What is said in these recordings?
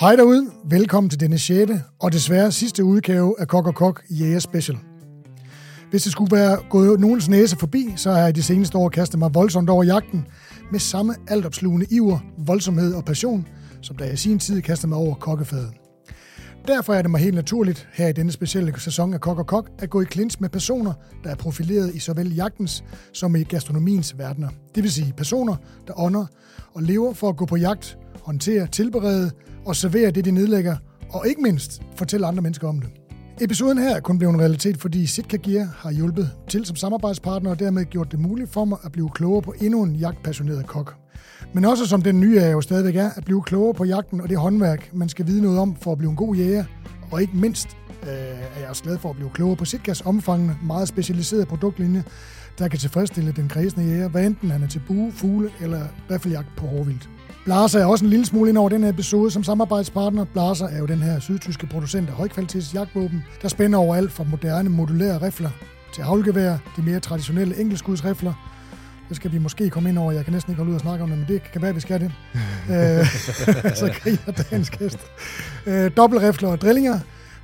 Hej derude, velkommen til denne 6. og desværre sidste udgave af Kok og Kok Jæger Special. Hvis det skulle være gået nogens næse forbi, så har jeg de seneste år kastet mig voldsomt over jagten med samme altopslugende iver, voldsomhed og passion, som da jeg i sin tid kastede mig over kokkefadet. Derfor er det mig helt naturligt her i denne specielle sæson af Kok og Kok at gå i klins med personer, der er profileret i såvel jagtens som i gastronomiens verdener. Det vil sige personer, der ånder og lever for at gå på jagt, håndtere, tilberede og servere det, de nedlægger, og ikke mindst fortælle andre mennesker om det. Episoden her er kun blevet en realitet, fordi Sitka Gear har hjulpet til som samarbejdspartner og dermed gjort det muligt for mig at blive klogere på endnu en jagtpassioneret kok. Men også som den nye er jo stadigvæk er, at blive klogere på jagten og det håndværk, man skal vide noget om for at blive en god jæger. Og ikke mindst øh, er jeg også glad for at blive klogere på Sitkas omfangende, meget specialiserede produktlinje, der kan tilfredsstille den kredsende jæger, hvad enten han er til bue, fugle eller riffeljagt på hårvildt. Blaser er også en lille smule ind over den her episode som samarbejdspartner. Blaser er jo den her sydtyske producent af højkvalitets jagtvåben, der spænder over alt fra moderne modulære rifler til havlgevær, de mere traditionelle enkeltskudsrifler. Det skal vi måske komme ind over. Jeg kan næsten ikke holde ud og snakke om det, men det kan være, at vi skal det. øh, så kriger dagens gæst. Øh, dobbeltrifler og drillinger.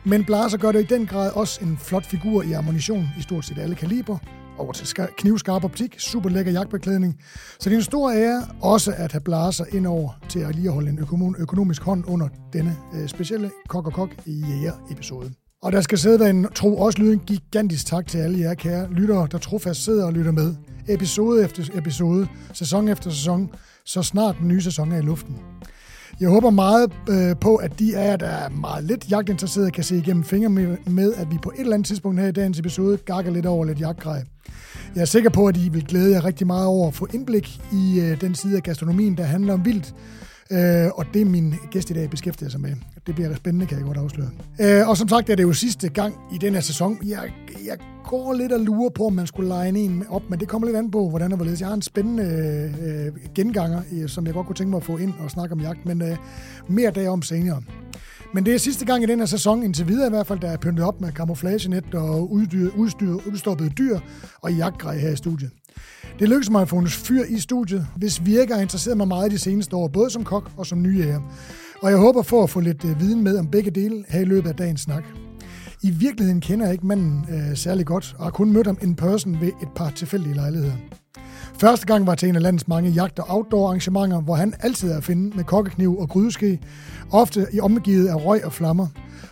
Men Blaser gør det i den grad også en flot figur i ammunition i stort set alle kaliber over til knivskarp optik, super lækker jagtbeklædning. Så det er en stor ære også at have Blaser ind over til at lige holde en økonomisk hånd under denne øh, specielle Kok og Kok i Jæger-episode. Og der skal sidde en tro også lyde en gigantisk tak til alle jer kære lyttere, der trofast sidder og lytter med. Episode efter episode, sæson efter sæson, så snart den nye sæson er i luften. Jeg håber meget øh, på, at de af jer, der er meget lidt jagtinteresserede, kan se igennem fingre med, med, at vi på et eller andet tidspunkt her i dagens episode gakker lidt over lidt jagtgrej. Jeg er sikker på, at I vil glæde jer rigtig meget over at få indblik i øh, den side af gastronomien, der handler om vildt, Øh, og det er min gæst i dag beskæftiger sig med. Det bliver spændende, kan jeg godt afsløre. Øh, og som sagt er det jo sidste gang i den her sæson. Jeg, jeg går lidt og lurer på, om man skulle line en op, men det kommer lidt an på, hvordan og hvorledes. Jeg har en spændende øh, genganger, øh, som jeg godt kunne tænke mig at få ind og snakke om jagt, men øh, mere derom senere. Men det er sidste gang i den her sæson, indtil videre i hvert fald, der er pyntet op med camouflagenet og udstyr, udstyr, udstoppede dyr og jagtgrej her i studiet. Det lykkedes mig at få en fyr i studiet, hvis virker har interesseret mig meget de seneste år, både som kok og som nyjæger. Og jeg håber for at få lidt øh, viden med om begge dele her i løbet af dagens snak. I virkeligheden kender jeg ikke manden øh, særlig godt, og har kun mødt ham in person ved et par tilfældige lejligheder. Første gang var til en af landets mange jagt- og outdoor arrangementer, hvor han altid er at finde med kokkekniv og grydeske, ofte i omgivet af røg og flammer.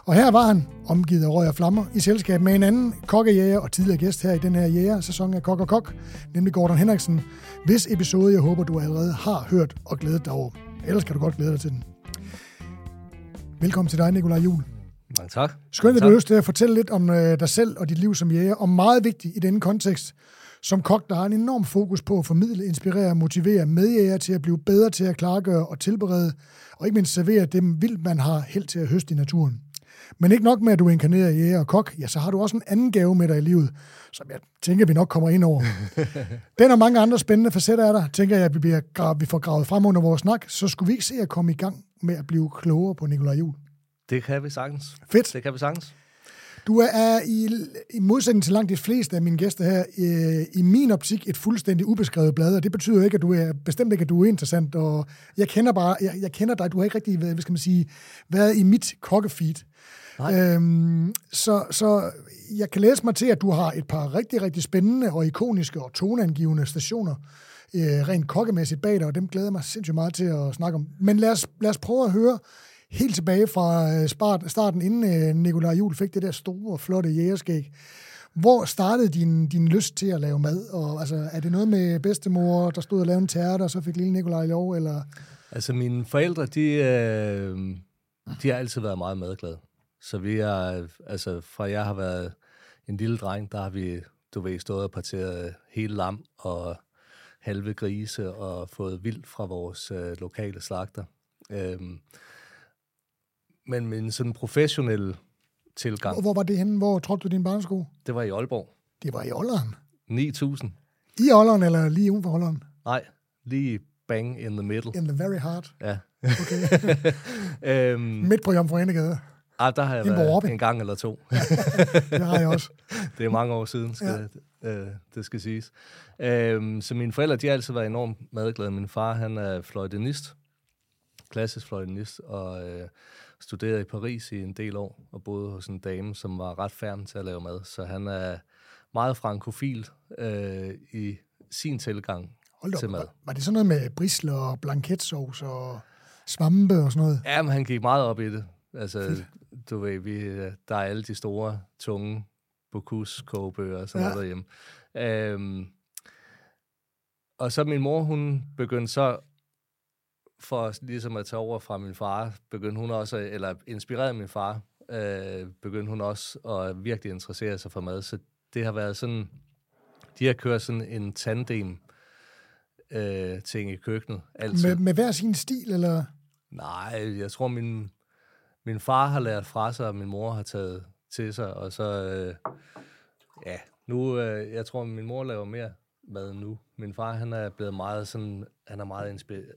Og her var han, omgivet af røg og flammer, i selskab med en anden kokkejæger og tidligere gæst her i den her jæger-sæson af Kok og Kok, nemlig Gordon Henriksen, hvis episode jeg håber, du allerede har hørt og glædet dig over. Ellers kan du godt glæde dig til den. Velkommen til dig, Nikolaj Jul. Mange tak. Skønt, at du har lyst til at fortælle lidt om øh, dig selv og dit liv som jæger, og meget vigtigt i denne kontekst, som kok, der har en enorm fokus på at formidle, inspirere og motivere medjæger til at blive bedre til at klargøre og tilberede, og ikke mindst servere dem vildt, man har held til at høste i naturen. Men ikke nok med, at du inkarnerer jæger og kok, ja, så har du også en anden gave med dig i livet, som jeg tænker, vi nok kommer ind over. Den og mange andre spændende facetter er der, tænker jeg, at vi, bliver gravet, vi får gravet frem under vores snak, så skulle vi ikke se at komme i gang med at blive klogere på Nikolaj Jul. Det kan vi sagtens. Fedt. Det kan vi sagtens. Du er i, i modsætning til langt de fleste af mine gæster her, øh, i min optik et fuldstændig ubeskrevet blad, og det betyder ikke, at du er bestemt ikke, at du er interessant, og jeg kender bare, jeg, jeg kender dig, du har ikke rigtig, hvad skal man sige, været i mit kokkefeed. Øhm, så, så jeg kan læse mig til, at du har et par rigtig, rigtig spændende og ikoniske og toneangivende stationer øh, rent kokkemæssigt bag dig, og dem glæder jeg mig sindssygt meget til at snakke om. Men lad os, lad os prøve at høre helt tilbage fra øh, starten, inden øh, Nikolaj Jul fik det der store, flotte jægerskæg. Hvor startede din, din lyst til at lave mad? Og, altså, er det noget med bedstemor, der stod og lavede en tærte, og så fik lille Nikolaj lov? Eller? Altså, mine forældre, de, øh, de har altid været meget madglade. Så vi har, altså fra jeg har været en lille dreng, der har vi, du ved, stået og parteret hele lam og halve grise og fået vildt fra vores øh, lokale slagter. Øhm, men med en sådan professionel tilgang. Hvor var det henne? Hvor trådte du din barnesko? Det var i Aalborg. Det var i Ålderen? 9.000. I Ålderen eller lige uden for Ålderen? Nej, lige bang in the middle. In the very heart? Ja. Okay. øhm, Midt på Jomfru Anegade? Ah, der har jeg været en gang eller to. det har jeg også. det er mange år siden, skal, ja. øh, det skal siges. Øhm, så mine forældre, de har altid været enormt madglade. Min far, han er fløjtenist. klassisk fløjtenist, og øh, studerede i Paris i en del år, og boede hos en dame, som var ret færdig til at lave mad. Så han er meget frankofil øh, i sin tilgang Hold til op, mad. var, var det sådan noget med brisler og blanketsovs og svampe og sådan noget? Ja, men han gik meget op i det. Altså, du ved, vi, øh, der er alle de store, tunge Bocuse kogebøger og sådan ja. noget derhjemme. Øhm, og så min mor, hun begyndte så, for ligesom at tage over fra min far, begyndte hun også, eller inspireret min far, øh, begyndte hun også at virkelig interessere sig for mad. Så det har været sådan, de har kørt sådan en tandem øh, ting i køkkenet. Altid. Med, med hver sin stil, eller? Nej, jeg tror, min, min far har lært fra sig, og min mor har taget til sig, og så, øh, ja, nu, øh, jeg tror, min mor laver mere mad nu. Min far, han er blevet meget sådan, han er meget inspireret,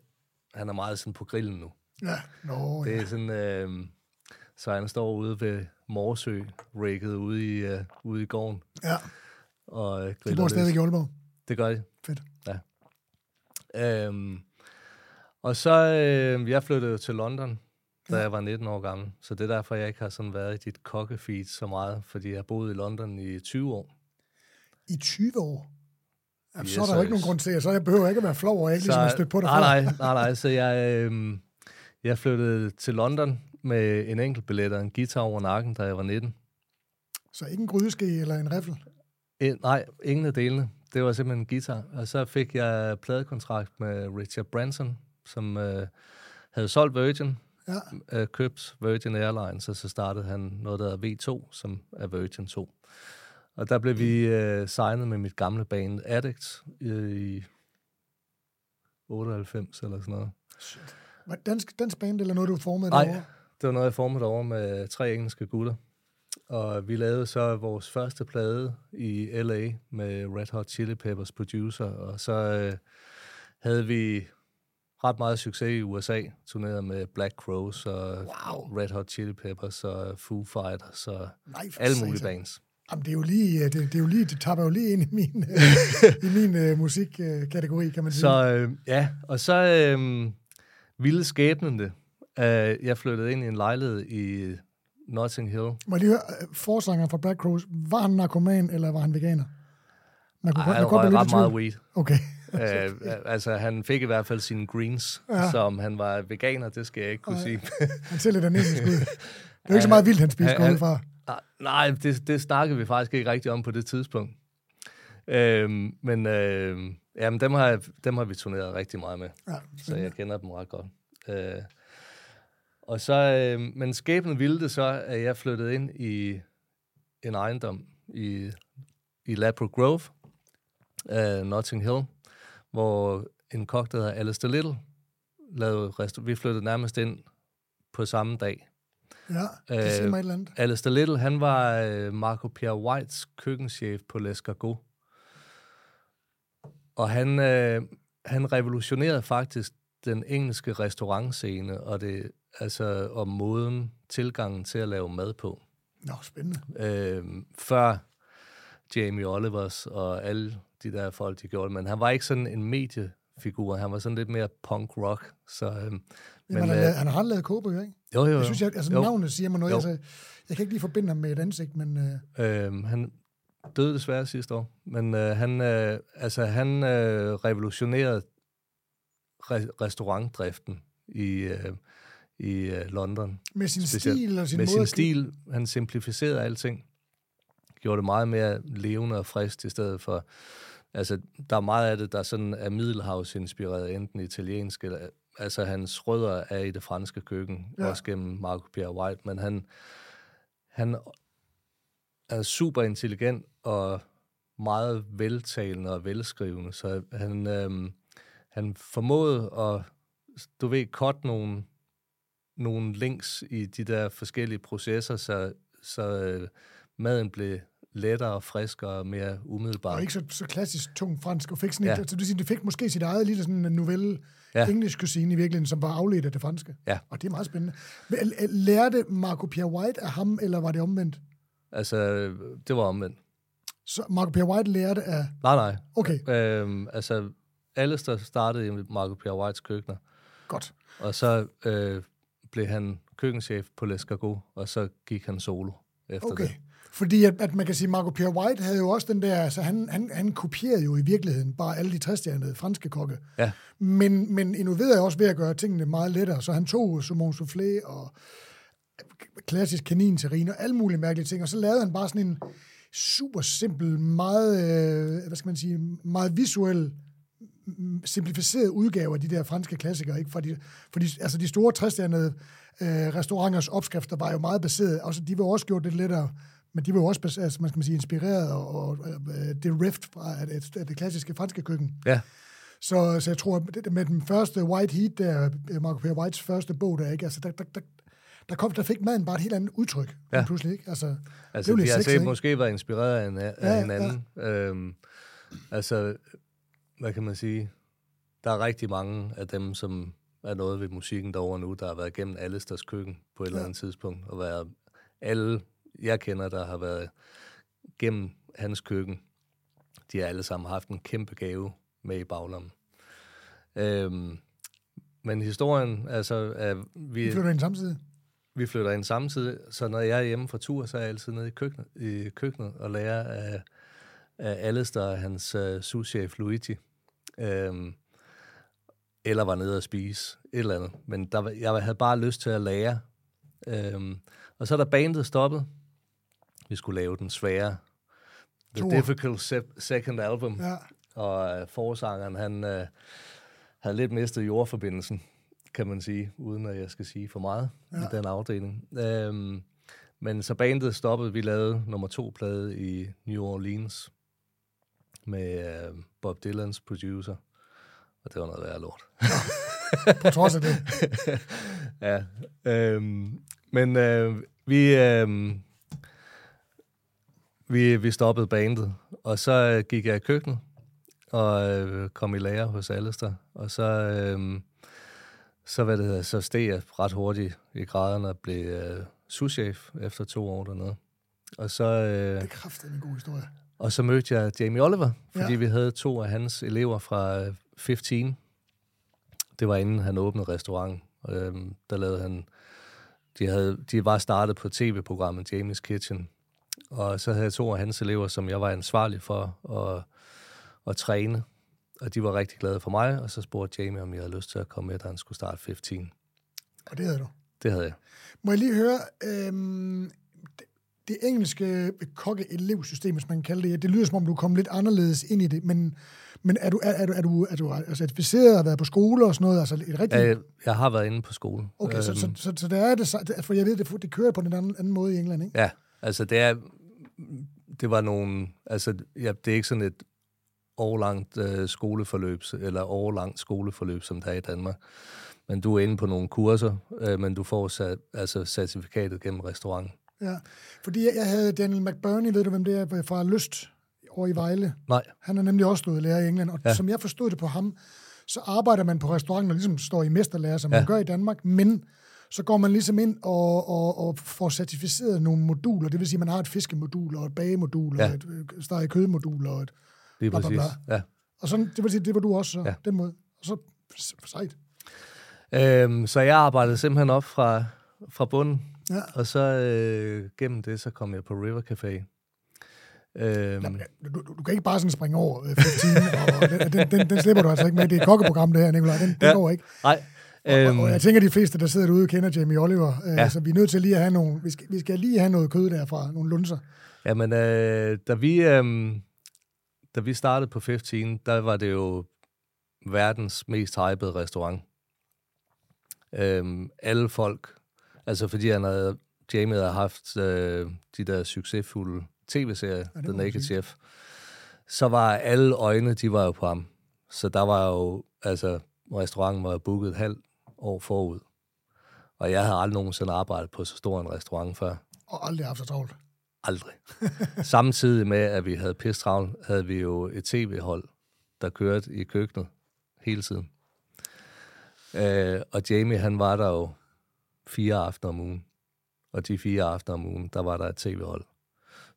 han er meget sådan på grillen nu. Ja, nå, Det ja. er sådan, øh, så han står ude ved Morsø, rigget ude i, øh, ude i gården, ja. og øh, De bor stadigvæk i Aalborg. Det gør de. Fedt. Øhm, og så, øh, jeg flyttede jo til London, da Ja. jeg var 19 år gammel. Så det er derfor, jeg ikke har sådan været i dit kokkefeed så meget, fordi jeg har boet i London i 20 år. I 20 år? Yes, så er der jo ikke nogen grund til, så jeg behøver ikke at være flov, jeg ikke ligesom har stødt på dig nej, nej, nej, nej. Så jeg, øh, jeg flyttede til London med en enkelt billet og en guitar over nakken, da jeg var 19. Så ikke en grydeske eller en riffel. En, nej, ingen af delene. Det var simpelthen en guitar. Og så fik jeg pladekontrakt med Richard Branson, som øh, havde solgt Virgin, Ja. øh, købt Virgin Airlines, og så startede han noget, der hedder V2, som er Virgin 2. Og der blev vi øh, signet med mit gamle band Addict øh, i 98 eller sådan noget. Var det dansk, dansk band, eller noget, du formede Nej, derovre? det var noget, jeg formede over med tre engelske gutter. Og vi lavede så vores første plade i L.A. med Red Hot Chili Peppers producer, og så øh, havde vi ret meget succes i USA, turneret med Black Crows og Wow. Red Hot Chili Peppers og Foo Fighters og Nej, alle mulige bands. Jamen, det er jo lige, øh, det, det er jo lige, det tapper jo lige ind i min, øh, i min uh, musikkategori, kan man sige. Så øh, ja, og så øh, ville skæbnen det. Øh, jeg flyttede ind i en lejlighed i Notting Hill. Må jeg lige høre, forsangeren fra Black Crows, var han narkoman, eller var han veganer? Man kunne, Ej, han røg ret meget weed. Okay. øh, altså, han fik i hvert fald sine greens, Ja. som han var veganer, det skal jeg ikke kunne Ej. sige. Han ser lidt anemisk ud. Det er jo ikke så meget vildt, han ud han- fra. Ah, Nej, det, det snakkede vi faktisk ikke rigtig om på det tidspunkt. Øhm, men øh, jamen, dem, har, dem har vi turneret rigtig meget med, Ja, så jeg kender dem ret godt. Øh, og så, øh, men skæbnen ville det så, at jeg flyttede ind i en ejendom i, i Ladbroke Grove, øh, Notting Hill, hvor en kok, der hedder Alistair Little, lavede resta- vi flyttede nærmest ind på samme dag. Ja det siger Øh, mig et eller andet. Alistair Little, han var øh, Marco Pierre Whites køkkenchef på L'Escargot. Og han, øh, han revolutionerede faktisk den engelske restaurantscene, og det altså om måden, tilgangen til at lave mad på. Nå, spændende. Øh, før Jamie Olivers og alle de der folk, de gjorde. Men han var ikke sådan en mediefigur. Han var sådan lidt mere punk rock. Så, øh, Jamen, men, han, har øh, lavet- han har lavet kogebøger, ikke? jo, jo, jo. Jeg synes, jeg, altså Jo. navnet siger mig noget. Jo. Altså, jeg kan ikke lige forbinde ham med et ansigt, men øh, Øh, han døde desværre sidste år, men øh, han, øh, altså, han øh, revolutionerede re- restaurantdriften i, øh, i øh, London. med sin Specielt stil og sin Med måde... sin at- stil, han simplificerede alting. Gjorde det meget mere levende og frisk i stedet for... Altså, der er meget af det, der sådan er Middelhavs-inspireret, enten italiensk eller... Altså, hans rødder er i det franske køkken, Ja. også gennem Marco Pierre White, men han, han er super intelligent og meget veltalende og velskrivende, så han, øhm, han formåede at, du ved, cut nogle, nogle links i de der forskellige processer, så, så øh, maden blev lettere og friskere og mere umiddelbar. Og ikke så, så klassisk tung fransk, og fik sådan ja. Et, altså, det, vil sige, det fik måske sit eget lille sådan en novelle, ja. Engelsk cuisine i virkeligheden, som var afledt af det franske. Ja. Og det er meget spændende. Øh, Lærte Marco Pierre White af ham, eller var det omvendt? Altså, det var omvendt. Så Marco Pierre White lærte af... Nej, nej. Okay, Øhm, altså, alle, der startede i Marco Pierre Whites køkkener, Godt. Og så øh, blev han køkkenchef på L'Escargot, og så gik han solo efter Okay. det. Fordi at, at man kan sige, Marco Pierre White havde jo også den der, altså han, han, han kopierede jo i virkeligheden bare alle de træstjernede franske kokke. Ja, Men, men innoverede også ved at gøre tingene meget lettere. Så han tog Simon Soufflé og klassisk kaninterrin og alle mulige mærkelige ting. Og så lavede han bare sådan en super simpel, meget, øh, hvad skal man sige, meget visuel, simplificeret udgave af de der franske klassikere. Ikke? Fordi, fordi altså de store træstjernede øh, restauranters opskrifter var jo meget baseret. Altså, de var også gjort lidt lettere, men de var jo også altså, man skal man sige, inspireret og, og øh, det rift fra af det, af det klassiske franske køkken. ja, Så, så jeg tror, at det- med den første White Heat, der, Marco Pierre Whites første bog, der, ikke? Altså, der, der, der, der, kom, der fik maden bare et helt andet udtryk, ja. Pludselig, ikke? Altså, altså det de har ikke? måske været inspireret af, en, af Ja, hinanden. Ja. Øhm, altså, hvad kan man sige? Der er rigtig mange af dem, som er noget ved musikken derovre nu, der har været igennem Alisters køkken på et ja. eller andet tidspunkt, og været alle, jeg kender, der har været gennem hans køkken, de har alle sammen haft en kæmpe gave med i baglommen. Øhm, men historien, altså, er, vi, vi flytter ind samtidig. vi flytter ind samtidig, så når jeg er hjemme fra tur, så er jeg altid nede i køkkenet, i køkkenet og lærer af, af Alistair hans uh, souschef Luigi. Øhm, eller var nede og spise et eller andet. Men der, jeg havde bare lyst til at lære. Øhm, og så er der bandet stoppet. Vi skulle lave den svære The Tour. Difficult se- Second Album. Ja. Og øh, forsangeren, han øh, havde lidt mistet jordforbindelsen, kan man sige, uden at jeg skal sige for meget ja. i den afdeling. Øhm, men så bandet stoppede, vi lavede nummer to plade i New Orleans med øh, Bob Dylans producer, og det var noget værre lort. På trods af det. ja, øhm, men øh, vi, øh, vi, vi stoppede bandet, og så øh, gik jeg i køkkenet og øh, kom i lære hos Alistair, og så, øh, så, hvad det hedder, så steg jeg ret hurtigt i graderne og blev øh, souschef efter to år dernede. Og så, øh, Det er en god historie. og så mødte jeg Jamie Oliver, fordi Ja. vi havde to af hans elever fra øh, 15. Det var inden han åbnede restaurant. Øhm, der lavede han... De, havde, de var startet på tv-programmet Jamie's Kitchen. Og så havde jeg to af hans elever, som jeg var ansvarlig for at, at træne. Og de var rigtig glade for mig, og så spurgte Jamie, om jeg havde lyst til at komme med, da han skulle starte 15. Og det havde du. Det havde jeg. Må jeg lige høre, øhm, det, det engelske kokke-elevsystem, hvis man kan kalde det, det lyder som om, du kom lidt anderledes ind i det, men, men er du, er, er du, er du, er du altså certificeret og været på skole og sådan noget? Altså et rigtigt... Jeg, jeg har været inde på skole. Okay, så, Øhm, så, så, så der er det, så- for jeg ved, det, det kører på en anden, anden måde i England, ikke? Ja, altså det er, det var nogle, altså ja, det er ikke sådan et årlangt øh, skoleforløb, eller årlangt skoleforløb, som der er i Danmark. Men du er inde på nogle kurser, øh, men du får sat, altså certifikatet gennem restaurant. Ja, fordi jeg, jeg havde Daniel McBurney, ved du hvem det er, fra Lyst over i Vejle. Nej, Han har nemlig også stået lærer i England, og ja. Som jeg forstod det på ham, så arbejder man på restauranten og ligesom står i mesterlærer, som. Ja. man gør i Danmark, men så går man ligesom ind og, og, og får certificeret nogle moduler. Det vil sige, at man har et fiskemodul og et bagemodul ja. Og et øh, steg kødmodul. Og, et, lige Bla, bla, præcis. bla. Ja. og sådan, det vil sige, det var du også så, ja. Den måde. Og så s- sejt. Øhm, så jeg arbejdede simpelthen op fra, fra bunden, Ja. og så øh, gennem det, så kom jeg på River Café. Øhm, Du, du, du kan ikke bare sådan springe over øh, 15, og den, den, den, slipper du altså ikke med. Det er et kokkeprogram, det her, Nicolaj. Den, den Ja. går ikke. nej, øhm, og jeg tænker, de fleste, der sidder derude, kender Jamie Oliver. Øh, ja. Så vi er nødt til lige at have nogle... Vi skal, vi skal lige have noget kød derfra, nogle lunser. Jamen, øh, da, vi, øh, da vi startede på 15, der var det jo verdens mest hypede restaurant. Øh, alle folk, altså fordi han havde, Jamie havde haft øh, de der succesfulde tv-serier, ja, The Naked. Chef, så var alle øjne, de var jo på ham. Så der var jo, altså, restauranten var booket et halvt år forud. Og jeg havde aldrig nogensinde arbejdet på så stor en restaurant før. Og aldrig haft så travlt. Aldrig. Samtidig med, at vi havde pisse travlt, havde vi jo et tv-hold, der kørte i køkkenet hele tiden. Øh, og Jamie, han var der jo fire aftener om ugen. Og de fire aftener om ugen, der var der et tv-hold.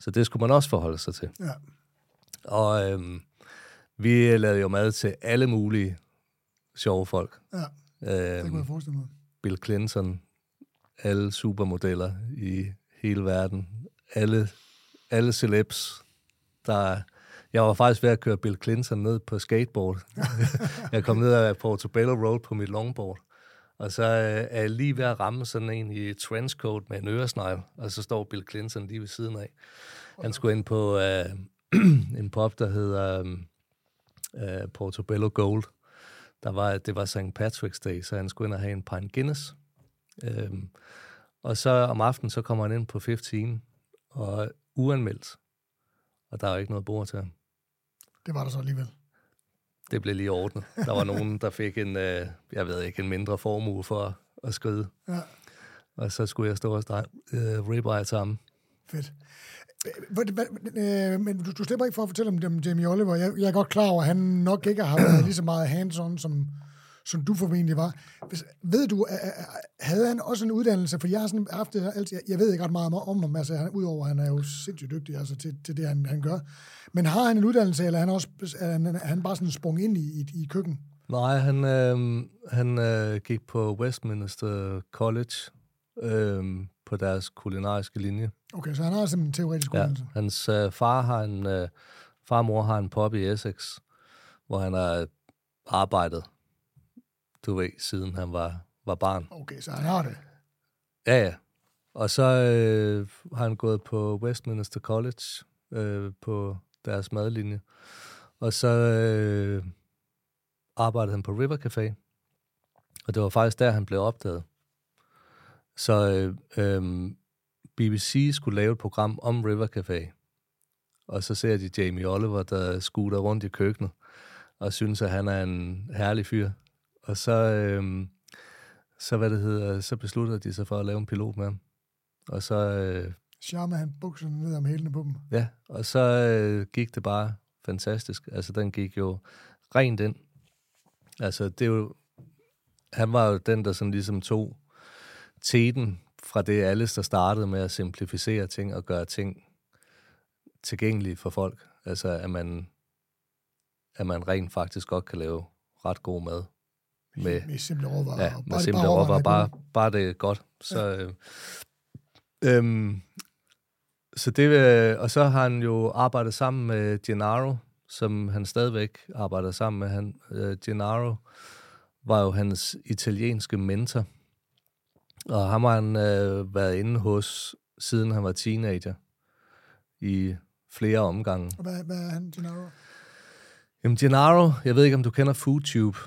Så det skulle man også forholde sig til. Ja. Og øhm, vi lavede jo mad til alle mulige sjove folk. Ja. Det kunne jeg forestille mig. Bill Clinton, alle supermodeller i hele verden, alle, alle celebs, der... Jeg var faktisk ved at køre Bill Clinton ned på skateboard. jeg kom ned af Portobello Road på mit longboard. Og så øh, er jeg lige ved at ramme sådan en i trenchcoat med en øresnegl, og så står Bill Clinton lige ved siden af. Han skulle ind på øh, en pop, der hedder øh, Portobello Gold. Der var, det var St. Patrick's Day, så han skulle ind og have en pint Guinness. Øhm, og så om aftenen, så kommer han ind på 15, og uanmeldt. Og der er jo ikke noget bord til ham. Det var der så alligevel. Det blev lige ordnet. Der var nogen, der fik en, øh, jeg ved ikke, en mindre formue for at skride. Ja, Og så skulle jeg stå og strege øh, ribeye til ham. fedt. Øh, men du, du slipper ikke for at fortælle om, dem, Jamie Oliver. Jeg, jeg er godt klar over, at han nok ikke har været lige så meget hands-on, som, som du formentlig var. Hvis, ved du, at, havde han også en uddannelse? For jeg har sådan haft det, altid, jeg ved ikke ret meget om ham, altså, han, udover at han er jo sindssygt dygtig altså, til, til det, han, han gør. Men har han en uddannelse, eller er han, også, er han, er han bare sådan sprung ind i, i, i køkken? Nej, han, øh, han øh, gik på Westminster College øh, på deres kulinariske linje. Okay, så han har simpelthen en teoretisk Ja, uddannelse. hans øh, far har en, øh, far og mor har en pub i Essex, hvor han har arbejdet, du ved, siden han var, var barn. Okay, så han har det. Ja, ja. Og så øh, har han gået på Westminster College øh, på deres madlinje. Og så øh, arbejdede han på River Café. Og det var faktisk der, han blev opdaget. Så øh, øh, BBC skulle lave et program om River Café. Og så ser de Jamie Oliver, der skuter rundt i køkkenet, og synes, at han er en herlig fyr. Og så, øh, så, hvad det hedder, så beslutter de sig for at lave en pilot med ham. Og så, øh, Charme han bukserne ned om hælene på dem. ja, og så øh, gik det bare fantastisk. Altså, den gik jo rent ind. Altså, det er jo... Han var jo den, der sådan ligesom tog teten fra det alles, der startede med at simplificere ting og gøre ting tilgængelige for folk. Altså, at man, at man rent faktisk godt kan lave ret god mad med, Med simple råvarer. Ja, med bare- simple bare råvarer. er Bare, bare det er godt. Så, øh, øhm, så det, øh, og så har han jo arbejdet sammen med Gennaro, som han stadigvæk arbejder sammen med. Han, øh, Gennaro var jo hans italienske mentor, og ham har han øh, været inde hos, siden han var teenager, i flere omgange. Og hvad, hvad er han, Gennaro? Jamen, Gennaro, jeg ved ikke, om du kender FoodTube.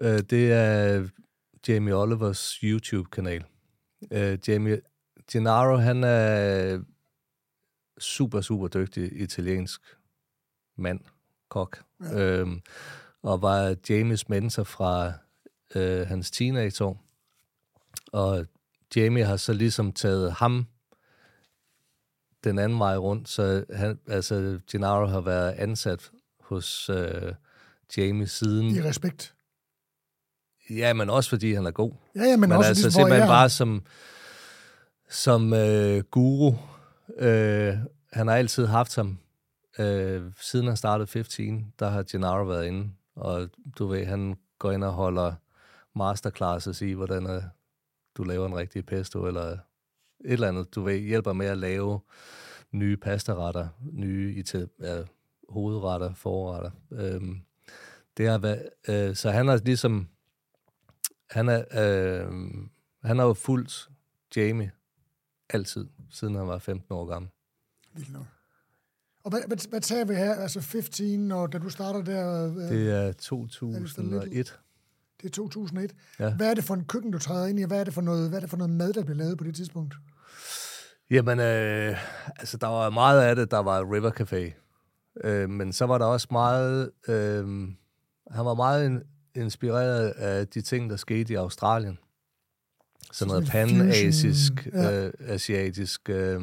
Øh, det er Jamie Olivers YouTube-kanal. Øh, Jamie, Gennaro, han er super, super dygtig italiensk mand, kok. Ja. Øhm, og var Jamies mentor fra øh, hans teenageår. Og Jamie har så ligesom taget ham den anden vej rundt, så han, altså Gennaro har været ansat hos øh, Jamie siden. I respekt. Ja, men også fordi han er god. Ja, ja, men, Men, også altså ligesom, simpelthen bare som, som øh, guru. Øh, han har altid haft ham. Øh, siden han startede 15, der har Gennaro været inde. Og du ved, han går ind og holder masterclasses i, hvordan du laver en rigtig pesto, eller et eller andet. Du ved, hjælper med at lave nye pastaretter, nye ita- ja, hovedretter, forretter. Øhm, det har været, øh, så han har ligesom, han er, øh, han har jo fulgt Jamie altid, siden han var 15 år gammel. Vildt nok. Og hvad, hvad, hvad tager vi her? Altså 15, og da du starter der, øh, Det er lidt? 2001. det er 2001. Ja. Hvad er det for en køkken, du træder ind i, og hvad er det for noget, hvad er det for noget mad, der bliver lavet på det tidspunkt? Jamen, øh, altså, der var meget af det, der var River Café. Øh, men så var der også meget... Øh, han var meget in, inspireret af de ting, der skete i Australien. Sådan noget pan-asisk, ja. øh, asiatisk øh,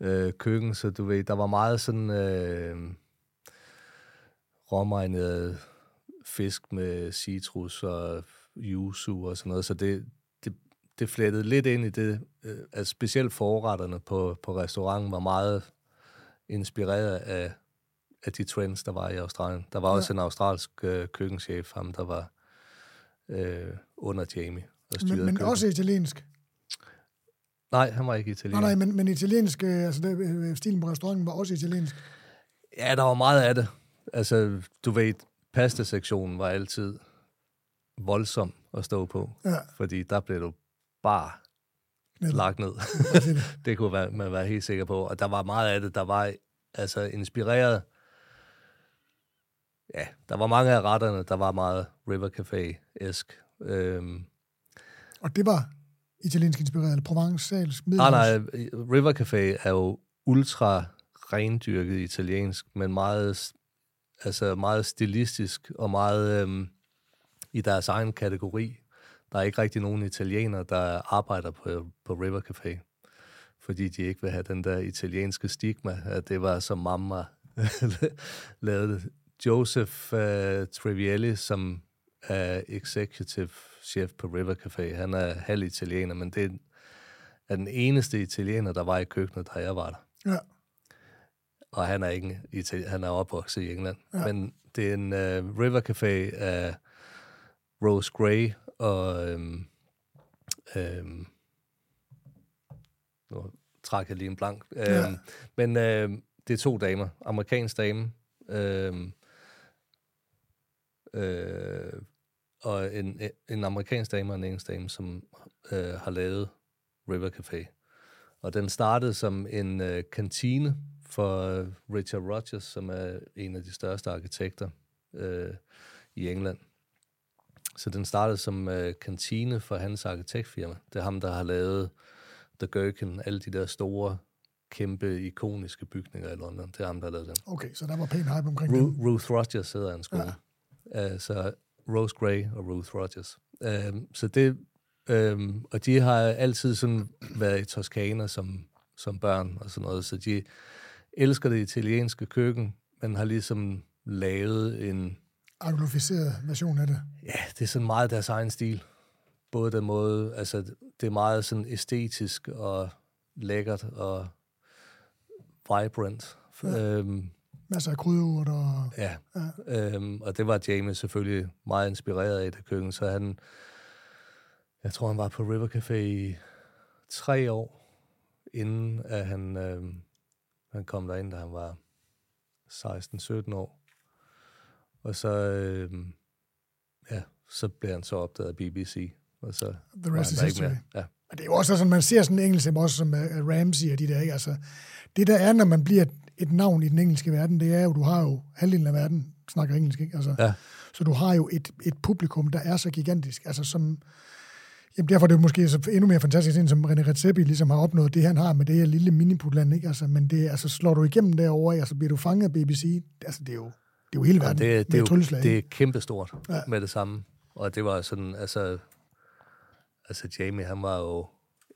øh, køkken. Så du ved, der var meget sådan øh, råmarineret fisk med citrus og yuzu og sådan noget. Så det, det, det flettede lidt ind i det, øh, at specielt forretterne på, på restauranten var meget inspireret af, af de trends, der var i Australien. Der var Ja. også en australsk øh, køkkenchef, ham der var øh, under Jamie. Og Men, styrede men køkkenet. også italiensk. Nej, han var ikke Nej, italiener. nej, men, men italiensk, øh, altså det, øh, stilen på restauranten var også italiensk. Ja, der var meget af det. Altså, du ved, pastasektionen var altid voldsom at stå på, Ja, fordi der blev du bare knæet. lagt ned. Det. kunne være, man være helt sikker på. Og der var meget af det, der var altså inspireret. Ja, der var mange af retterne, der var meget River Café-esk. Øhm, Og det var italiensk inspireret, eller provençalsk nej, nej, River Café er jo ultra rendyrket italiensk, men meget, altså meget stilistisk og meget øhm, i deres egen kategori. Der er ikke rigtig nogen italienere, der arbejder på, på River Café, fordi de ikke vil have den der italienske stigma, at det var som mamma lavede det. Joseph uh, Trivielli, som er executive chef på River Café, han er halv italiener, men det er den eneste italiener, der var i køkkenet, da jeg var der Ja, og han er ikke Itali- han er opvokset i England. Ja. Men det er en uh, River Café af Rose Gray og øhm, øhm, nu trækker jeg lige en blank. Øhm, Ja. Men øhm, det er to damer. Amerikansk dame øhm, øh, og en, en amerikansk dame og en engelsk dame, som øh, har lavet River Café. Og den startede som en øh, kantine for øh, Richard Rogers, som er en af de største arkitekter øh, i England. Så den startede som øh, kantine for hans arkitektfirma. Det er ham, der har lavet The Gherkin, alle de der store, kæmpe, ikoniske bygninger i London. Det er ham, der har lavet dem. okay, så der var pæn hype omkring det. Ru- Ruth Rogers hedder hans kone. Ja. Uh, så Rose Gray og Ruth Rogers. Uh, så det, um, og de har altid sådan været i Toskana som, som børn og sådan noget, så de elsker det italienske køkken, men har ligesom lavet en, Anglificeret version af det. ja, det er sådan meget deres egen stil. Både den måde, altså det er meget sådan æstetisk og lækkert og vibrant. Ja. Um, Masser af krydderurt og... Ja, Ja. øhm, og det var Jamie selvfølgelig meget inspireret af det køkken, så han, jeg tror han var på River Café i tre år, inden at han, øhm, han kom derind, da han var 16-17 år. Og så, øhm, ja, så blev han så opdaget af BBC, og så The rest is history. mere. Ja. Og det er jo også sådan, man ser sådan en engelsk, også som uh, Ramsey og de der, ikke? Altså, det der er, når man bliver et, et navn i den engelske verden, det er jo, du har jo halvdelen af verden snakker engelsk, ikke? Altså, Ja. Så du har jo et, et publikum, der er så gigantisk, altså som, jamen derfor er det jo måske så endnu mere fantastisk, end som René Redzepi ligesom har opnået det, han har med det her lille miniputland, ikke? Altså, men det, altså, slår du igennem derovre, altså bliver du fanget af BBC, altså det er jo, det er jo hele verden det, med det, er jo, trylleslag. det er kæmpestort Ja. ja. med det samme. Og det var sådan, altså, altså Jamie, han var jo,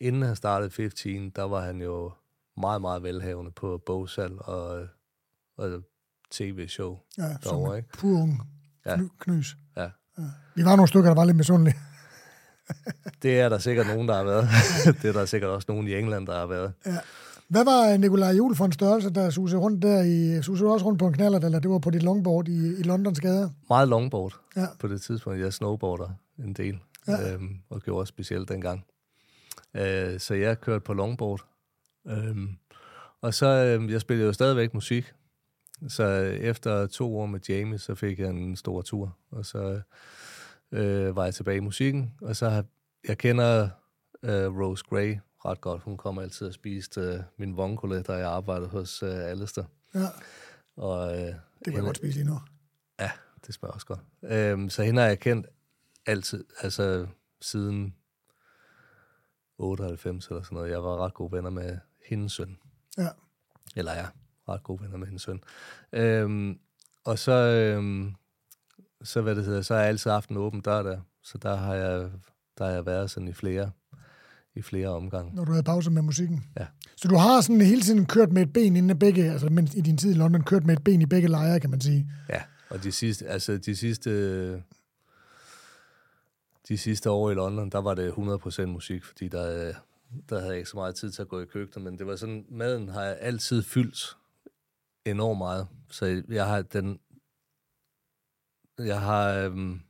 inden han startede 15, der var han jo meget, meget velhavende på bogsal og, og tv-show ja, derovre, ikke? pur ung Ja. kny, knys. Ja. Vi var nogle stykker, der var lidt misundelige. Det er der sikkert nogen, der har været. det er der sikkert også nogen i England, der har været. Hvad var Nikolaj Juhl for en størrelse, der susede rundt der i... Susede også rundt på en knaller, eller det var på dit longboard i, i Londons gader? Meget longboard Ja. på det tidspunkt. Jeg snowboarder en del, Ja. øhm, og gjorde også specielt dengang. Øh, så jeg kørte på longboard. Øhm, og så, øhm, jeg spillede jo stadigvæk musik. Så efter to år med Jamie, så fik jeg en stor tur. Og så øh, var jeg tilbage i musikken. Og så har jeg kender øh, Rose Gray ret godt. Hun kommer altid og spiste øh, min vongole, der jeg arbejdede hos øh, Alistair. Ja, Og, øh, det kan jeg godt spise lige nu. Ja, det smager også godt. Øhm, så hende har jeg kendt altid, altså siden 98 eller sådan noget. Jeg var ret gode venner med hendes søn. Ja. Eller jeg er ret gode venner med hendes søn. Øhm, og så, øhm, så, hvad det hedder, så har jeg altid haft en åben dør der. Så der har jeg, der har jeg været sådan i flere, i flere omgange. Når du havde pause med musikken. Ja. Så du har sådan hele tiden kørt med et ben inden begge, altså mens i din tid i London, kørt med et ben i begge lejre, kan man sige. Ja, og de sidste, altså de sidste, de sidste år i London, der var det 100% musik, fordi der, der havde jeg ikke så meget tid til at gå i køkkenet, men det var sådan, maden har jeg altid fyldt enormt meget, så jeg har den, jeg har, øhm,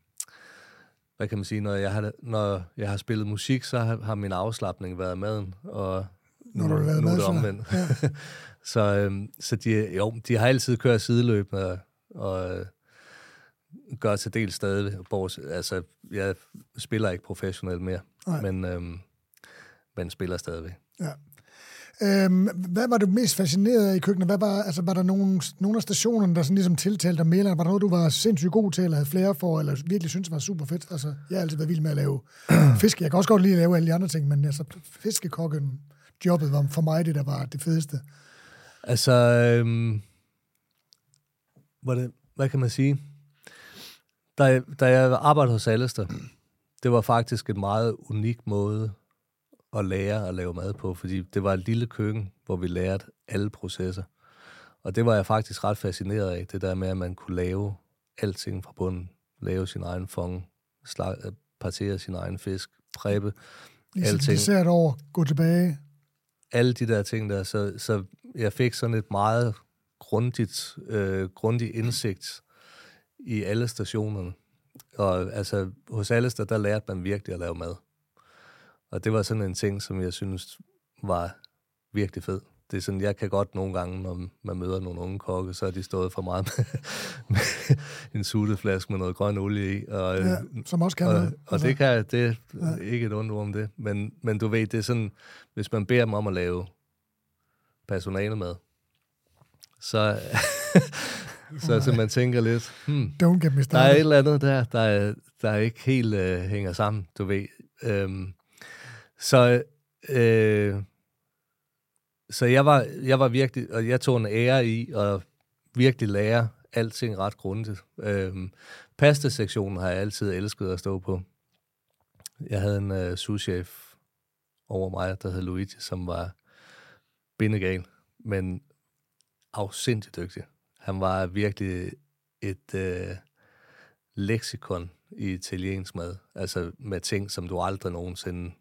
hvad kan man sige, når jeg har, når jeg har spillet musik, så har, har min afslappning været maden, og Når du har været nu er det så- omvendt. Ja. så øhm, så de, jo, de har altid kørt sideløbende, og, og øh, gør til del stadig. Bors, altså, jeg spiller ikke professionelt mere, Nej. men, øhm, men spiller stadigvæk. Ja. Øhm, hvad var du mest fascineret af i køkkenet? Hvad var, altså, var der nogle, nogle af stationerne, der sådan ligesom tiltalte dig mere? Eller var der noget, du var sindssygt god til, eller havde flere for, eller virkelig synes var super fedt? Altså, jeg har altid været vild med at lave fisk. Jeg kan også godt lide at lave alle de andre ting, men altså, fiskekokken, jobbet var for mig det, der var det fedeste. Altså, øhm, hvad, det, hvad kan man sige? Da, da jeg arbejdede hos Alistair, det var faktisk en meget unik måde at lære at lave mad på, fordi det var et lille køkken, hvor vi lærte alle processer. Og det var jeg faktisk ret fascineret af, det der med, at man kunne lave alting fra bunden. Lave sin egen fong, slag, øh, partere sin egen fisk, preppe, Lige Alting. sætte dessert over, gå tilbage. alle de der ting der, så, så jeg fik sådan et meget grundigt, øh, grundig indsigt i alle stationerne. Og altså, hos Alistair, der lærte man virkelig at lave mad. Og det var sådan en ting, som jeg synes var virkelig fed. Det er sådan, jeg kan godt nogle gange, når man møder nogle unge kokke, så er de stået for meget med, med en suteflaske med noget grøn olie i. Og, Ja, som også kan og, noget. og det kan det er ikke et ondt om det. Men, men du ved, det er sådan, hvis man beder dem om at lave personalemad, så, så, så man tænker lidt, hmm, Don't get me der er et started. eller andet der, der, er- der ikke helt øh, hænger sammen, du ved. Øhm, så øh, så jeg var, jeg var virkelig, og jeg tog en ære i at virkelig lære alting ret grundigt. Øh, Pasta-sektionen har jeg altid elsket at stå på. Jeg havde en øh, souschef over mig, der hed Luigi, som var bindegal, men afsindig dygtig. Han var virkelig et øh, leksikon i italiensk mad. Altså med ting, som du aldrig nogensinde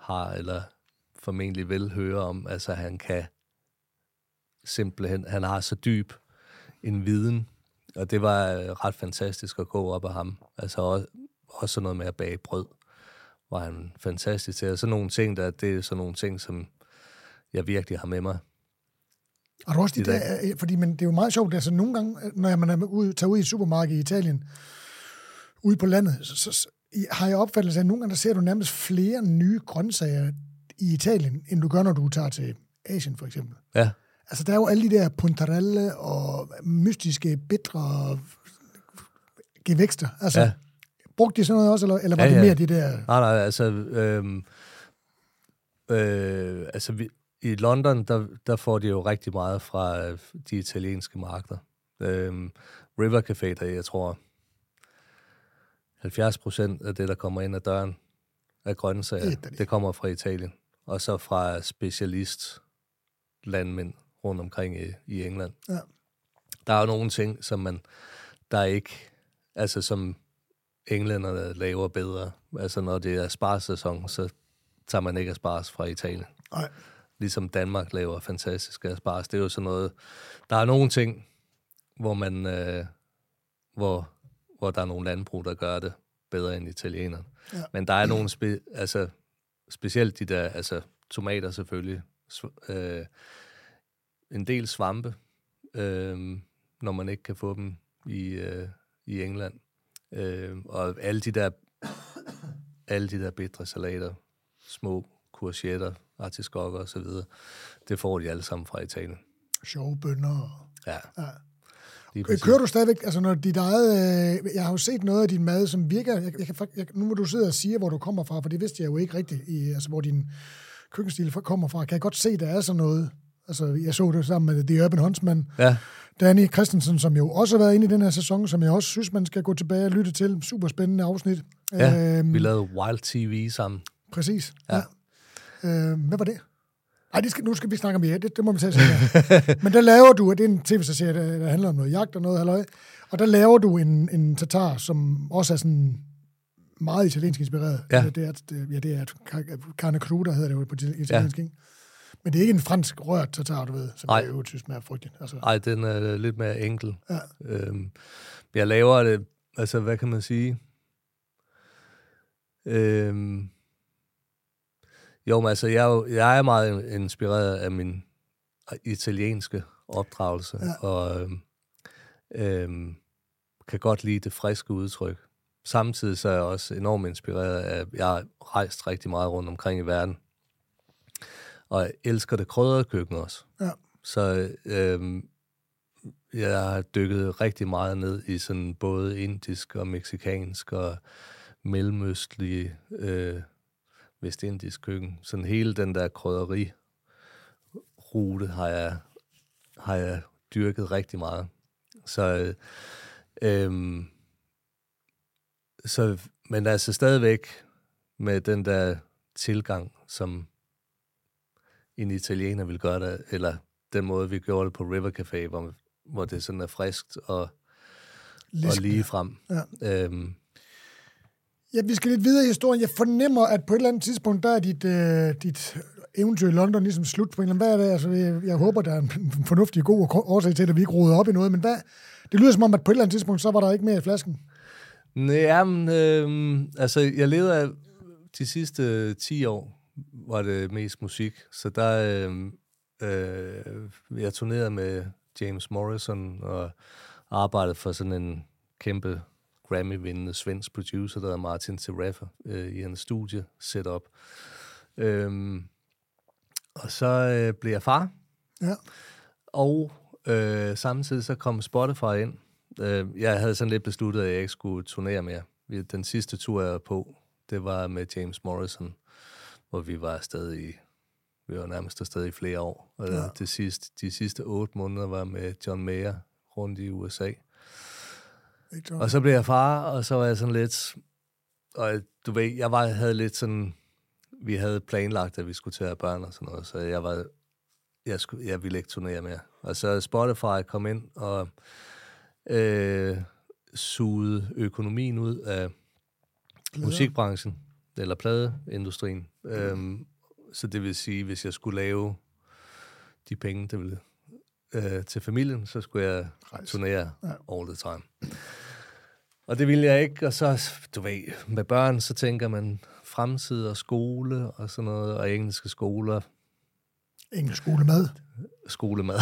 har, eller formentlig vil høre om. Altså han kan simpelthen, han har så dyb en viden, og det var øh, ret fantastisk at gå op af ham. Altså også, også sådan noget med at bage brød, var han fantastisk til. Og sådan nogle ting, der, det er sådan nogle ting, som jeg virkelig har med mig. Og du også de der, øh, fordi men det er jo meget sjovt, altså nogle gange, øh, når man er ude, tager ud i et supermarked i Italien, ude på landet, så, så, har jeg opfattelse af, at nogle gange der ser du nærmest flere nye grøntsager i Italien, end du gør, når du tager til Asien for eksempel. Ja, Altså, der er jo alle de der puntarelle og mystiske, bitre gevækster. Altså, ja. Brugte de sådan noget også, eller, eller var Ja, det ja. mere de der... Nej, nej, altså... Øhm, øh, altså vi, I London, der, der får de jo rigtig meget fra øh, de italienske markeder. Øhm, River Café, der jeg tror, 70 procent af det, der kommer ind ad døren af grøntsager, Æt, det kommer fra Italien. Og så fra specialist landmænd rundt omkring i, i England. Ja. Der er jo nogle ting, som man, der ikke, altså som englænderne laver bedre. Altså når det er sparsæson, så tager man ikke asparges fra Italien. Nej, Ligesom Danmark laver fantastiske asparges. Det er jo sådan noget, der er nogle ting, hvor man, øh, hvor, hvor der er nogle landbrug, der gør det bedre end italienerne. Ja. Men der er nogle, spe, altså specielt de der, altså tomater selvfølgelig, sv- øh, en del svampe, øh, når man ikke kan få dem i, øh, i England. Øh, og alle de der alle de der bitre salater, små courgetter, artiskokker og så videre, det får de alle sammen fra Italien. sjove bønder. Ja. Ja. Præcis. Kører du stadigvæk, altså når dit eget, øh, jeg har jo set noget af din mad, som virker, jeg, jeg kan, jeg, nu må du sidde og sige, hvor du kommer fra, for det vidste jeg jo ikke rigtigt, i, altså hvor din køkkenstil kommer fra. Kan jeg godt se, der er sådan noget, altså jeg så det sammen med The Urban Huntsman, Ja, Danny Christensen, som jo også har været inde i den her sæson, som jeg også synes, man skal gå tilbage og lytte til. Super spændende afsnit. ja. Øhm, vi lavede Wild TV sammen. Præcis. Ja. Ja. ja. Øh, hvad var det? Nej, det skal, nu skal vi snakke om ja, det, det må vi tage senere. Men der laver du, og det er en tv-serie, der, der handler om noget jagt og noget halløj, og der laver du en, en tatar, som også er sådan meget italiensk inspireret. Ja. Det er, det, ja, det er carne cruda, hedder det jo på italiensk, ja. ikke? Men det er ikke en fransk rørt tatar, du ved, som Nej. jeg jo synes smager frygteligt. Altså, Ej, den er lidt mere enkel. Ja. Øhm, jeg laver det, altså hvad kan man sige? Øhm, jo, men altså, jeg, er jeg er meget inspireret af min italienske opdragelse, ja. og øhm, øhm, kan godt lide det friske udtryk. Samtidig så er jeg også enormt inspireret af, jeg har rejst rigtig meget rundt omkring i verden, og jeg elsker det krydrede køkken også. Ja. Så øhm, jeg har dykket rigtig meget ned i sådan både indisk og meksikansk og mellemøstlige øh, vestindisk køkken. Sådan hele den der krydderi rute har jeg, har jeg dyrket rigtig meget. Så, øh, så, men altså stadigvæk med den der tilgang, som en italiener vil gøre det, eller den måde, vi gjorde det på River Café, hvor, hvor det sådan er friskt og, og Lisken. lige frem. Ja. Øhm, Ja, vi skal lidt videre i historien. Jeg fornemmer, at på et eller andet tidspunkt, der er dit, øh, dit eventyr i London ligesom slut på en eller anden. Hvad er det? Altså, jeg, jeg håber, der er en fornuftig god årsag til, at vi ikke roder op i noget, men hvad? Det lyder som om, at på et eller andet tidspunkt, så var der ikke mere i flasken. Nej, men, øh, altså, jeg levede af de sidste øh, 10 år, var det mest musik. Så der, øh, øh, jeg turnerede med James Morrison og arbejdede for sådan en kæmpe Grammy-vindende svensk producer, der hedder Martin Tereffa, øh, i hans studie setup. Øhm, og så øh, blev jeg far, Ja. og øh, samtidig så kom Spotify ind. Øh, jeg havde sådan lidt besluttet, at jeg ikke skulle turnere mere. Den sidste tur, jeg var på, det var med James Morrison, hvor vi var afsted i, vi var nærmest afsted i flere år. Og ja. det sidste, de sidste otte måneder var med John Mayer rundt i USA. Og så blev jeg far, og så var jeg sådan lidt... Og du ved, jeg var, havde lidt sådan... Vi havde planlagt, at vi skulle til at have børn og sådan noget, så jeg var... Jeg, skulle, jeg ville ikke turnere mere. Og så Spotify kom ind og øh, sugede økonomien ud af Glæder. musikbranchen, eller pladeindustrien. Øhm, så det vil sige, hvis jeg skulle lave de penge, det ville, øh, til familien, så skulle jeg Rejse. turnere Ja. all the time. Og det ville jeg ikke, og så, du ved, med børn, så tænker man fremtid og skole og sådan noget, og engelske skoler, Engelsk skolemad. skolemad.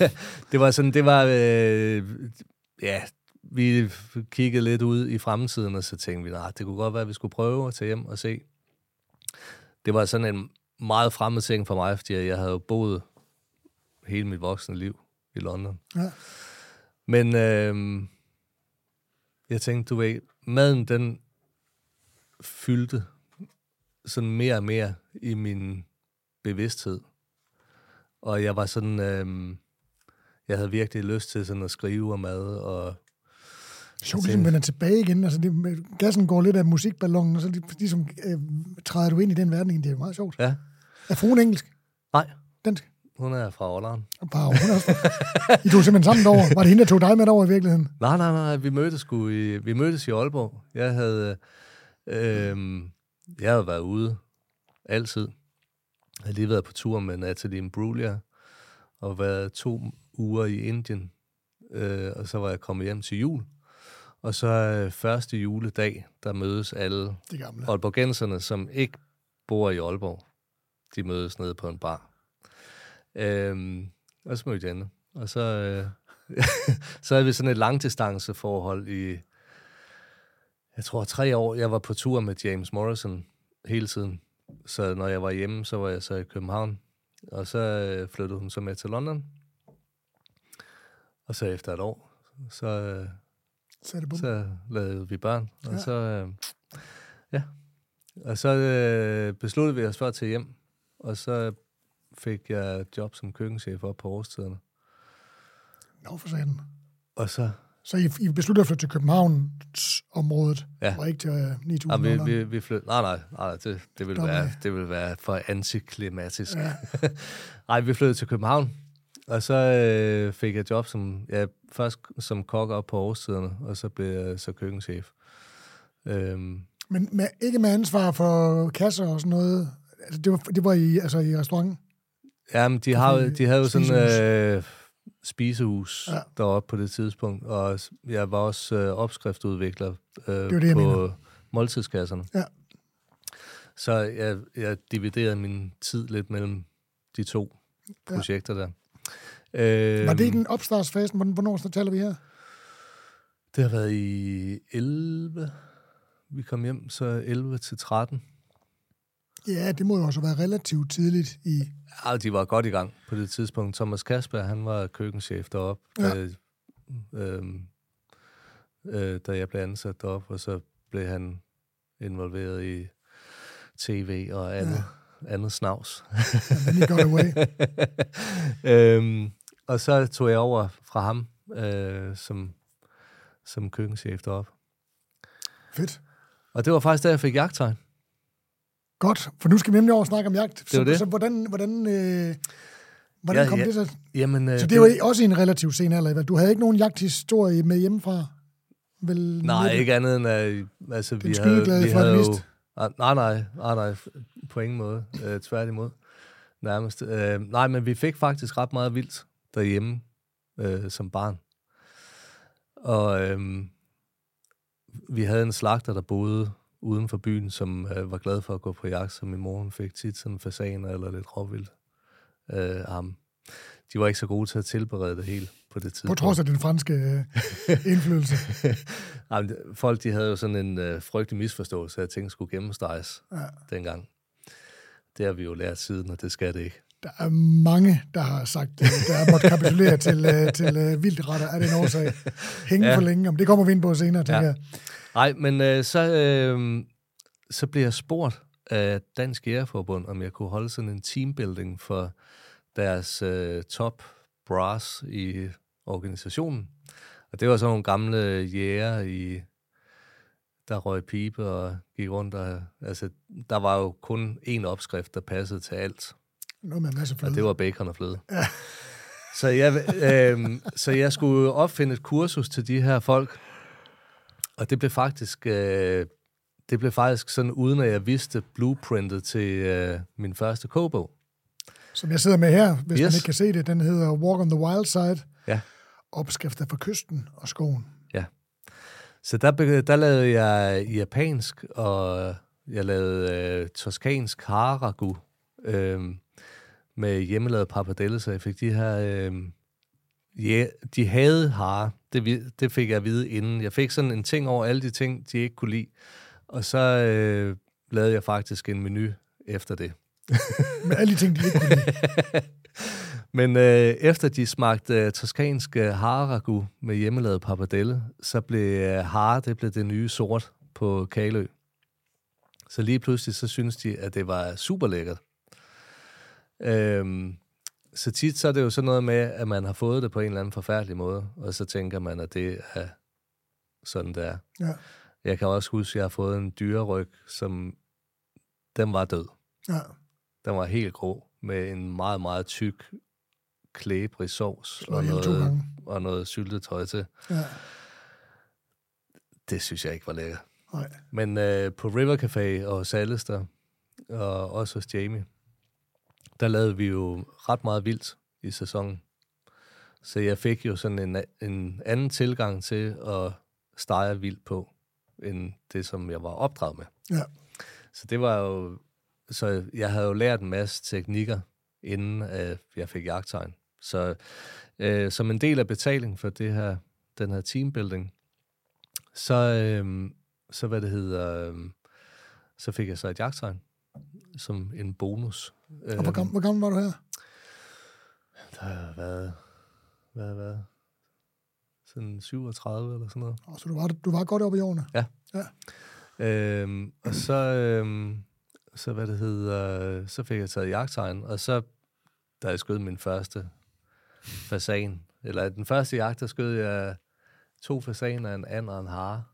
det var sådan, det var, øh, ja, vi kiggede lidt ud i fremtiden, og så tænkte vi, nej, det kunne godt være, at vi skulle prøve at tage hjem og se. Det var sådan en meget fremmed ting for mig, fordi jeg havde boet hele mit voksne liv i London. Ja. Men øh, jeg tænkte, du ved, maden den fyldte sådan mere og mere i min bevidsthed. Og jeg var sådan, øh, jeg havde virkelig lyst til sådan at skrive om mad, og Sjovt, ligesom vender tilbage igen. Altså, det, gassen går lidt af musikballonen, og så lig- ligesom øh, træder du ind i den verden igen. Det er meget sjovt. ja, Er fruen engelsk? nej, Dansk? Hun er fra Ålderen. Bare hun er også. I tog simpelthen sammen derover. Var det hende, der tog dig med derover i virkeligheden? Nej, nej, nej, vi mødtes, sgu i, vi mødtes i Aalborg. Jeg havde, øh, jeg havde været ude altid. Jeg havde lige været på tur med Natalie Imbruglia, og været to uger i Indien. Øh, og så var jeg kommet hjem til jul. Og så øh, første juledag, der mødes alle Det gamle. Aalborgenserne, som ikke bor i Aalborg. De mødes nede på en bar. Øhm, og så mødte jeg hende. Og så, øh, så havde vi sådan et langdistanceforhold i, jeg tror, tre år. Jeg var på tur med James Morrison hele tiden. Så når jeg var hjemme, så var jeg så i København. Og så øh, flyttede hun så med til London. Og så efter et år, så, øh, Så det bum. så lavede vi børn, og ja. så, øh, ja, og så øh, besluttede vi os for at tage hjem, og så fik jeg job som køkkenchef op på årstiderne. Nå, for satan. Og så, Så I, I besluttede at flytte til Københavns-området, Ja. og ikke til uh, 9000 ah, vi, vi, vi flyttede, nej, nej, nej, det, det, ville Stop være, det ville være for antiklimatisk. Ja. Nej, vi flyttede til København, og så øh, fik jeg job som, ja, først som kok op på årstiderne, og så blev jeg så køkkenchef. Øhm, Men med, ikke med ansvar for kasser og sådan noget. Altså, det, var, det var i, altså, i restauranten. Jamen, de, har, de havde jo sådan øh, spisehus Ja. ja. deroppe på det tidspunkt, og jeg var også øh, opskriftudvikler øh, det, jeg på mener. måltidskasserne. Ja. Så jeg, jeg dividerede min tid lidt mellem de to projekter der. Øh, Var det i den opstartsfasen? Hvornår, hvornår taler vi her? Det har været i 11. Vi kom hjem så 11 til 13. Ja, det må jo også have været relativt tidligt i... Ja, de var godt i gang på det tidspunkt. Thomas Kasper, han var køkkenchef deroppe, ja. øh, øh, øh, da jeg blev ansat deroppe, og så blev han involveret i tv og andet, ja. andet snavs. Ja, got away. øhm, og så tog jeg over fra ham øh, som, som køkkenchef deroppe. Fedt. Og det var faktisk der, jeg fik jagttegn. Godt, for nu skal vi nemlig over og snakke om jagt. Så, det. så hvordan, hvordan, øh, hvordan ja, kom ja, det så? Jamen, øh, så det, det var også en relativt sen alder. Du havde ikke nogen jagthistorie med hjemmefra? Vel, nej, ikke andet end, at altså, vi havde, vi havde jo... Ah, nej, nej, nej, nej, på ingen måde. Øh, tværtimod. Nærmest. Øh, nej, men vi fik faktisk ret meget vildt derhjemme øh, som barn. Og øh, vi havde en slagter, der boede uden for byen, som øh, var glad for at gå på jagt, så min mor fik tit sådan fasaner eller lidt råvildt øh, ham. De var ikke så gode til at tilberede det helt på det tidspunkt. På trods af den franske øh, indflydelse. Jamen, folk de havde jo sådan en øh, frygtelig misforståelse af, at ting skulle gennemsteges ja. dengang. Det har vi jo lært siden, og det skal det ikke. Der er mange, der har sagt, øh, der er måttet kapitulere til, øh, til øh, vildretter af den årsag. Hænge ja. for længe, men det kommer vi ind på senere, tænker ja. jeg. Nej, men øh, så, øh, så blev jeg spurgt af Dansk Jægerforbund, om jeg kunne holde sådan en teambuilding for deres øh, top brass i organisationen. Og det var sådan nogle gamle jæger i der røg pibe og gik rundt. Og, altså, der var jo kun én opskrift, der passede til alt. Noget med en masse fløde. Og det var bacon og fløde. Ja. Så jeg, øh, så jeg skulle opfinde et kursus til de her folk, og det blev faktisk, øh, det blev faktisk sådan, uden at jeg vidste blueprintet til øh, min første kogebog. Som jeg sidder med her, hvis yes. man ikke kan se det. Den hedder Walk on the Wild Side. Ja. Opskrifter fra kysten og skoven. Ja. Så der, der lavede jeg japansk, og jeg lavede øh, toskansk haragu øh, med hjemmelavet pappardelle, så jeg fik de her... Øh, ja, de havde hare. Det, det fik jeg at vide inden. Jeg fik sådan en ting over alle de ting, de ikke kunne lide. Og så øh, lavede jeg faktisk en menu efter det. Med alle de ting, de ikke kunne lide. Men øh, efter de smagte øh, toskansk øh, haragu med hjemmelavet pappardelle, så blev øh, hare, det blev det nye sort på Kalø. Så lige pludselig, så synes de, at det var super lækkert. Øhm, så tit så er det jo sådan noget med, at man har fået det på en eller anden forfærdelig måde, og så tænker man, at det er sådan, det er. Ja. Jeg kan også huske, at jeg har fået en dyreryg, som den var død. Ja. Den var helt grå, med en meget, meget tyk, klæbrig sovs og noget, og noget syltetøj til. Ja. Det synes jeg ikke var lækkert. Nej. Men øh, på River Café og Salister, og også hos Jamie, der lavede vi jo ret meget vildt i sæsonen. Så jeg fik jo sådan en, en anden tilgang til at stege vildt på, end det, som jeg var opdraget med. Ja. Så det var jo... Så jeg havde jo lært en masse teknikker, inden øh, jeg fik jagttegn. Så øh, som en del af betaling for det her, den her teambuilding, så, øh, så hvad det hedder, øh, så fik jeg så et jagttegn som en bonus. Og hvor, gammel, hvor gammel var du her? Der har været, hvad, hvad, sådan 37 eller sådan noget. Og så du var, du var godt oppe i årene? Ja. ja. Øhm, og så, øhm, så, hvad det hedder, så fik jeg taget jagttegn, og så, da jeg skød min første fasan, eller den første jagt, der skød jeg to fasaner, en and og en hare.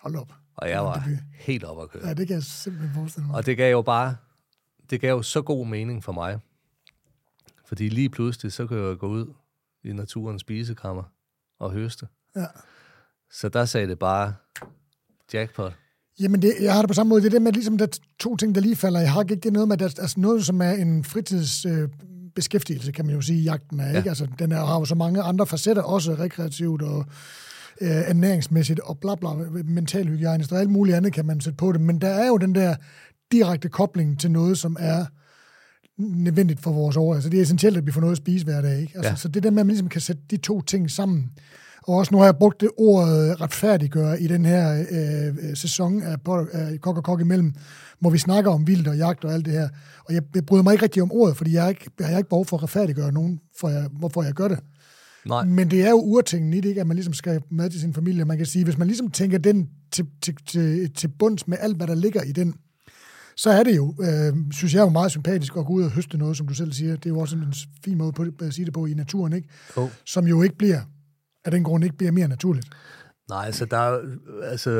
Hold op. Og jeg var helt op at køre. Ja, det kan jeg simpelthen forestille mig. Og det gav jo bare, det gav jo så god mening for mig. Fordi lige pludselig, så kan jeg gå ud i naturens spisekammer og høste. Ja. Så der sagde det bare jackpot. Jamen, det, jeg har det på samme måde. Det er det med, ligesom der er to ting, der lige falder i hak. Ikke? Det er noget med, at der, altså noget, som er en fritidsbeskæftigelse, øh, kan man jo sige, jagten er. Ja. Ikke? Altså, den er, har jo så mange andre facetter, også rekreativt og øh, ernæringsmæssigt og bla bla, mental hygiejnisk og alt muligt andet kan man sætte på det. Men der er jo den der direkte kobling til noget, som er nødvendigt for vores år. Altså det er essentielt, at vi får noget at spise hver dag. Ikke? Altså, Ja. Så det der med, at man ligesom kan sætte de to ting sammen. Og også nu har jeg brugt det ordet retfærdiggøre i den her øh, sæson af, af Kok og Kok imellem, hvor vi snakker om vildt og jagt og alt det her. Og jeg, jeg bryder mig ikke rigtig om ordet, fordi jeg har ikke, jeg har ikke behov for at retfærdiggøre nogen, for jeg, hvorfor jeg gør det. Nej, Men det er jo urtingen i det, ikke? at man ligesom skal mad til sin familie. Man kan sige, hvis man ligesom tænker den til, til, til, til bunds med alt, hvad der ligger i den, så er det jo, øh, synes jeg, jo meget sympatisk at gå ud og høste noget, som du selv siger. Det er jo også en fin måde på, at sige det på i naturen, ikke? Jo. Som jo ikke bliver, af den grund ikke bliver mere naturligt. Nej, altså der er, jo- altså,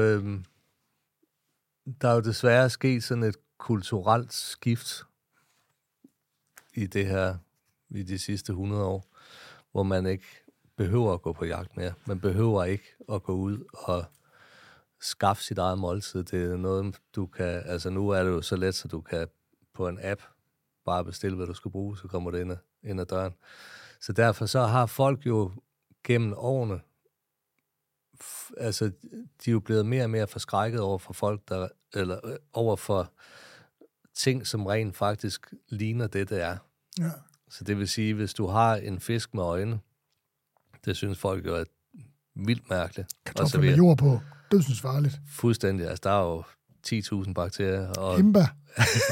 der er jo desværre sket sådan et kulturelt skift i det her, i de sidste 100 år, hvor man ikke behøver at gå på jagt mere. Man behøver ikke at gå ud og skaffe sit eget måltid. Det er noget, du kan, altså nu er det jo så let, så du kan på en app bare bestille, hvad du skal bruge, så kommer det ind ad, ind ad døren. Så derfor så har folk jo gennem årene altså, de er jo blevet mere og mere forskrækket over for folk, der, eller øh, over for ting, som rent faktisk ligner det, det er. Ja. Så det vil sige, hvis du har en fisk med øjne, det synes folk jo er vildt mærkeligt. Kartofler med jord på, dødsens farligt. Fuldstændig. Altså, der er jo 10.000 bakterier. Og, Himba,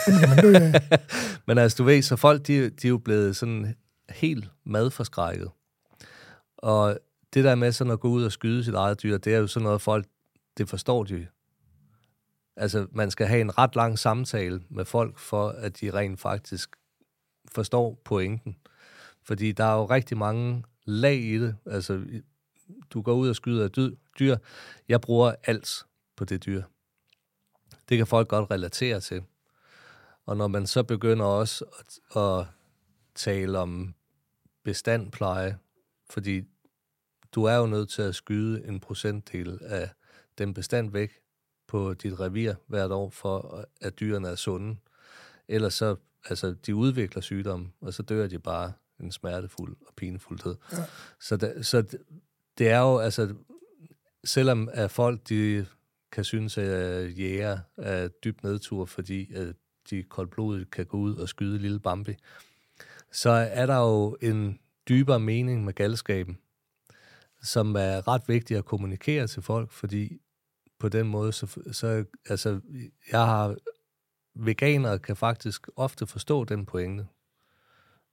den kan man dø af. men altså, du ved, så folk, de, de er jo blevet sådan helt madforskrækket. Og det der med sådan at gå ud og skyde sit eget dyr, det er jo sådan noget, folk, det forstår de. Altså, man skal have en ret lang samtale med folk, for at de rent faktisk forstår pointen. Fordi der er jo rigtig mange lag i det. Altså, du går ud og skyder et dy- dyr. Jeg bruger alt på det dyr. Det kan folk godt relatere til. Og når man så begynder også at, at tale om bestandpleje, fordi du er jo nødt til at skyde en procentdel af den bestand væk på dit revir hvert år, for at dyrene er sunde. Ellers så, altså, de udvikler sygdomme, og så dør de bare en smertefuld og pinefuld død. Ja. Så, det, så det, er jo, altså, selvom at folk, de kan synes, at øh, jæger er dybt nedtur, fordi at de koldblodigt kan gå ud og skyde lille Bambi, så er der jo en dybere mening med galskaben, som er ret vigtig at kommunikere til folk, fordi på den måde, så, så altså, jeg har, veganere kan faktisk ofte forstå den pointe,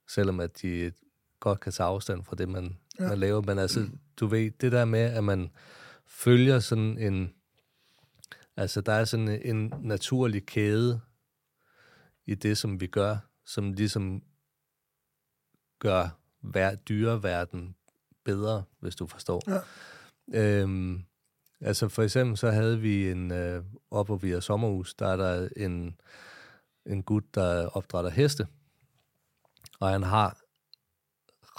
selvom at de godt kan tage afstand fra det, man, ja. man laver. Men altså, du ved, det der med, at man følger sådan en, altså der er sådan en naturlig kæde i det, som vi gør, som ligesom gør hver dyreverden bedre, hvis du forstår. Ja. Øhm, altså for eksempel så havde vi en, øh, op hvor vi er sommerhus, der er der en, en gut, der opdrætter heste, og han har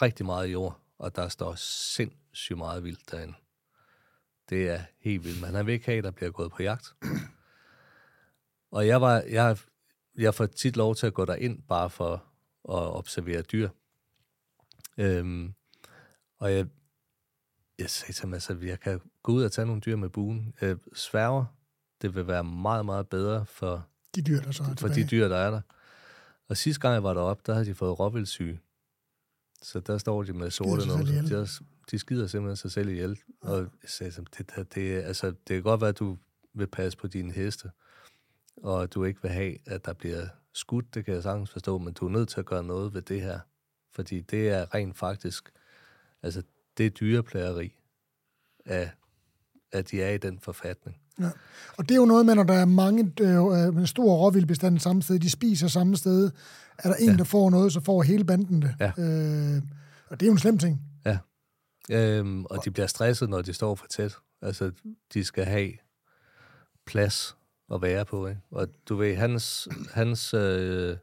rigtig meget jord, og der står sindssygt meget vildt derinde. Det er helt vildt, men han vil ikke have, at der bliver gået på jagt. Og jeg, var, jeg, jeg får tit lov til at gå derind bare for at observere dyr. Øhm, og jeg, jeg sagde til ham, altså, jeg kan gå ud og tage nogle dyr med buen. Jeg sværger, det vil være meget, meget bedre for, De dyr, der så er for tilbage. de dyr, der er der. Og sidste gang jeg var deroppe, der havde de fået råvildsyge. Så der står de med sorte numser. De, er- de skider simpelthen sig selv ihjel. Og jeg sagde det, det, er- altså, det kan godt være, at du vil passe på dine heste, og du ikke vil have, at der bliver skudt, det kan jeg sagtens forstå, men du er nødt til at gøre noget ved det her. Fordi det er rent faktisk, altså det er dyreplageri, at, at de er i den forfatning. Ja. Og det er jo noget med, når der er mange øh, med stor råvildbestand samme sted, de spiser samme sted, er der en, ja. der får noget, så får hele banden det. Ja. Øh, og det er jo en slem ting. Ja. Øhm, og de bliver stresset, når de står for tæt. Altså, de skal have plads at være på. Ikke? Og du ved, hans, hans øh,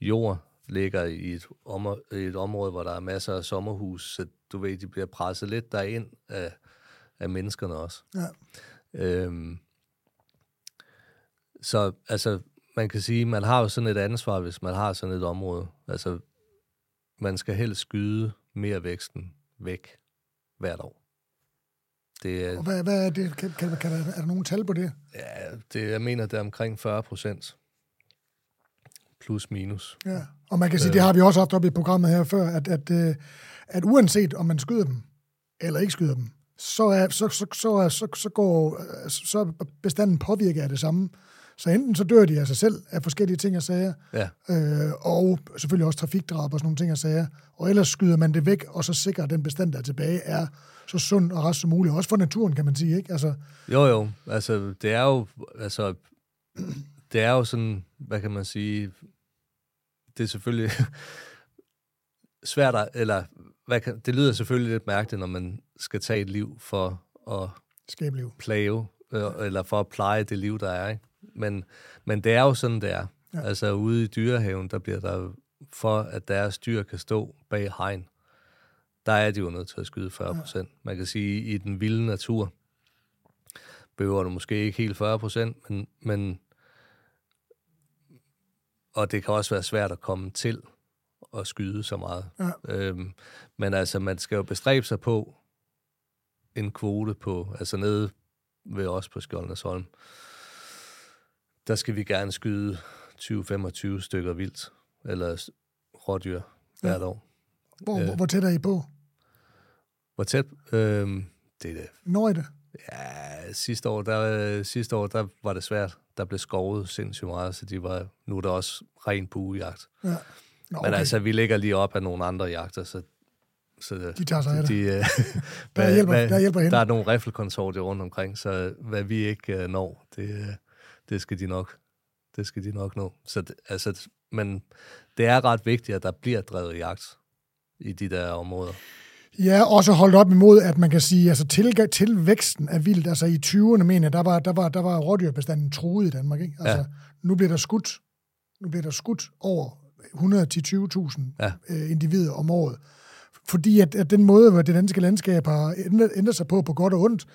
jord ligger i et, om, et område, hvor der er masser af sommerhus, så du ved, de bliver presset lidt derind af, af menneskerne også. Ja. Øhm, så altså, man kan sige, man har jo sådan et ansvar, hvis man har sådan et område. Altså, man skal helst skyde mere væksten væk hvert år. Det er, Og hvad, hvad er det? Kan, kan, kan der, er der nogen tal på det? ja, det, jeg mener, det er omkring 40 procent. Plus minus. Ja. Og man kan sige, det har vi også haft op i programmet her før, at, at, øh, at uanset om man skyder dem, eller ikke skyder dem, så er, så, så, så, så, så, går, så er bestanden påvirket af det samme. Så enten så dør de af sig selv af forskellige ting og sager, Ja, øh, og selvfølgelig også trafikdrab og sådan nogle ting og sager, og ellers skyder man det væk, og så sikrer den bestand, der er tilbage, er så sund og rask som muligt. Også for naturen, kan man sige, ikke? Altså, jo jo, altså det er jo, altså, det er jo sådan, hvad kan man sige, det er selvfølgelig svært, at, eller hvad kan, det lyder selvfølgelig lidt mærkeligt, når man skal tage et liv for at skæbliv. plage, øh, eller for at pleje det liv, der er. Ikke? Men, men det er jo sådan, det er. Ja. Altså ude i dyrehaven, der bliver der, for at deres dyr kan stå bag hegn, der er de jo nødt til at skyde 40 procent. Ja. Man kan sige, i den vilde natur behøver du måske ikke helt 40 procent, men, men og det kan også være svært at komme til at skyde så meget. Ja. Øhm, men altså, man skal jo bestræbe sig på en kvote på, altså nede ved os på Skjoldnesholm, der skal vi gerne skyde 20-25 stykker vildt, eller rådyr hvert Ja. år. Hvor, Øh. hvor, tæt er I på? Hvor tæt? Øhm, det er det. Når I det? Ja, sidste år, der, øh, sidste år, der var det svært. Der blev skovet sindssygt meget, så de var, nu er der også ren buejagt. Ja. Nå, Okay. Men altså, vi ligger lige op af nogle andre jagter, så, så De tager sig af det. de, øh, Der hjælper- hvad- der hjælper hende. Der er nogle riffelkonsortier rundt omkring, så hvad vi ikke øh, når, det, øh, det skal de nok det skal de nok nå. Så det, altså, men det er ret vigtigt, at der bliver drevet jagt i de der områder. Ja, også holdt op imod, at man kan sige, altså til, tilvæksten af vildt, altså i 20'erne, mener jeg, der var, der var, der var rådyrbestanden truet i Danmark, ikke? Altså, Ja. nu bliver der skudt, nu bliver der skudt over 100-20.000 Ja. øh, individer om året. Fordi at, at den måde, hvor det danske landskab har ændret, ændret sig på, på godt og ondt,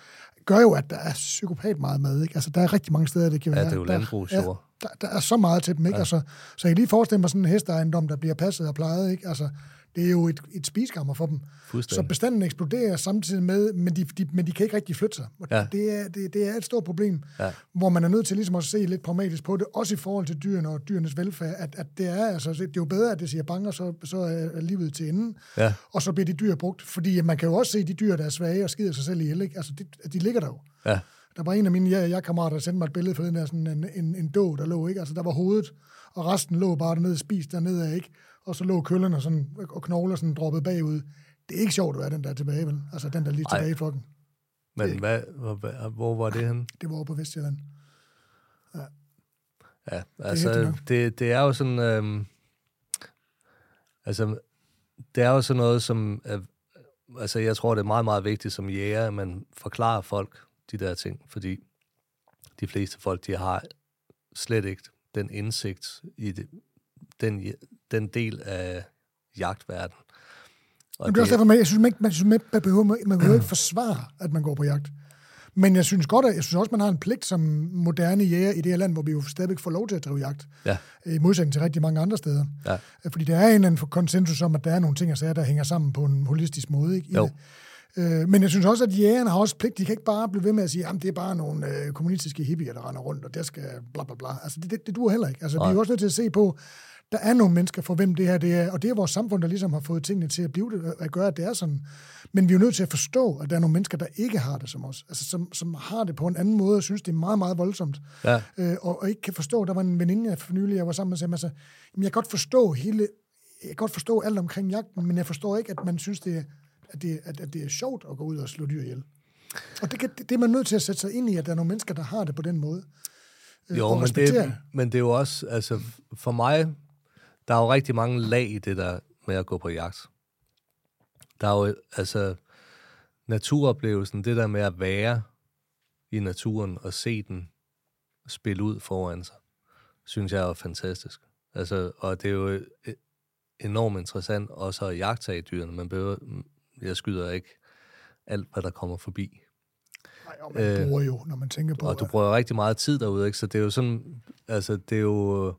gør jo, at der er psykopat meget mad, ikke? Altså, der er rigtig mange steder, det kan Ja, være. det er jo landbrugsjord. der, der er så meget til dem, ikke? Ja. Altså, så jeg kan lige forestille mig sådan en hesteejendom, der bliver passet og plejet, ikke? Altså, det er jo et, et spiskammer for dem. Så bestanden eksploderer samtidig med, men de, de, men de kan ikke rigtig flytte sig. Og Ja. det, er, det, det er et stort problem, Ja. hvor man er nødt til ligesom at se lidt pragmatisk på det, også i forhold til dyrene og dyrenes velfærd, at, at det er altså, det er jo bedre, at det siger bange, så, så er livet til enden, Ja. og så bliver de dyr brugt. Fordi man kan jo også se de dyr, der er svage og skider sig selv ihjel, ikke? Altså, de, de ligger der jo. Ja, Der var en af mine jeg, jeg kammerater, der sendte mig et billede for den der sådan en, en, en dog, der lå, ikke? Altså, der var hovedet, og resten lå bare dernede spist dernede ikke? Og så lå køllerne sådan, og knogler sådan droppet bagud. Det er ikke sjovt at være den der tilbage, vel? Altså, den der lige Ej. tilbage i flokken. men hvad, hvor, hvor var det henne? Det var over på Vestjylland. Ja, hæftigt altså, nok. det, det er jo sådan... Øhm, altså, det er jo sådan noget, som... Øh, altså, jeg tror, det er meget, meget vigtigt som jæger, at man forklarer folk de der ting, fordi de fleste folk, de har slet ikke den indsigt i det, den, den del af jagtverdenen. Og Men det er også derfor, man, jeg synes, man, man, synes, man, man behøver, man behøver ikke forsvare, at man går på jagt. Men jeg synes godt, at jeg synes også, man har en pligt som moderne jæger i det her land, hvor vi jo stadigvæk får lov til at drive jagt. Ja. I modsætning til rigtig mange andre steder. Ja. Fordi der er en eller anden konsensus om, at der er nogle ting og sager, der hænger sammen på en holistisk måde. Ikke? Jo. Øh, men jeg synes også, at jægerne har også pligt. De kan ikke bare blive ved med at sige, at det er bare nogle øh, kommunistiske hippier, der render rundt, og der skal bla bla bla. Altså, det, det, det duer heller ikke. Altså, vi er jo også nødt til at se på, der er nogle mennesker, for hvem det her det er, og det er vores samfund, der ligesom har fået tingene til at blive det, at gøre, at det er sådan. Men vi er jo nødt til at forstå, at der er nogle mennesker, der ikke har det som os. Altså, som, som har det på en anden måde, og synes, det er meget, meget voldsomt. Ja, Øh, og, og ikke kan forstå, der var en veninde, jeg for nylig, jeg var sammen med, sagde, altså, jamen, jeg kan godt forstå hele, jeg kan godt forstå alt omkring jagten, men jeg forstår ikke, at man synes, det er, at det, at, at det er sjovt at gå ud og slå dyr ihjel. Og det, kan, det, det er man nødt til at sætte sig ind i, at der er nogle mennesker, der har det på den måde. Øh, Jo, men det, men det er jo også, altså for mig, der er jo rigtig mange lag i det der med at gå på jagt. Der er jo, altså, naturoplevelsen, det der med at være i naturen og se den spille ud foran sig, synes jeg er fantastisk. Altså, og det er jo øh, enormt interessant også at jagtage dyrene. Man behøver, jeg skyder ikke alt, hvad der kommer forbi. Nej, og man øh, bruger jo, når man tænker på... Og du bruger rigtig meget tid derude, ikke? Så det er jo sådan, altså det er jo,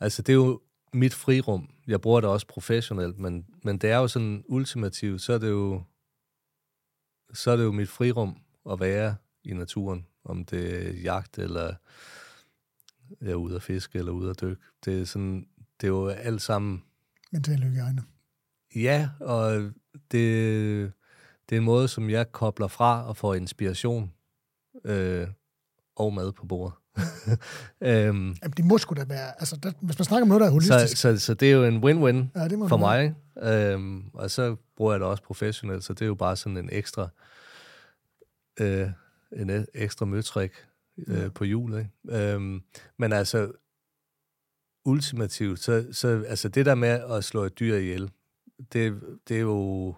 altså det er jo mit frirum. Jeg bruger det også professionelt, men, men det er jo sådan ultimativt, så er det jo, så er det jo mit frirum at være i naturen, om det er jagt, eller jeg er ude at fiske, eller ude at dykke. Det er, sådan, det er jo alt sammen... Mental hygiejne. Ja, og det, det er en måde, som jeg kobler fra og får inspiration øh, og mad på bordet. øhm, Jamen, det må sgu da være... Altså, der, hvis man snakker om noget, der er holistisk... Så, så, så det er jo en win-win ja, for mig. Øhm, og så bruger jeg det også professionelt, så det er jo bare sådan en ekstra... Øh, en e- ekstra møtrik øh, ja. på hjulet. Ikke? Øhm, men altså, ultimativt, så, så altså det der med at slå et dyr ihjel, det, det er jo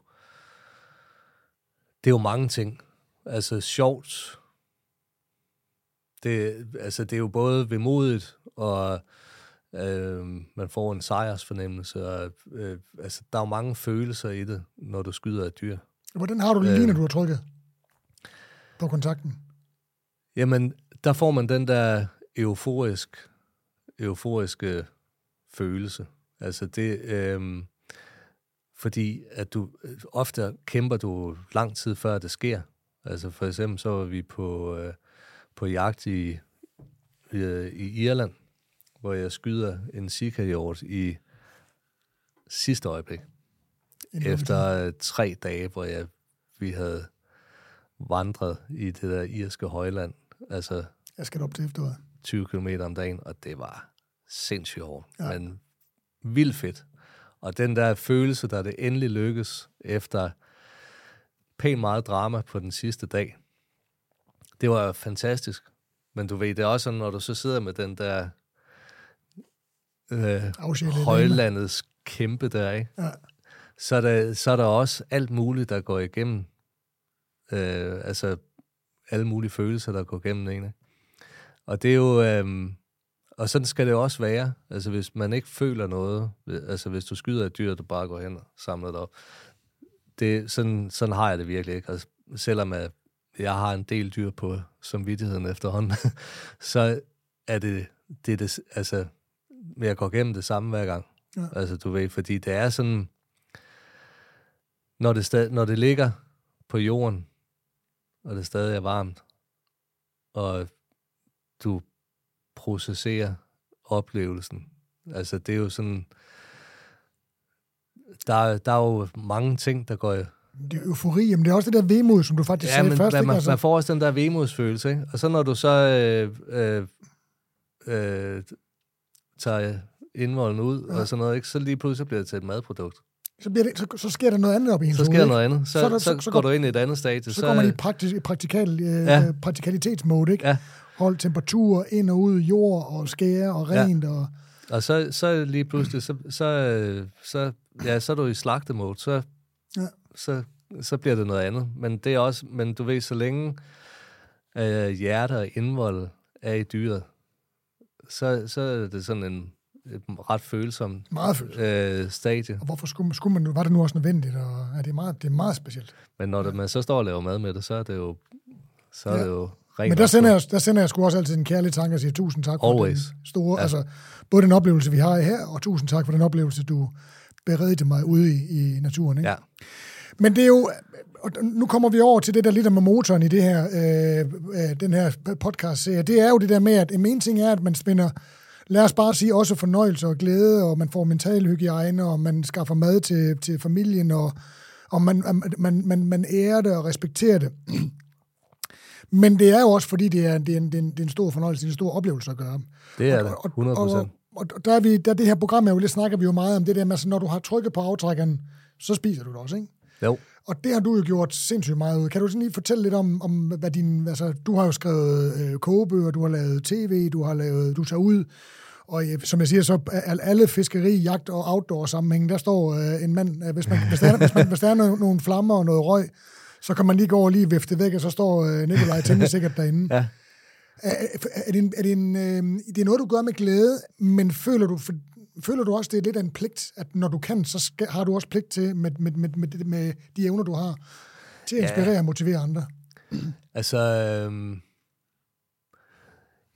det er jo mange ting. Altså sjovt. Det, altså, det er jo både vemodigt, og øh, man får en sejrsfornemmelse. Og, øh, altså, der er jo mange følelser i det, når du skyder et dyr. Hvordan har du det lige, når øh. du har trykket på kontakten? Jamen, der får man den der euforisk, euforiske følelse. Altså det, øh, fordi at du ofte kæmper du lang tid før det sker. Altså for eksempel så var vi på, øh, på jagt i, i, i Irland, hvor jeg skyder en sikkerhjort i sidste øjeblik. Efter øh, tre dage, hvor jeg, vi havde vandret i det der irske højland. Altså, jeg skal op til efteråret. 20 km om dagen, og det var sindssygt hårdt, ja. men vildt fedt. Og den der følelse, der det endelig lykkes efter pænt meget drama på den sidste dag, det var fantastisk. Men du ved, det er også sådan, når du så sidder med den der øh, højlandets kæmpe der, ikke? Ja. Så, er der, så er der også alt muligt, der går igennem. Øh, altså, alle mulige følelser, der går igennem en. Ikke? Og det er jo... Øh, og sådan skal det jo også være. Altså, hvis man ikke føler noget, altså hvis du skyder et dyr, du bare går hen og samler det op, det, sådan, sådan har jeg det virkelig ikke. Altså, selvom jeg, jeg har en del dyr på samvittigheden efterhånden, så er det, det, det altså, jeg går gennem det samme hver gang. Ja. Altså, du ved, fordi det er sådan, når det, stad, når det ligger på jorden, og det stadig er varmt, og du processere oplevelsen. Altså, det er jo sådan... Der, der er jo mange ting, der går... Det er eufori, men det er også det der vemod, som du faktisk ja, sagde men, først. Man, ikke? Altså... man får også den der vemodsfølelse, ikke? Og så når du så øh, øh, øh, tager indvolden ud ja. og sådan noget, ikke? så lige pludselig bliver det til et madprodukt. Så, bliver det, så, så sker der noget andet op i Så sker der noget andet. Så, så, der, så, så, så går, går du ind i et andet stadie. Så, så går man i praktisk, praktikal, øh, ja. praktikalitetsmode, ikke? Ja holde temperatur ind og ud, jord og skære og rent. Ja. Og, og så, så lige pludselig, så, så, så, ja, så er du i slagtemode, så, ja. Så, så bliver det noget andet. Men det er også, men du ved, så længe øh, hjerte og indvold er i dyret, så, så er det sådan en et ret følsom meget følsom. Øh, stadie. Og hvorfor skulle, skulle man, var det nu også nødvendigt? Og, er det, meget, det er meget specielt. Men når det, man så står og laver mad med det, så er det jo, så er ja. det jo Men der sender, jeg, der sender jeg sgu også altid en kærlig tanke og siger tusind tak for Always. den store, ja. altså både den oplevelse, vi har her, og tusind tak for den oplevelse, du beredte mig ude i, i naturen. Ikke? Ja. Men det er jo, og nu kommer vi over til det der lidt med motoren i det her, øh, øh, den her podcast-serie. Det er jo det der med, at en ting er, at man spænder, lad os bare sige, også fornøjelse og glæde, og man får mental hygiejne, og man skaffer mad til, til familien, og, og man, man, man, man ærer det og respekterer det. Men det er jo også, fordi det er, det er, en, det er, en, det er en stor fornøjelse, det er en stor oplevelse at gøre. Det er det, 100 procent. Og, og, der, er vi, der det her program er jo lidt, snakker vi jo meget om det der med, altså, når du har trykket på aftrækkeren, så spiser du det også, ikke? Jo. Og det har du jo gjort sindssygt meget ud. Kan du sådan lige fortælle lidt om, om hvad din... Altså, du har jo skrevet øh, kogebøger, du har lavet tv, du har lavet... Du tager ud, og som jeg siger, så alle fiskeri, jagt og outdoor sammenhæng, der står øh, en mand, øh, hvis, man, hvis, der, hvis, man, hvis der er nogle, nogle flammer og noget røg, så kan man lige gå og lige vifte væk, og så står øh, Nikolaj temmelig sikkert derinde. Ja. Er, er, det en, er det, en, øh, det er noget, du gør med glæde, men føler du, for, føler du også, det er lidt af en pligt, at når du kan, så skal, har du også pligt til, med, med, med, med, med de evner, du har, til at inspirere ja. og motivere andre? Altså, øh,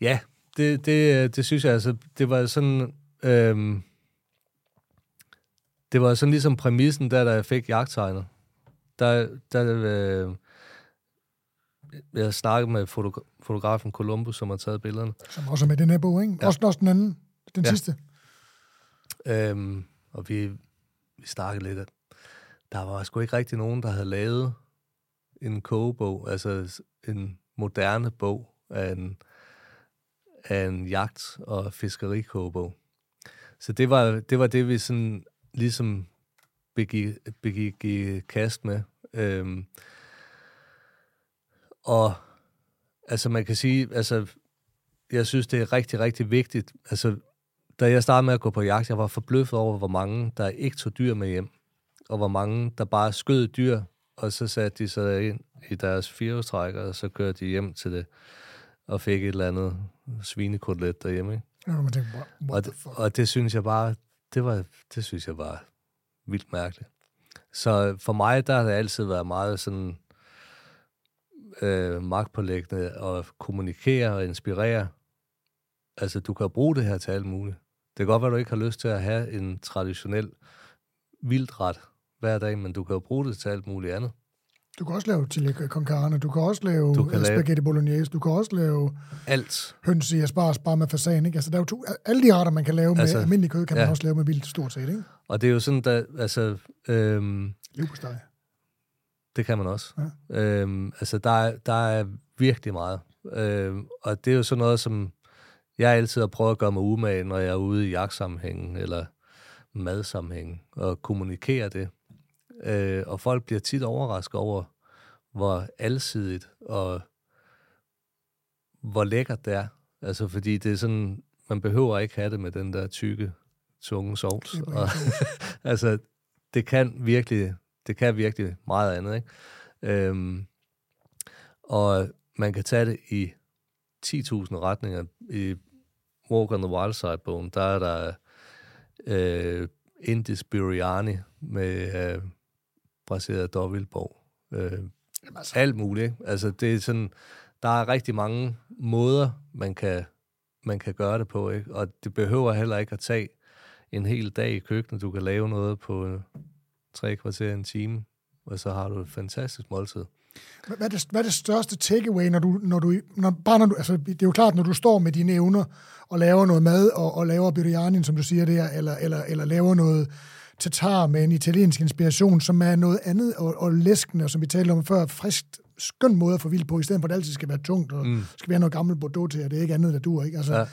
ja, det, det, det synes jeg, altså, det var sådan, øh, det var sådan ligesom præmissen, der, da jeg fik jagttegnet der, der, øh, jeg har snakket med fotogra- fotografen Columbus, som har taget billederne. Som også er med den her bog, ikke? Ja. Også, også den anden, den Ja. sidste. Øhm, og vi, vi snakkede lidt, at der var sgu ikke rigtig nogen, der havde lavet en kogebog, altså en moderne bog af en, af en jagt- og fiskerikogebog. Så det var, det var det, vi sådan ligesom begik, begik i kast med. Øhm, og altså man kan sige, altså jeg synes, det er rigtig, rigtig vigtigt. Altså, da jeg startede med at gå på jagt, jeg var forbløffet over, hvor mange, der ikke tog dyr med hjem, og hvor mange, der bare skød dyr, og så satte de sig ind i deres firehjulstrækker, og så kørte de hjem til det, og fik et eller andet svinekotelet derhjemme. Ikke? Ja, man tænker, what, Og, what det, fuck? og det synes jeg bare, det var, det synes jeg var vildt mærkeligt. Så for mig, der har det altid været meget sådan øh, magtpålæggende at kommunikere og inspirere. Altså, du kan bruge det her til alt muligt. Det kan godt være, du ikke har lyst til at have en traditionel vildret hver dag, men du kan jo bruge det til alt muligt andet. Du kan også lave chili con carne, du kan også lave, Du kan lave- spaghetti bolognese, du kan også lave Alt. høns i asparges bare med fasan, ikke? Altså, der er jo to, alle de retter, man kan lave med Altså, almindelig kød, kan man ja. også lave med vildt stort set, ikke? Og det er jo sådan, der, altså, øhm, Liv på steg. Det kan man også. Ja. Øhm, altså, der er, der er virkelig meget. Øhm, og det er jo sådan noget, som jeg altid har prøvet at gøre mig umage, når jeg er ude i jagtsammenhængen eller madsammenhængen, og kommunikere det. Øh, og folk bliver tit overrasket over, hvor alsidigt og hvor lækkert det er. Altså, fordi det er sådan, man behøver ikke have det med den der tykke, tunge sovs. Er Og, altså, det kan virkelig, det kan virkelig meget andet, ikke? Øhm, og man kan tage det i 10.000 retninger. I Walk on the Wild Side-bogen, der er der øh, indisk biryani med øh, braseret dobbeltborg. Øh, Jamen, altså, alt muligt. Ikke? Altså, det er sådan, der er rigtig mange måder, man kan, man kan gøre det på, ikke? og det behøver heller ikke at tage en hel dag i køkkenet. Du kan lave noget på tre kvarter, en time, og så har du et fantastisk måltid. Hvad er, det, hvad er det største takeaway, når du, når du, når, bare når du, altså, det er jo klart, når du står med dine evner og laver noget mad, og, og laver biryani, som du siger der, eller, eller, eller laver noget tatar med en italiensk inspiration, som er noget andet og, og læskende, og som vi talte om før, friskt, skøn måde at få vildt på, i stedet for at det altid skal være tungt, og mm. skal være noget gammelt Bordeaux til, og det er ikke andet, der dur, ikke? Altså, Ja.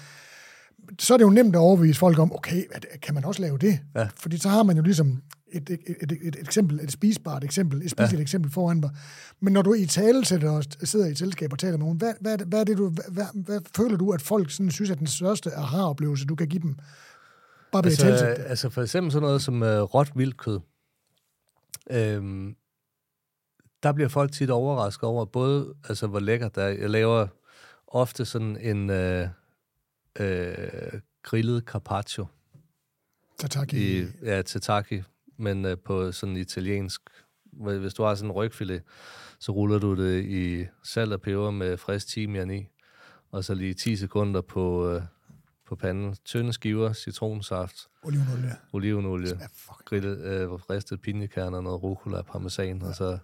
Så er det jo nemt at overbevise folk om, okay, kan man også lave det? Ja. Fordi så har man jo ligesom et, et, et, et, et eksempel, et spisbart eksempel, et spiseligt ja. eksempel foran mig. Men når du i tale sætter og sidder i et selskab og taler med nogen, hvad, hvad, hvad, er det, du, hvad, hvad, føler du, at folk sådan synes er den største aha-oplevelse, du kan give dem? Bare ved Altså, at tale altså for eksempel sådan noget som øh, råt vildkød. Øhm, der bliver folk tit overrasket over, både altså, hvor lækkert det er. Jeg laver ofte sådan en øh, øh, grillet carpaccio Tataki. i ja, tataki, men øh, på sådan italiensk. Hvis du har sådan en rygfilet, så ruller du det i salt og peber med frisk timian i, og så lige 10 sekunder på, øh, på panden. Tynde skiver, citronsaft, Olivenolie. olivenolie, Ja, grillet, øh, ristet pinjekerner, noget rucola, parmesan, og så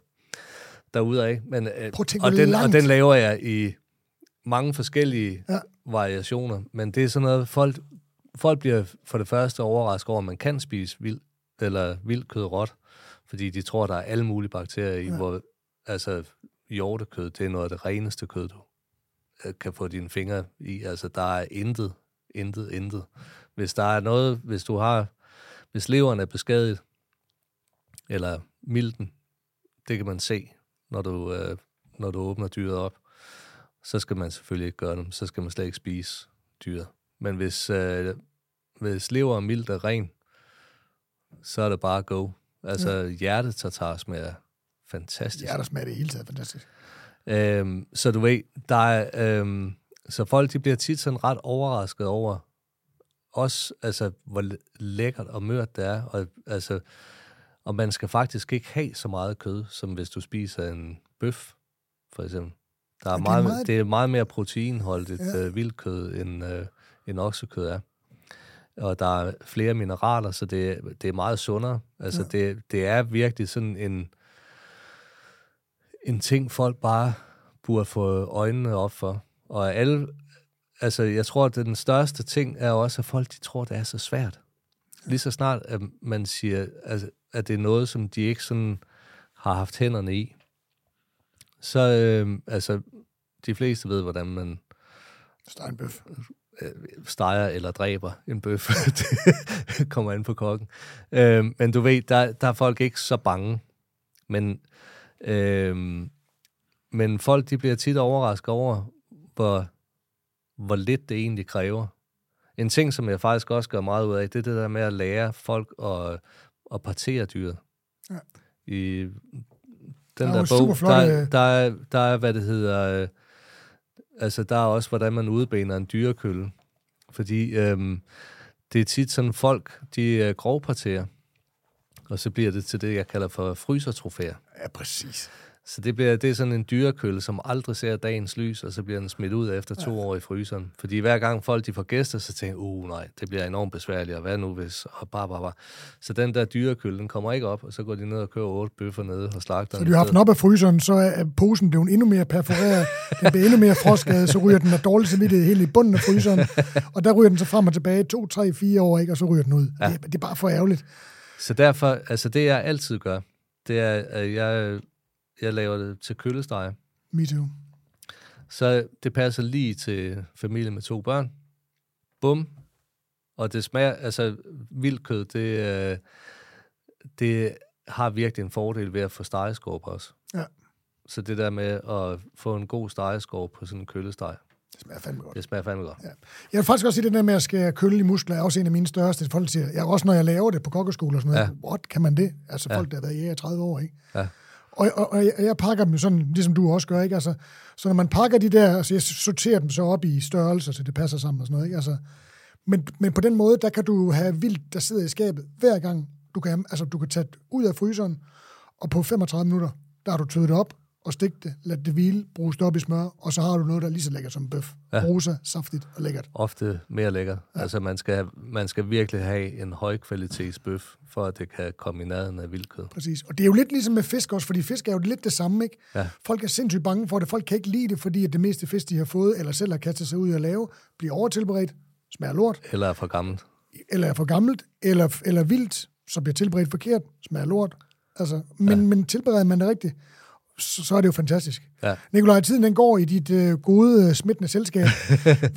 derudaf. Men, øh, Prøv og, den, og langt- den laver jeg i mange forskellige Ja. ja. variationer. Men det er sådan noget, folk, folk bliver for det første overrasket over, at man kan spise vild, eller vildt kød råt, fordi de tror, der er alle mulige bakterier i, Ja. hvor altså hjortekød, det er noget af det reneste kød, du øh, kan få dine fingre i. Altså, der er intet, intet, intet. Hvis der er noget, hvis du har, hvis leveren er beskadiget, eller milten, det kan man se, når du, øh, når du åbner dyret op, så skal man selvfølgelig ikke gøre dem. Så skal man slet ikke spise dyret. Men hvis, øh, hvis lever og milt er ren, så er det bare go. Altså, ja. hjertet smager fantastisk. Ja, der smager det hele taget fantastisk. Øhm, så du ved, der er, øhm, så folk de bliver tit sådan ret overrasket over, også altså, hvor læ- lækkert og mørt det er, og, altså, og man skal faktisk ikke have så meget kød, som hvis du spiser en bøf, for eksempel. Der er Men det er meget, det er meget mere proteinholdigt Ja. ja. øh, vildkød, end, øh, end oksekød er. Og der er flere mineraler, så det, det er meget sundere. Altså, Ja. det, det er virkelig sådan en, en ting, folk bare burde få øjnene op for. Og alle, altså jeg tror, at den største ting er også, at folk de tror, det er så svært. Lige så snart, at man siger, altså, at det er noget, som de ikke sådan har haft hænderne i, så øh, altså, de fleste ved, hvordan man Steinbøf. Øh, steger eller dræber en bøf. det kommer ind på kokken. Øh, men du ved, der, der er folk ikke så bange. Men, øh, men folk de bliver tit overrasket over, hvor, hvor lidt det egentlig kræver. En ting, som jeg faktisk også gør meget ud af, det er det der med at lære folk at, at partere dyret. Ja. I Der den er der, jo bog, der, der, er, der er, hvad det hedder, øh, altså der er også, hvordan man udbener en dyrekølle. Fordi øhm, det er tit sådan, folk, de øh, grovparterer, og så bliver det til det, jeg kalder for frysertrofæer. Ja, præcis. Så det, bliver, det er sådan en dyrekølle, som aldrig ser dagens lys, og så bliver den smidt ud efter to år i fryseren. Fordi hver gang folk de får gæster, så tænker uh nej, det bliver enormt besværligt, og hvad nu hvis, og bare, bare, bare. Så den der dyrekølle, den kommer ikke op, og så går de ned og køber otte bøffer nede og slagter Så de har haft den op af fryseren, så er posen blevet endnu mere perforeret, den bliver endnu mere frostskadet, så ryger den af dårlig samvittighed helt i bunden af fryseren, og der ryger den så frem og tilbage to, tre, fire år, ikke? og så ryger den ud. Ja. Det, er- det er bare for ærgerligt. Så derfor, altså det jeg altid gør, det er, at jeg, jeg laver det til køllesteg. Me too. Så det passer lige til familie med to børn. Bum. Og det smager, altså vildt kød, det, øh, det har virkelig en fordel ved at få stegeskorp også. Ja. Så det der med at få en god stegeskorp på sådan en køllesteg, Det smager fandme godt. det smager fandme godt. Ja. Jeg vil faktisk også sige, det der med at skære kølle i muskler, er også en af mine største. Folk siger, jeg, også når jeg laver det på kokkeskole og sådan noget, ja. what, kan man det? Altså Ja. folk, der har været i jæger 30 år, ikke? Ja. Og, og, og jeg, jeg pakker dem jo sådan, ligesom du også gør, ikke? Altså, så når man pakker de der, altså jeg sorterer dem så op i størrelser, så det passer sammen og sådan noget, ikke? Altså, men, men på den måde, der kan du have vildt, der sidder i skabet hver gang. Du kan, altså, du kan tage det ud af fryseren, og på 35 minutter, der har du tødet op og stigt det, lad det hvile, det op i smør, og så har du noget, der er lige så lækkert som bøf. Ja. Rosa, saftigt og lækkert. Ofte mere lækker. Ja. Altså man skal, man skal virkelig have en høj kvalitets bøf, for at det kan komme i nærheden af vildkød. Præcis. Og det er jo lidt ligesom med fisk også, fordi fisk er jo lidt det samme, ikke? Ja. Folk er sindssygt bange for det. Folk kan ikke lide det, fordi at det meste fisk, de har fået, eller selv har kastet sig ud og lave, bliver overtilberedt, smager lort, Eller er for gammelt. eller er for gammelt, eller, eller vildt, så bliver tilberedt forkert, smager lort. Altså, men, ja. men tilbereder man det rigtigt, så, så er det jo fantastisk. Ja. Nikolaj, tiden den går i dit øh, gode, øh, smittende selskab.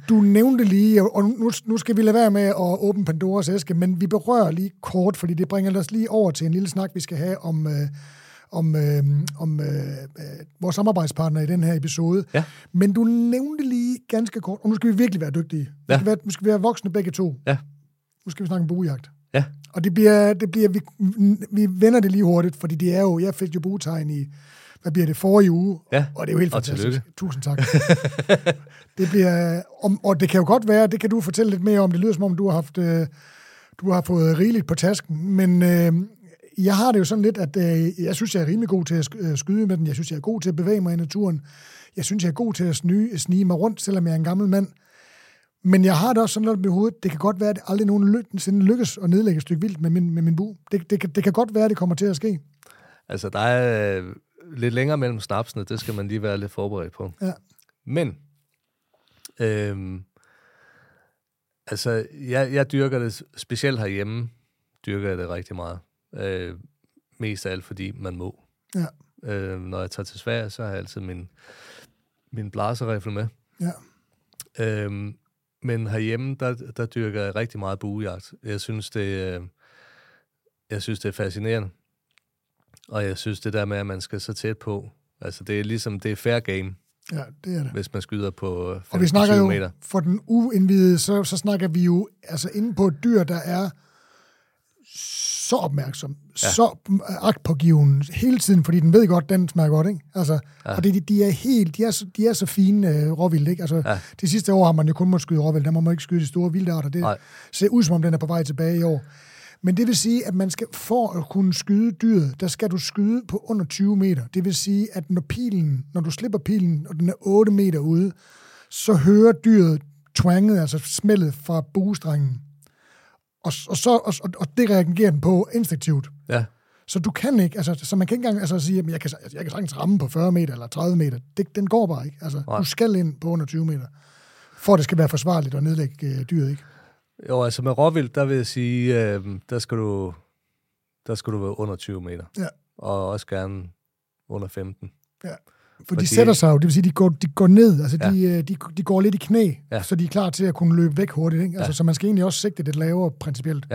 du nævnte lige, og nu, nu skal vi lade være med at åbne Pandoras æske, men vi berører lige kort, fordi det bringer os lige over til en lille snak, vi skal have om, øh, om, øh, om øh, øh, vores samarbejdspartner i den her episode. Ja. Men du nævnte lige ganske kort, og nu skal vi virkelig være dygtige. Ja. skal være, nu skal vi være voksne begge to. Ja. Nu skal vi snakke om buejagt. Ja. Og det bliver, det bliver vi, vi vender det lige hurtigt, fordi det er jo, jeg fik jo buetegn i, hvad bliver det, forrige uge, Ja, og det er jo helt og fantastisk. tillykke. Tusind tak. det bliver, om, og det kan jo godt være, det kan du fortælle lidt mere om, det lyder som om, du har haft, øh, du har fået rigeligt på tasken, men øh, jeg har det jo sådan lidt, at øh, jeg synes, jeg er rimelig god til at øh, skyde med den, jeg synes, jeg er god til at bevæge mig i naturen, jeg synes, jeg er god til at sny, snige mig rundt, selvom jeg er en gammel mand, men jeg har det også sådan lidt i hovedet, det kan godt være, at det aldrig nogensinde lykkes at nedlægge et stykke vildt med min, med min bu. Det, det, kan, det kan godt være, at det kommer til at ske. Altså, der er øh, lidt længere mellem snapsene, det skal man lige være lidt forberedt på. Ja. Men, øhm, altså, jeg, jeg dyrker det, specielt herhjemme, dyrker jeg det rigtig meget. Øh, mest af alt, fordi man må. Ja. Øh, når jeg tager til Sverige, så har jeg altid min, min blaserifle med. Ja. Øhm, men herhjemme, der, der dyrker jeg rigtig meget buejagt. Jeg synes, det, øh, jeg synes, det er fascinerende. Og jeg synes, det der med, at man skal så tæt på, altså det er ligesom, det er fair game, Ja, det er det. hvis man skyder på øh, Og vi snakker 15-20 jo, meter. for den uindvidede, så, så snakker vi jo altså inde på et dyr, der er så opmærksom, ja. så agtpågiven hele tiden, fordi den ved godt, den smager godt, ikke? Altså, ja. Fordi de, de er helt, de er så, de er så fine øh, råvildt, ikke? Altså, Ja. de sidste år har man jo kun måttet skyde råvildt, der må man ikke skyde de store vildarter. Det Nej. ser ud som om, den er på vej tilbage i år. Men det vil sige, at man skal, for at kunne skyde dyret, der skal du skyde på under 20 meter. Det vil sige, at når pilen, når du slipper pilen, og den er 8 meter ude, så hører dyret twanget, altså smældet fra buestrengen. Og, og, så, og, og det reagerer den på instinktivt. Ja, Så du kan ikke, altså, så man kan ikke engang altså, sige, at jeg kan, jeg kan sagtens ramme på 40 meter eller 30 meter. Det, den går bare ikke. Altså, Nej. du skal ind på under 20 meter, for at det skal være forsvarligt at nedlægge øh, dyret, ikke? Jo, altså med råvildt, der vil jeg sige, øh, der, skal du, der skal du være under 20 meter. Ja. Og også gerne under 15. For de Fordi- sætter sig jo, det vil sige, de går, de går ned, altså Ja. de, øh, de, de går lidt i knæ, Ja. så de er klar til at kunne løbe væk hurtigt. Ikke? Altså, Ja. Så man skal egentlig også sigte lidt lavere principielt.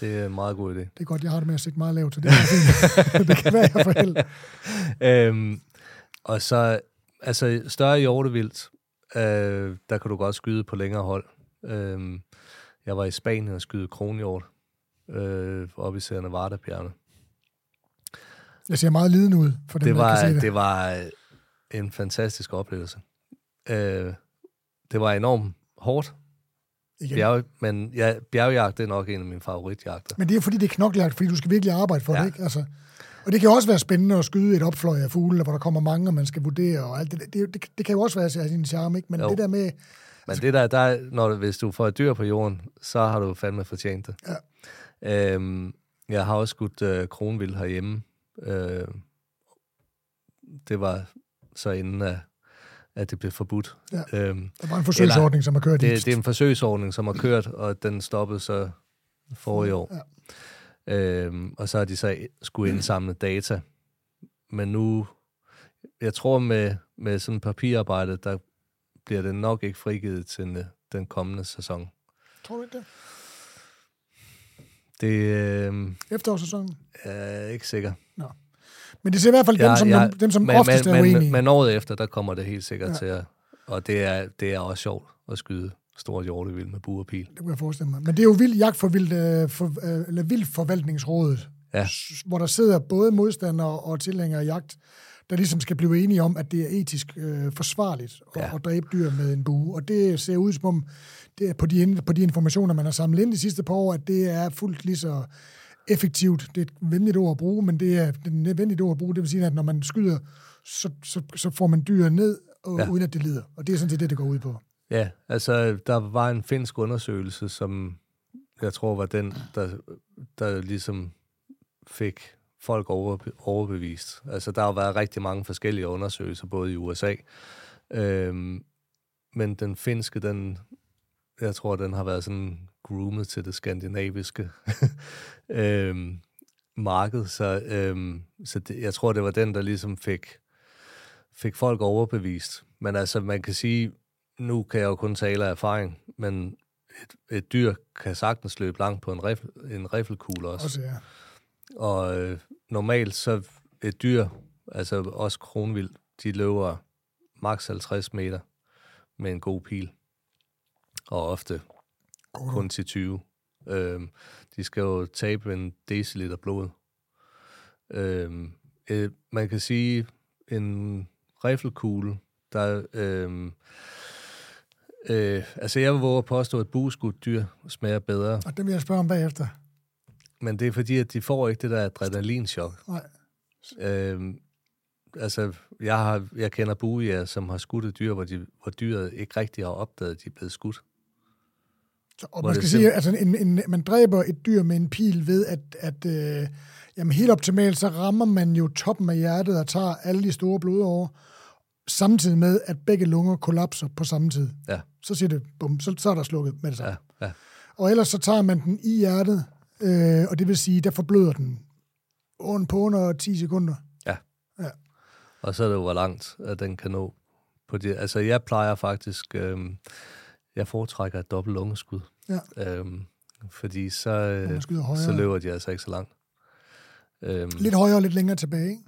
Det er en meget god idé. Det er godt, jeg har det med at sigte meget lavt, så det er det kan være, jeg får held. øhm, og så, altså større hjortevildt, øh, der kan du godt skyde på længere hold. Øhm, jeg var i Spanien og skyde kronhjort øh, oppe i Sierra Nevada-bjergene. Jeg ser meget lidende ud for dem, Det der var, kan se det. det var øh, en fantastisk oplevelse. Øh, det var enormt hårdt, Igen. bjerg, men ja, bjergjagt det er nok en af mine favoritjagter. Men det er fordi, det er knoklejagt, fordi du skal virkelig arbejde for. Ja. det. Ikke? Altså, og det kan jo også være spændende at skyde et opfløj af fugle, hvor der kommer mange, og man skal vurdere, og alt det, det, det, det kan jo også være sin charme, ikke? Men Jo. det der med, Men det der, der er- når, du- hvis du får et dyr på jorden, så har du fandme fortjent det. Ja. Øhm, jeg har også skudt øh, kronvild herhjemme. Øh, det var så inden, at, at det blev forbudt. Ja. Øhm, der var en forsøgsordning, som har kørt i det, det er en forsøgsordning, som har kørt, og den stoppede så forrige år. Ja. Øhm, og så har de så skulle indsamle data. Men nu, jeg tror med, med sådan papirarbejde, der bliver det nok ikke frigivet til øh, den kommende sæson. Tror du ikke det? Det øh, Efterårssæsonen? er jeg ikke sikker. Men det ser i hvert fald dem, som, ja, dem, som men, oftest men, er uenige. Men, men året efter, der kommer det helt sikkert Ja. ja. til at... Og det er, det er også sjovt at skyde stort hjortevild med bue og pil. Det kunne jeg forestille mig. Men det er jo vild jagt for vild, øh, for, øh, eller vildforvaltningsrådet, Ja. s- hvor der sidder både modstandere og tilhængere af jagt, der ligesom skal blive enige om, at det er etisk øh, forsvarligt at, Ja. at dræbe dyr med en bue. Og det ser ud som om, det er på de, på de informationer, man har samlet ind de sidste par år, at det er fuldt lige så effektivt. Det er et venligt ord at bruge, men det er et nødvendigt ord at bruge. Det vil sige, at når man skyder, så, så, så får man dyr ned, og. Ja. uden at det lider. Og det er sådan set det, det går ud på. Ja, altså der var en finsk undersøgelse, som jeg tror var den, der, der ligesom fik folk overbevist. Altså der har været rigtig mange forskellige undersøgelser, både i USA. Øhm, men den finske, den, jeg tror, den har været sådan groomet til det skandinaviske øhm, marked. Så, øhm, så det, jeg tror, det var den, der ligesom fik, fik folk overbevist. Men altså, man kan sige, nu kan jeg jo kun tale af erfaring, men et, et dyr kan sagtens løbe langt på en, rif, en riffelkugle også. Også, ja. Og øh, normalt så et dyr, altså også kronvild, de løber maks 50 meter med en god pil. Og ofte God, kun til 20. Øhm, de skal jo tabe en deciliter blod. Øhm, øh, man kan sige, en riffelkugle, der... Øhm, øh, altså, jeg vil våge at påstå, at bueskudt dyr smager bedre. Og det vil jeg spørge om bagefter. Men det er fordi, at de får ikke det der adrenalinchok. Nej. Øhm, altså, jeg, har, jeg kender buejæger, som har skudt et dyr, hvor, de, hvor dyret ikke rigtig har opdaget, at de er blevet skudt. Så, og Hvor man skal sige, altså en, en, man dræber et dyr med en pil ved, at, at øh, jamen helt optimalt, så rammer man jo toppen af hjertet og tager alle de store blodårer, samtidig med, at begge lunger kollapser på samme tid. Ja, Så siger det, bum, så, så er der slukket med det samme. ja, ja. Og ellers så tager man den i hjertet, øh, og det vil sige, der forbløder den på under 10 sekunder. Og så er det jo, hvor langt at den kan nå. På det. Altså, jeg plejer faktisk... Øhm, jeg foretrækker et dobbelt lungeskud. Ja. Øhm, fordi så, øh, så løber de altså ikke så langt. Øhm, Lidt højere og lidt længere tilbage, ikke?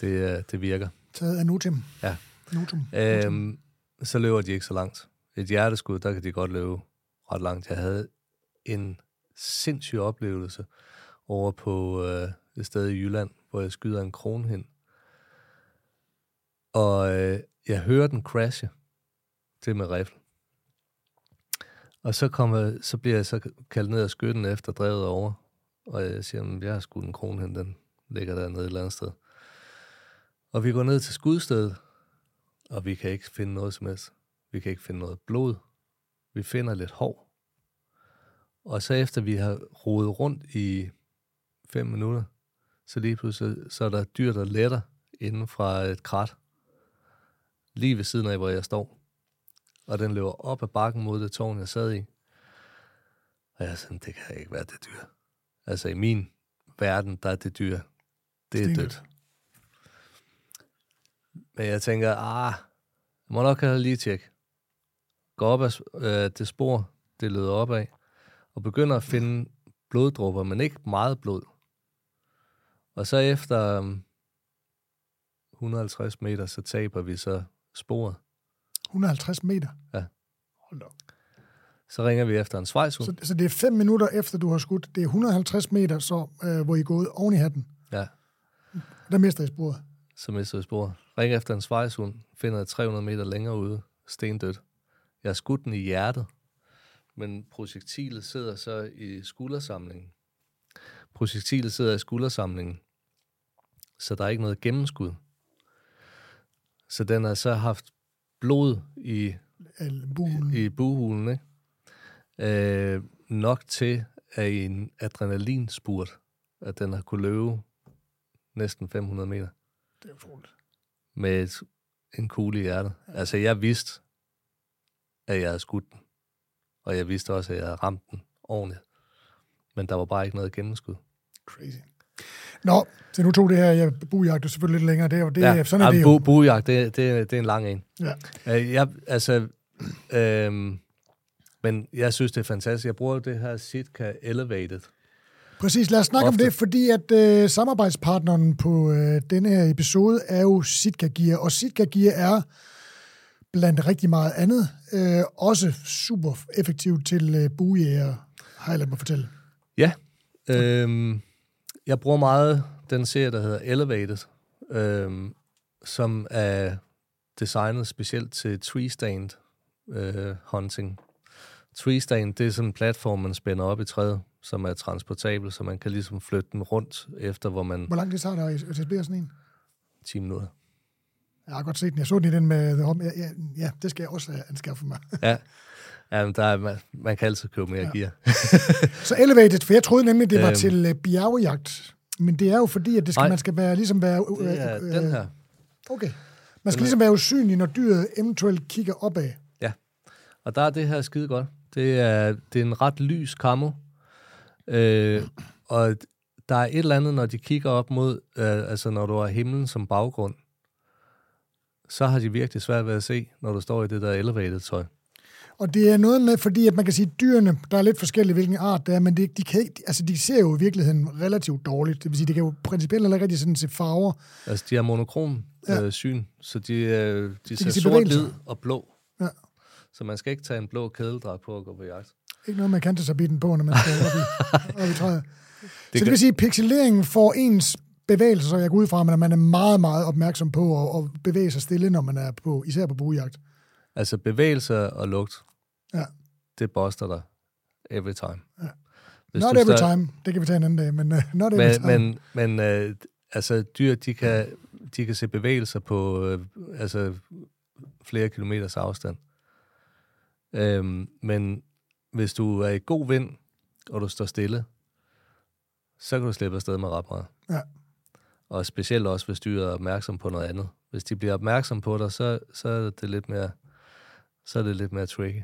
det, øh, det virker. Taget af notum. Ja. Notum. Øhm, så løber de ikke så langt. Et hjerteskud, der kan de godt løbe ret langt. Jeg havde en sindssyg oplevelse over på øh, et sted i Jylland, hvor jeg skyder en kronhind. Og øh, jeg hører den crashe til med rifle. Og så, kommer, så bliver jeg så kaldt ned af skytten efter drevet over. Og jeg siger, at jeg har skudt en kronhind, den ligger dernede et eller andet sted. Og vi går ned til skudstedet, og vi kan ikke finde noget som helst. Vi kan ikke finde noget blod. Vi finder lidt hår. Og så efter vi har rodet rundt i fem minutter, så lige pludselig så er der dyr, der letter inden fra et krat, lige ved siden af, hvor jeg står. Og den løber op ad bakken mod det tårn, jeg sad i. Og jeg er sådan, det kan ikke være det dyr. Altså i min verden, der er det dyr, det er dødt. Men jeg tænker, ah, jeg må nok have lige tjekke. Gå op ad øh, det spor, det leder op af, og begynder at finde bloddrupper, men ikke meget blod. Og så efter um, 150 meter, så taber vi så sporet. 150 meter. Ja. Hold op. Så ringer vi efter en svejshund. Så, så det er fem minutter efter, du har skudt. Det er 150 meter, så, øh, hvor I er gået oven i hatten. Ja, Der mister I sporet. så mister vi sporet. Ringer efter en svejshund, finder jeg 300 meter længere ude, stendødt. Jeg har skudt den i hjertet, men projektilet sidder så i skuldersamlingen. Projektilet sidder i skuldersamlingen, så der er ikke noget gennemskud. Så den har så haft blod i Eller bulen. i buhulen, ikke? Øh, nok til, at en adrenalinspurt, at den har kunne løbe næsten 500 meter Det er utroligt. med et, en kugle i hjertet. Altså, jeg vidste, at jeg havde skudt den. Og jeg vidste også, at jeg havde ramt den ordentligt. Men der var bare ikke noget gennemskud. Crazy. Nå, så nu tog det her ja, buejagt jo selvfølgelig lidt længere. Det, er jo- det, ja, sådan er ej, det bu, jo. buejagt, det, det, det er en lang en. Ja. Øh, jeg, altså, øhm, men jeg synes, det er fantastisk. Jeg bruger det her Sitka Elevated. Præcis, lad os snakke Ofte. om det, fordi at øh, samarbejdspartneren på øh, denne her episode er jo Sitka Gear, og Sitka Gear er blandt rigtig meget andet øh, også super effektivt til øh, buejæger, har jeg ladet mig fortælle. Ja, øhm, jeg bruger meget den serie, der hedder Elevated, øhm, som er designet specielt til tree stand øh, hunting. Tree stand, det er sådan en platform, man spænder op i træet, som er transportabel, så man kan ligesom flytte den rundt efter, hvor man... Hvor lang tid tager det at etablere sådan en? 10 minutter. Jeg har godt set den. Jeg så den i den med The Home. Ja, ja, ja det skal jeg også anskaffe mig. Ja, Jamen, der er, man, man kan altid købe mere ja. gear. Så Elevated, for jeg troede nemlig, det var Øhm. til øh, bjergejagt. Men det er jo fordi, at det skal, Nej. man skal være, ligesom være... Det er øh, den her. Okay. Man skal ligesom være usynlig, når dyret eventuelt kigger opad. Ja, og der er det her skide godt. Det er, det er en ret lys kammo. Øh, og der er et eller andet, når de kigger op mod, øh, altså når du har himlen som baggrund, så har de virkelig svært ved at se, når du står i det der elevated tøj. Og det er noget med, fordi at man kan sige, at dyrene, der er lidt forskellige, hvilken art det er, men det, de, kan altså de ser jo i virkeligheden relativt dårligt. Det vil sige, de kan jo principielt heller ikke rigtig sådan se farver. Altså, de har monokrom Ja. øh, syn, så de, øh, de, de ser kan se sort, hvid og blå. Ja. Så man skal ikke tage en blå kædeldragt på og gå på jagt. Ikke noget med kantasabitten på, når man skal op i, op i træet. Det så det kan- vil sige, at pixeleringen får ens bevægelser, så jeg går ud fra, at man er meget, meget opmærksom på at, at bevæge sig stille, når man er på, især på buejagt. Altså bevægelser og lugt, Ja. det boster dig every time. Ja. Hvis Not every står- time. Det kan vi tage en anden dag, men uh, not every time. Men, men, men øh, altså, dyr, de kan, de kan se bevægelser på øh, altså, flere kilometers afstand. Øhm, men hvis du er i god vind, og du står stille, så kan du slippe afsted med ret meget. Ja. Og specielt også, hvis dyret er opmærksom på noget andet. Hvis de bliver opmærksom på dig, så, så er det lidt mere, så er det lidt mere tricky.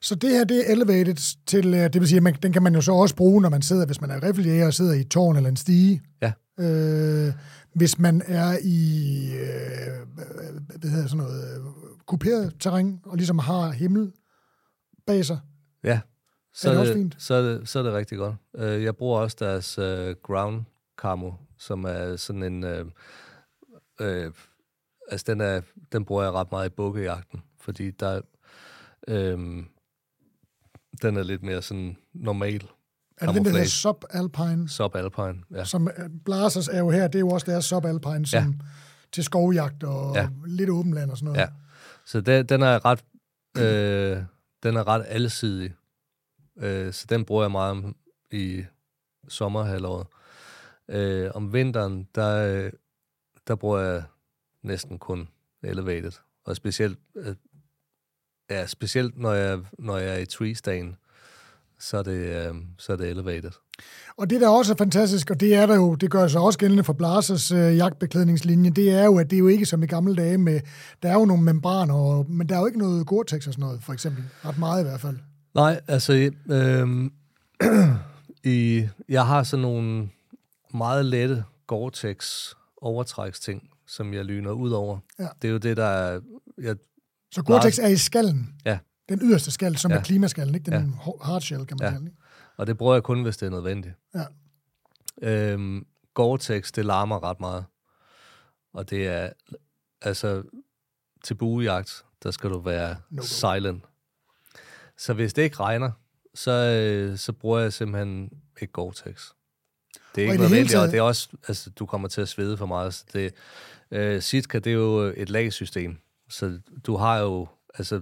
Så det her, det er elevated til, øh, det vil sige, at man, den kan man jo så også bruge, når man sidder, hvis man er riffeljæger og sidder i et tårn eller en stige. Ja. Øh, hvis man er i, øh, hvad hedder sådan noget, øh, kuperet terræn, og ligesom har himmel bag sig. Ja, så Er det er, også det, fint? så, er det, så er det rigtig godt. Øh, Jeg bruger også deres uh, ground camo, som er sådan en... Uh, uh, altså, den, er, den bruger jeg ret meget i bukkejagten, fordi der... Um, den er lidt mere sådan normal Er det den, der hedder subalpine? subalpine. Ja. Som øh, Blazers er jo her, det er jo også deres subalpine, som til skovjagt og Ja. lidt åben land og sådan noget. Ja. Så den, den er ret... Øh, den er ret alsidig. Øh, så den bruger jeg meget i sommerhalvåret. Øh, om vinteren, der, øh, der bruger jeg næsten kun elevated. Og specielt, øh, ja, specielt når jeg, når jeg er i tree stand, så er det, øh, så er det elevated. Og det, der også er fantastisk, og det er der jo, det gør sig også gældende for Blasers øh, jagtbeklædningslinje, det er jo, at det er jo ikke som i gamle dage med, der er jo nogle membraner, og, men der er jo ikke noget Gore-Tex og sådan noget, for eksempel. Ret meget i hvert fald. Nej, altså, øh, i, jeg har sådan nogle meget lette Gore-Tex overtræksting, som jeg lyner ud over. Ja. Det er jo det, der er... Jeg, Så Gore-Tex er i skallen. Ja. Den yderste skal, som ja. Er klimaskallen, ikke? Den Ja. hardshell, kan man Ja. kalde ikke? og det bruger jeg kun, hvis det er nødvendigt. Ja. Øhm, Gore-Tex, det larmer ret meget. Og det er, altså, til buejagt, der skal du være No silent. Så hvis det ikke regner, så, øh, så bruger jeg simpelthen ikke Gore-Tex. Det er ikke nødvendigt, og det er også, altså, du kommer til at svede for meget. Så det, øh, Sitka, det er jo et lagsystem. Så du har jo, altså,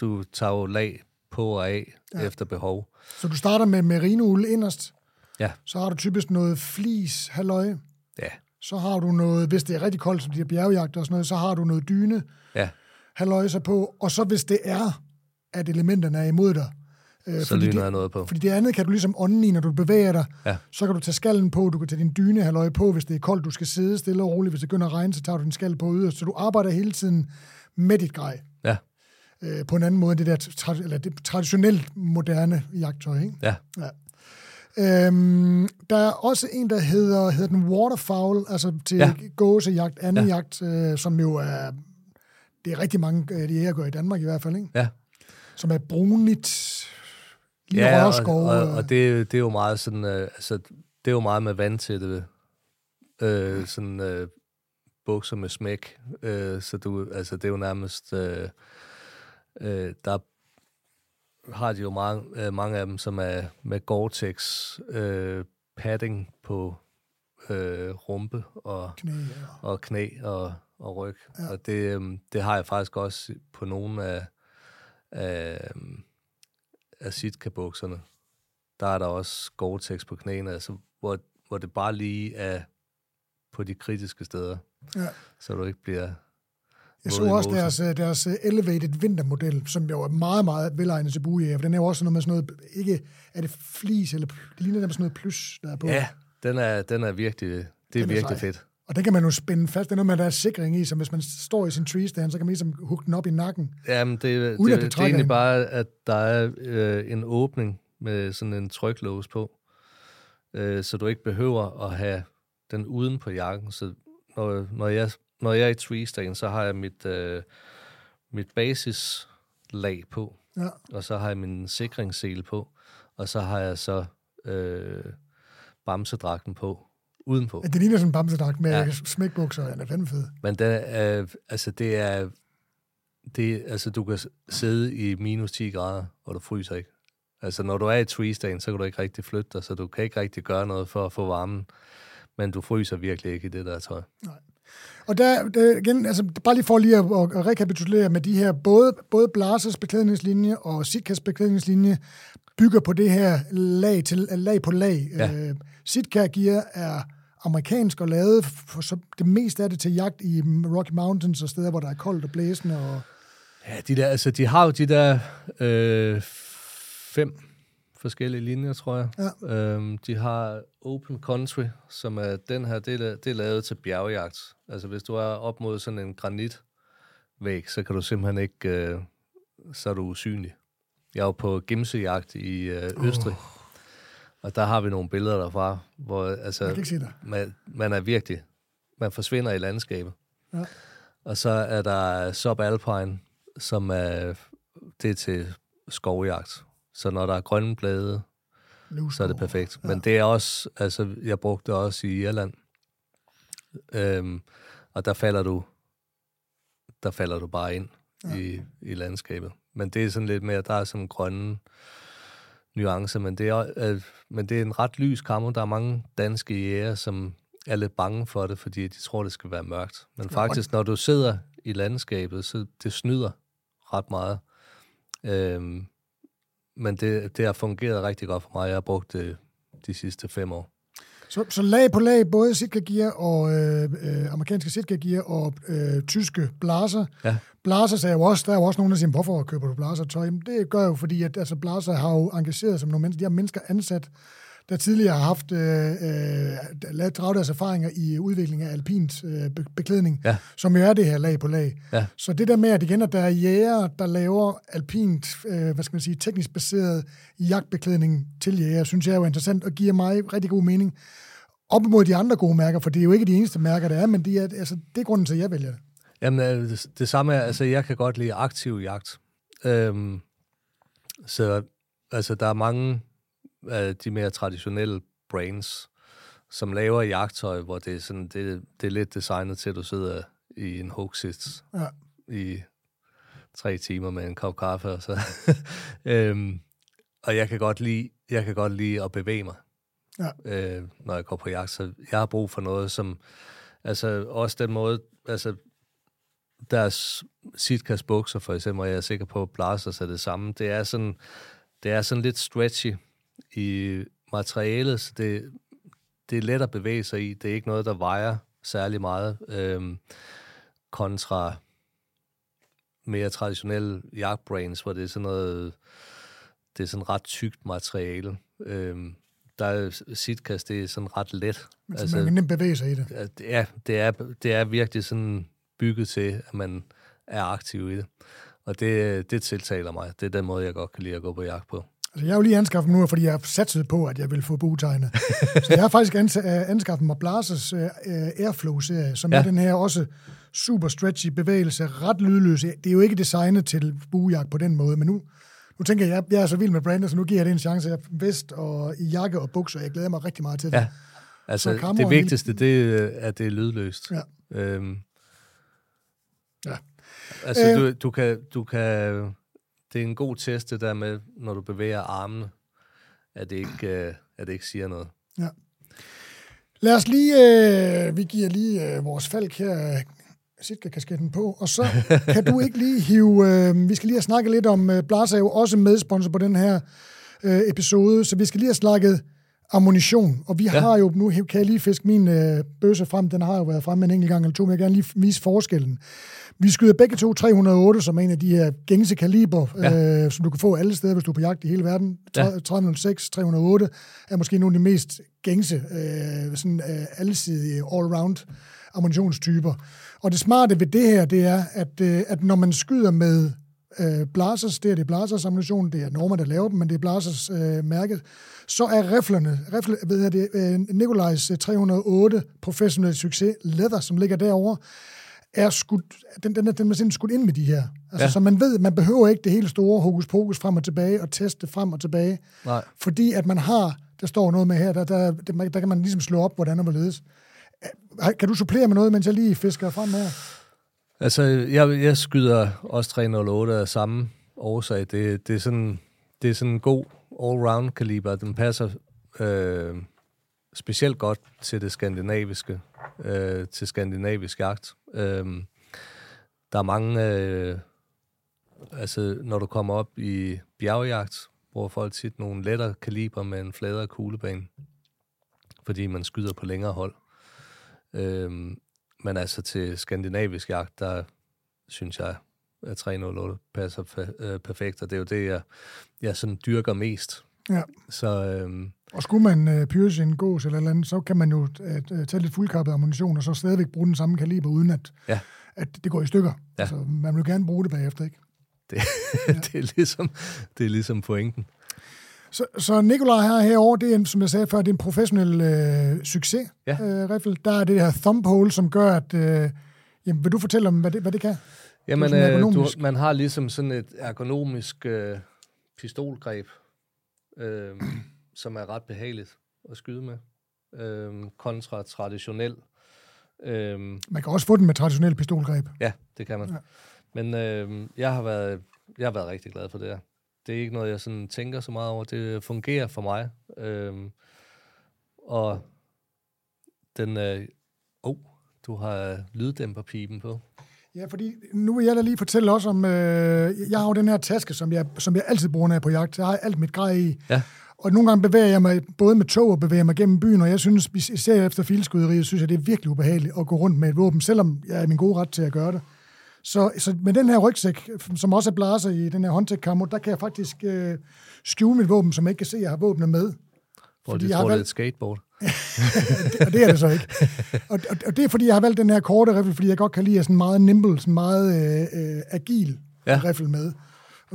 du tager jo lag på og af Ja. efter behov. Så du starter med merinoul inderst. Ja. Så har du typisk noget flis, halløj. Ja, Så har du noget, hvis det er rigtig koldt, som de her bjergjagter og sådan noget, så har du noget dyne, ja. halløjser på. Og så hvis det er, at elementerne er imod dig, øh, Så lyner det, jeg noget på. Fordi det andet kan du ligesom ånden i, når du bevæger dig. Ja. Så kan du tage skallen på, du kan tage din dyne halløj på, hvis det er koldt, du skal sidde stille og roligt. Hvis det begynder at regne, så tager du din skal på yderst. Så du arbejder hele tiden med dit grej. Ja, Øh, på en anden måde, end det der tra- eller det traditionelt moderne jagttøj. Ikke? ja. Ja. Øhm, der er også en, der hedder, hedder den waterfowl, altså til ja. Ja. gåsejagt, anden ja. Ja. jagt, øh, som jo er, det er rigtig mange øh, jæger gør i Danmark i hvert fald, ikke? Ja, som er brunligt, ja og, rørskov. og, øh, og det, det er jo meget sådan, øh, altså, det er jo meget med vand til det, øh, sådan øh, bukser med smæk, øh, så du, altså det er jo nærmest, øh, øh, der har de jo mange, øh, mange af dem, som er med Gore-Tex øh, padding på øh, rumpe og knæ, ja. og knæ og, og ryg. Ja. Og det, øhm, det har jeg faktisk også på nogle af, af, af Sitka-bukserne. Der er der også Gore-Tex på knæene, altså, hvor, hvor det bare lige er på de kritiske steder, Ja. så du ikke bliver... Jeg så også deres, øh, deres øh, elevated vintermodel, som jo er meget, meget velegnet til buejæger, for den er jo også noget med sådan noget, ikke, er det flis, eller det ligner der med sådan noget plus, der er på. Ja, den er, den er virkelig, det er Den er virkelig sej. fedt. Og den kan man jo spænde fast. Det er noget med, der er sikring i, så hvis man står i sin tree stand, så kan man ligesom hugge den op i nakken. Jamen, det, det, Uden at det, det det er egentlig en. bare, at der er øh, en åbning med sådan en tryklås på, øh, så du ikke behøver at have den uden på jakken. Så når, når, jeg, når jeg er i tree stand, så har jeg mit, øh, mit basislag på, Ja. og så har jeg min sikringssele på, og så har jeg så øh, bamsedragten på udenpå. At det ligner sådan en bamsedragt med ja. Ja. smækbukser, den er fandme fed. Men det er, altså det er, det, altså du kan sidde i minus 10 grader, og du fryser ikke. Altså når du er i tree stand, så kan du ikke rigtig flytte dig, så du kan ikke rigtig gøre noget for at få varmen. Men du fryser virkelig ikke i det der tøj. Og der, der igen, altså bare lige for lige at, at, at rekapitulere med de her, både, både Blasers beklædningslinje og Sitkas beklædningslinje bygger på det her lag, til, lag på lag. Ja. Øh, Sitka Gear er amerikansk og lavet for så det meste af det til jagt i Rocky Mountains og steder, hvor der er koldt og blæsende. Og, Ja, de, der, altså, de har jo de der øh, fem forskellige linjer, tror jeg. Ja. Øhm, de har Open Country, som er den her, det er, det er lavet til bjergjagt. Altså hvis du er op mod sådan en granitvæg, så kan du simpelthen ikke, øh, så er du usynlig. Jeg er jo på gimsejagt i øh, Østrig, oh. Og der har vi nogle billeder derfra, hvor altså, jeg kan ikke se dig. man, man er virkelig, man forsvinder i landskabet. Ja. Og så er der subalpine, som er, det er til skovjagt. Så når der er grønne blade, så er det perfekt. Men det er også, altså jeg brugte det også i Irland. Øhm, og der falder du, der falder du bare ind ja. i, i landskabet. Men det er sådan lidt mere, der er sådan grønne nuancer, men det er, øh, men det er en ret lys kammer. Der er mange danske jæger, som er lidt bange for det, fordi de tror, det skal være mørkt. Men faktisk, når du sidder i landskabet, så det snyder ret meget. Øhm, men det, det har fungeret rigtig godt for mig. Jeg har brugt det de sidste fem år. Så, så lag på lag, både Sitka Gear og øh, øh, amerikanske Sitka Gear og øh, tyske Blaser. Ja. Blaser er jo også, der er jo også nogen, der siger, hvorfor køber du Blaser tøj? Jamen, det gør jo, fordi at, altså, Blaser har jo engageret som nogle mennesker, de har mennesker ansat, der tidligere har haft øh, øh, lavet draget deres erfaringer i udvikling af alpint øh, be- beklædning, Ja. som jo er det her lag på lag. Ja. Så det der med, at igen, at der er jæger, der laver alpint, øh, hvad skal man sige, teknisk baseret jagtbeklædning til jæger, synes jeg er jo interessant og giver mig rigtig god mening op imod de andre gode mærker, for det er jo ikke de eneste mærker, der er, men de er, altså, det er grunden til, at jeg vælger det. Jamen, øh, det, det samme er, altså, jeg kan godt lide aktiv jagt. Øhm, så altså, der er mange af de mere traditionelle brands, som laver jagttøj, hvor det er, sådan, det, det er lidt designet til, at du sidder i en hoaxit Ja. i tre timer med en kop kaffe. Og, så. øhm, og jeg kan godt lide, jeg kan godt lide at bevæge mig, Ja. øh, når jeg går på jagt. Så jeg har brug for noget, som... Altså også den måde... Altså, deres Sitkas bukser, for eksempel, og jeg er sikker på, at Blazers er det samme. Det er sådan, det er sådan lidt stretchy i materialet, så det, det er let at bevæge sig i. Det er ikke noget, der vejer særlig meget, øhm, kontra mere traditionelle jagtbrains, hvor det er sådan noget, det er sådan ret tykt materiale. Øhm, der er Sitkas, det er sådan ret let. Men altså, man kan nemt bevæge sig i det. er, det er, det er virkelig sådan bygget til, at man er aktiv i det. Og det, det tiltaler mig. Det er den måde, jeg godt kan lide at gå på jagt på. Altså, jeg har jo lige anskaffet mig nu, fordi jeg har satset på, at jeg vil få butegnet. så jeg har faktisk ans- øh, anskaffet mig Blazers uh, Airflow-serie, som ja. Er den her også super stretchy bevægelse, ret lydløs. Det er jo ikke designet til buejagt på den måde, men nu, nu tænker jeg, jeg, er så vild med brandet, så nu giver jeg det en chance. Jeg er vest og i jakke og bukser, jeg glæder mig rigtig meget til det. Ja. Altså, Så det vigtigste, det er, at det er lydløst. Ja. Øhm, Ja. Altså, Øh. du, du, kan, du kan... Det er en god test, det der med, når du bevæger armene, at det ikke, øh, at det ikke siger noget. Ja. Lad os lige, øh, vi giver lige øh, vores falk her, Sitka-kasketten på, og så kan du ikke lige hive, øh, vi skal lige have snakket lidt om, øh, Blaser er jo også medsponsor på den her øh, episode, så vi skal lige have snakket ammunition, og vi ja. Har jo, nu kan jeg lige fiske min øh, bøsse frem, den har jo været fremme en enkelt gang eller to, men jeg vil gerne lige vise forskellen. Vi skyder begge to 308, som er en af de her gængse kaliber, ja. Øh, som du kan få alle steder, hvis du er på jagt i hele verden. Ja. 306, 308 er måske nogle af de mest gængse, øh, sådan øh, allesidige all-round ammunitionstyper. Og det smarte ved det her, det er, at, øh, at når man skyder med øh, Blazers, det er det Blazers ammunition, det er Norma, der laver dem, men det er Blazers øh, mærket, så er riflerne, rifle, ved jeg det, øh, Nikolajs øh, 308 professionelle succes leather, som ligger derovre, er skudt, den, den, er, den er simpelthen skudt ind med de her. Altså, ja. Så man ved, man behøver ikke det hele store hokus pokus frem og tilbage og teste frem og tilbage, Nej. fordi at man har, der står noget med her, der, der, der, der kan man ligesom slå op, hvordan og hvorledes. Kan du supplere med noget, mens jeg lige fisker frem her? Altså, jeg, jeg skyder også 308 af samme årsag. Det, det, er sådan, det er sådan en god all-round kaliber. Den passer øh, specielt godt til det skandinaviske, øh, til skandinavisk jagt. Øh, der er mange, øh, altså når du kommer op i bjergjagt, bruger folk tit nogle lettere kaliber med en fladere kuglebane, fordi man skyder på længere hold. Øh, men altså til skandinavisk jagt, der synes jeg, at 308 passer øh, perfekt, og det er jo det, jeg, jeg sådan dyrker mest. Ja. Så øhm, Og skulle man øh, pyrse en gås eller eller andet, så kan man jo øh, tage lidt fuldkappet ammunition, og så stadigvæk bruge den samme kaliber, uden at, Ja. at det går i stykker. Ja. Altså, man vil jo gerne bruge det bagefter, ikke? det, det, er ligesom, det er ligesom pointen. Så, så Nikolaj her herovre, det er, som jeg sagde før, det er en professionel øh, succes, Ja. øh, riffel. Der er det her thumb hole, som gør, at... Øh, jamen, vil du fortælle om, hvad det, hvad det kan? Jamen, sådan øh, du, man har ligesom sådan et ergonomisk øh, pistolgreb, øh, som er ret behageligt at skyde med, øh, kontra traditionel. Øh, Man kan også få den med traditionel pistolgreb. Ja, det kan man. Ja. Men øh, jeg, har været, jeg har været rigtig glad for det her. Det er ikke noget, jeg sådan tænker så meget over. Det fungerer for mig. Øh, og den... Øh, oh, du har lyddæmperpipen på. Ja, fordi nu vil jeg da lige fortælle også om, øh, jeg har jo den her taske, som jeg, som jeg altid bruger, når jeg er på jagt. Jeg har alt mit grej i. Ja. Og Og nogle gange bevæger jeg mig både med tog og bevæger mig gennem byen, og jeg synes, især efter filskyderiet, synes jeg, det er virkelig ubehageligt at gå rundt med et våben, selvom jeg er min gode ret til at gøre det. Så, så med den her rygsæk, som også er blaser i den her håndtægtkammo, der kan jeg faktisk øh, skjule mit våben, som jeg ikke kan se, at jeg har våbnet med. Fordi de tror, jeg har valgt... det er et skateboard. og det er det så ikke. Og, og, og det er, fordi jeg har valgt den her korte riffel, fordi jeg godt kan lide sådan meget nimble, sådan meget øh, øh, agil ja. riffel med.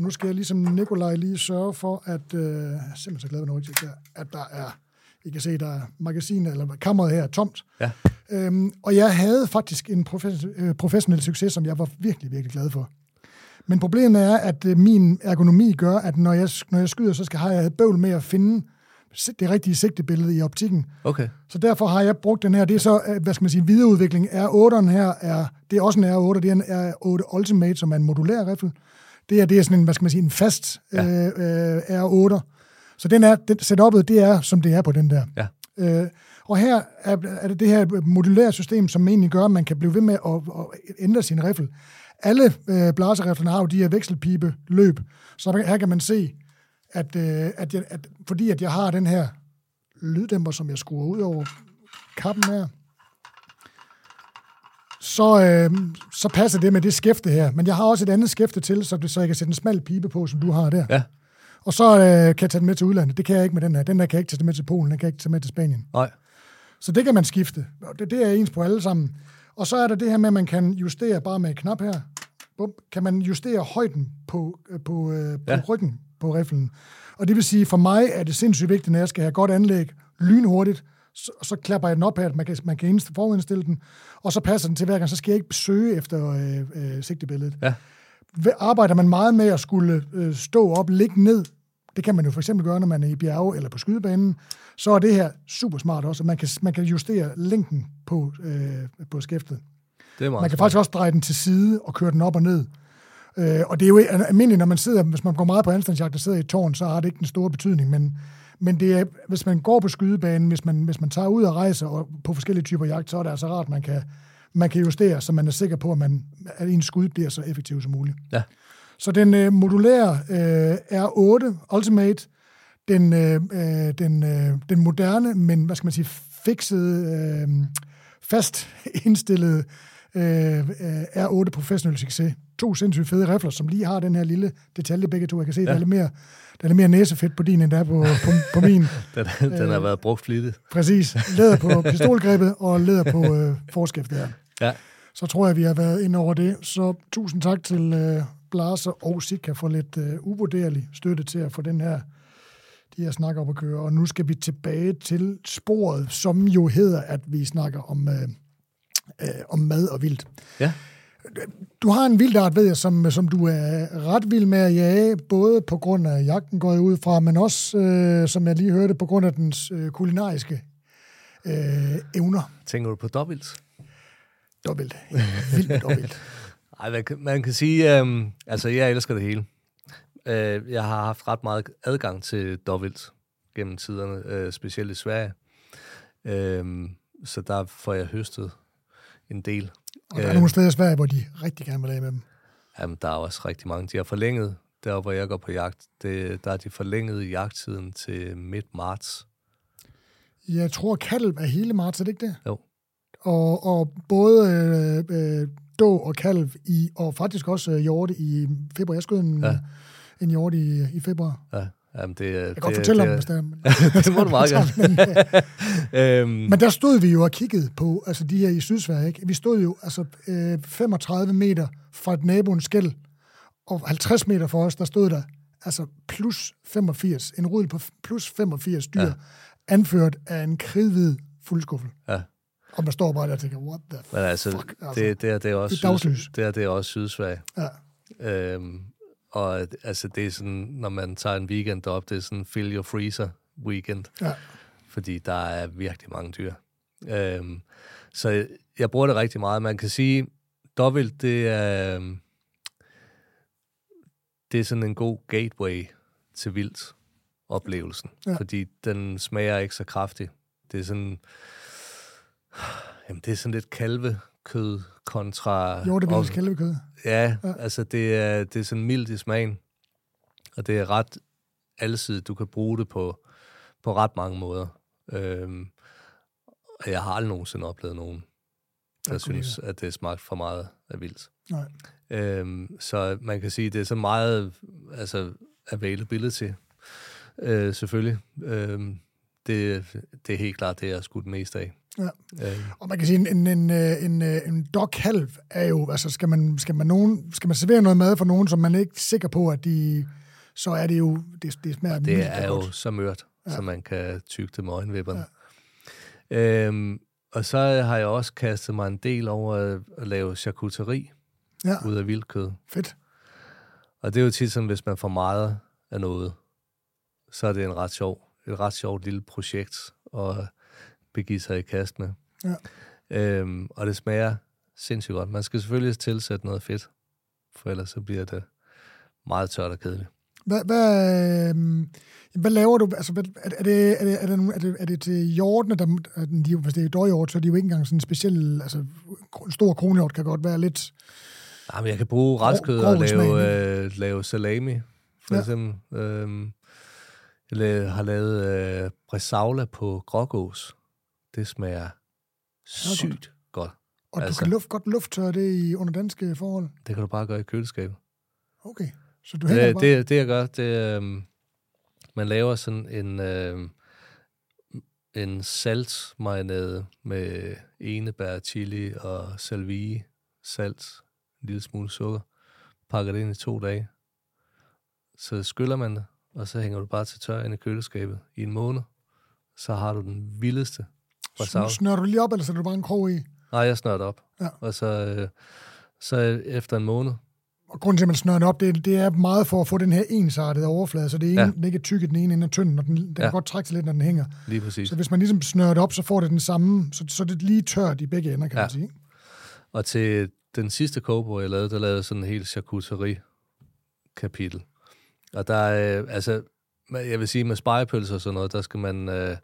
Og nu skal jeg ligesom Nikolaj lige sørge for, at, øh, jeg er simpelthen så glad, når der, at der er, I kan se, der er magasinet, eller kammeret her er tomt. Ja. Øhm, og jeg havde faktisk en profes- øh, professionel succes, som jeg var virkelig, virkelig glad for. Men problemet er, at øh, min ergonomi gør, at når jeg, når jeg skyder, så skal have jeg bøvl med at finde det rigtige sigtebillede i optikken. Okay. Så derfor har jeg brugt den her. Det er så, øh, hvad skal man sige, videreudvikling. R8'eren her er, det er også en R8, det er en R8 Ultimate, som er en modulær riffel. Det er, det er sådan en, hvad skal man sige, en fast ja. øh, øh, R8. Så den er, den setup'et, det er, som det er på den der. Ja. Øh, og her er, er det det her modulære system, som egentlig gør, at man kan blive ved med at, at ændre sin riffel. Alle øh, blaseriflerne har jo de her vekselpipe løb, så her kan man se, at, øh, at, jeg, at fordi at jeg har den her lyddæmper, som jeg skruer ud over kappen her, så, øh, så passer det med det skæfte her. Men jeg har også et andet skæfte til, så, så jeg kan sætte en smal pibe på, som du har der. Ja. Og så øh, kan jeg tage den med til udlandet. Det kan jeg ikke med den her. Den der kan jeg ikke tage med til Polen, den kan jeg ikke tage med til Spanien. Nej. Så det kan man skifte. Det, det er ens på alle sammen. Og så er der det her med, at man kan justere bare med et knap her. Bum, kan man justere højden på, øh, på, øh, på ja. ryggen på riflen. Og det vil sige, for mig er det sindssygt vigtigt, når jeg skal have godt anlæg, lynhurtigt, så, så klapper jeg den op her, at man kan, man kan forudindstille den, og så passer den til hver gang, så skal jeg ikke søge efter øh, øh, sigtebilledet. Ja. Arbejder man meget med at skulle øh, stå op, ligge ned, det kan man jo for eksempel gøre, når man er i bjerge eller på skydebanen, så er det her super smart også, man kan, man kan justere længden på, øh, på skæftet. Det er meget man kan smart. faktisk også dreje den til side og køre den op og ned. Øh, og det er jo almindeligt, når man sidder, hvis man går meget på anstandsjagt og sidder i et tårn, så har det ikke den store betydning, men, men det er, hvis man går på skydebanen, hvis man, hvis man tager ud og rejser og på forskellige typer jagt, så er det altså rart, man kan, man kan justere, så man er sikker på, at, man, at ens skud bliver så effektiv som muligt. Ja. Så den øh, modulære øh, R8 Ultimate, den, øh, øh, den, øh, den moderne, men hvad skal man sige, fikset, øh, fast indstillede øh, R8 Professional succes. To sindssygt fede rifler, som lige har den her lille detalje begge to. Jeg kan se, ja. der er lidt mere, der er lidt mere næsefedt på din, end der er på, på, på min. den, den har øh, været brugt flittigt. Præcis. Læder på pistolgrebet og læder på øh, forskæftet her. Ja. Så tror jeg, vi har været ind over det. Så tusind tak til øh, Blaser og Sitka for lidt øh, uvurderlig støtte til at få den her de her snakker op at køre. Og nu skal vi tilbage til sporet, som jo hedder, at vi snakker om, øh, øh, om mad og vildt. Ja. Du har en vildart, ved jeg, som, som du er ret vild med at jage, både på grund af jagten går jeg ud fra, men også, øh, som jeg lige hørte, på grund af dens øh, kulinariske øh, evner. Tænker du på dobbelt? Dobbelt. Vildt dobbelt. Ej, man, kan, man kan sige, øh, altså jeg elsker det hele. Øh, jeg har haft ret meget adgang til dobbelt gennem tiderne, øh, specielt i Sverige. Øh, så der får jeg høstet en del. Og der er øh, nogle steder i Sverige, hvor de rigtig gerne vil af med dem. Jamen, der er også rigtig mange. De har forlænget, der hvor jeg går på jagt, det, der er de forlænget jagttiden til midt marts. Jeg tror, kalv er hele marts, er det ikke det? Jo. Og, og både øh, øh, då og kalv, i, og faktisk også øh, hjorte i februar. Jeg skød en, ja. en hjorte i, i februar. Ja. Jamen, det, jeg kan det, godt fortælle det, om, hvis der det må du meget gerne. øhm. Men der stod vi jo og kiggede på, altså de her i Sydsverige, ikke? Vi stod jo altså øh, 35 meter fra et naboens skæld, og 50 meter for os, der stod der altså plus 85, en rudel på plus 85 dyr, ja. anført af en kridhvid fuldskuffel. Ja. Og man står bare der og tænker, what the Men altså, fuck? Altså, det, det, er, det, er også det, er syd, det, er, det er også Sydsverige. Ja. Øhm, og altså, det er sådan, når man tager en weekend op, det er sådan fill your freezer weekend. Ja. Fordi der er virkelig mange dyr. Øhm, så jeg bruger det rigtig meget. Man kan sige, dobbelt, det er, øhm, det er sådan en god gateway til vildt oplevelsen. Ja. Fordi den smager ikke så kraftigt. Det er sådan... Jamen, det er sådan lidt kalvekød kontra... Jo, det er kalvekød. Ja, ja, altså det er, det er sådan mildt i smagen, og det er ret alsidigt. Du kan bruge det på på ret mange måder. Øhm, og jeg har aldrig nogensinde oplevet nogen, der Ja, synes, at det smagte for meget af vildt. Nej. Øhm, så man kan sige, det er så meget altså, availability, øh, selvfølgelig. Øhm, det, det er helt klart det, jeg har skudt mest af. Ja. Øhm, Og man kan sige, en, en, en, øh, en, øh, en dog halv er jo, altså skal man, skal man, nogen, skal man servere noget mad for nogen, som man er ikke er sikker på, at de, så er det jo, det, det smager det mildt er og jo godt. så mørt, ja. så man kan tygge det med øjenvipperne. Ja. Øhm, og så har jeg også kastet mig en del over at, at lave charcuterie Ja, ud af vildkød. fedt. Og det er jo tit sådan, hvis man får meget af noget, så er det en ret sjov, et ret sjovt lille projekt at begive sig i kast med. Ja. Øhm, og det smager sindssygt godt. Man skal selvfølgelig tilsætte noget fedt, for ellers så bliver det meget tørt og kedeligt. Hvad, hvad, øh, hvad laver du? Altså, hvad, er, det, er, det, er, det, er, det, er det til hjortene, der, er de, hvis det er dårhjort, så er de jo ikke engang sådan en speciel, altså stor kronhjort kan godt være lidt, Jamen, jeg kan bruge retskød og lave, øh, lave salami, for Ja. eksempel. Øhm, jeg har lavet øh, bresaula på grågås. Det smager sygt godt. og altså. Du kan luft, godt lufttørre det i under danske forhold. Det kan du bare gøre i køleskabet. Okay, så du Det, bare... det, det jeg gør, det øhm, man laver sådan en, øhm, en saltmarinade med enebær, chili og salvie, salt, en lille smule sukker. Pakker det ind i to dage. Så skyller man det, og så hænger du bare til tør ind i køleskabet i en måned. Så har du den vildeste bresaola. Sn- Snører du lige op, eller sætter du bare en krog i? Nej, jeg snører det op. Ja. Og så, øh, så efter en måned, Og grunden til, at man snører den op, det, det er meget for at få den her ensartede overflade, så det er Ja. den ikke er tyk i den ene ende af tynden, og den, den ja. Kan godt trække sig lidt, når den hænger. lige præcis. Så hvis man ligesom snører det op, så får det den samme, så, så er det lige tørt i begge ender, kan ja. Man sige. Og til den sidste kogebog, jeg lavede, der lavede jeg sådan en helt charcuterie-kapitel. Og der er, øh, altså, jeg vil sige, med spejepølser og sådan noget, der skal man, øh,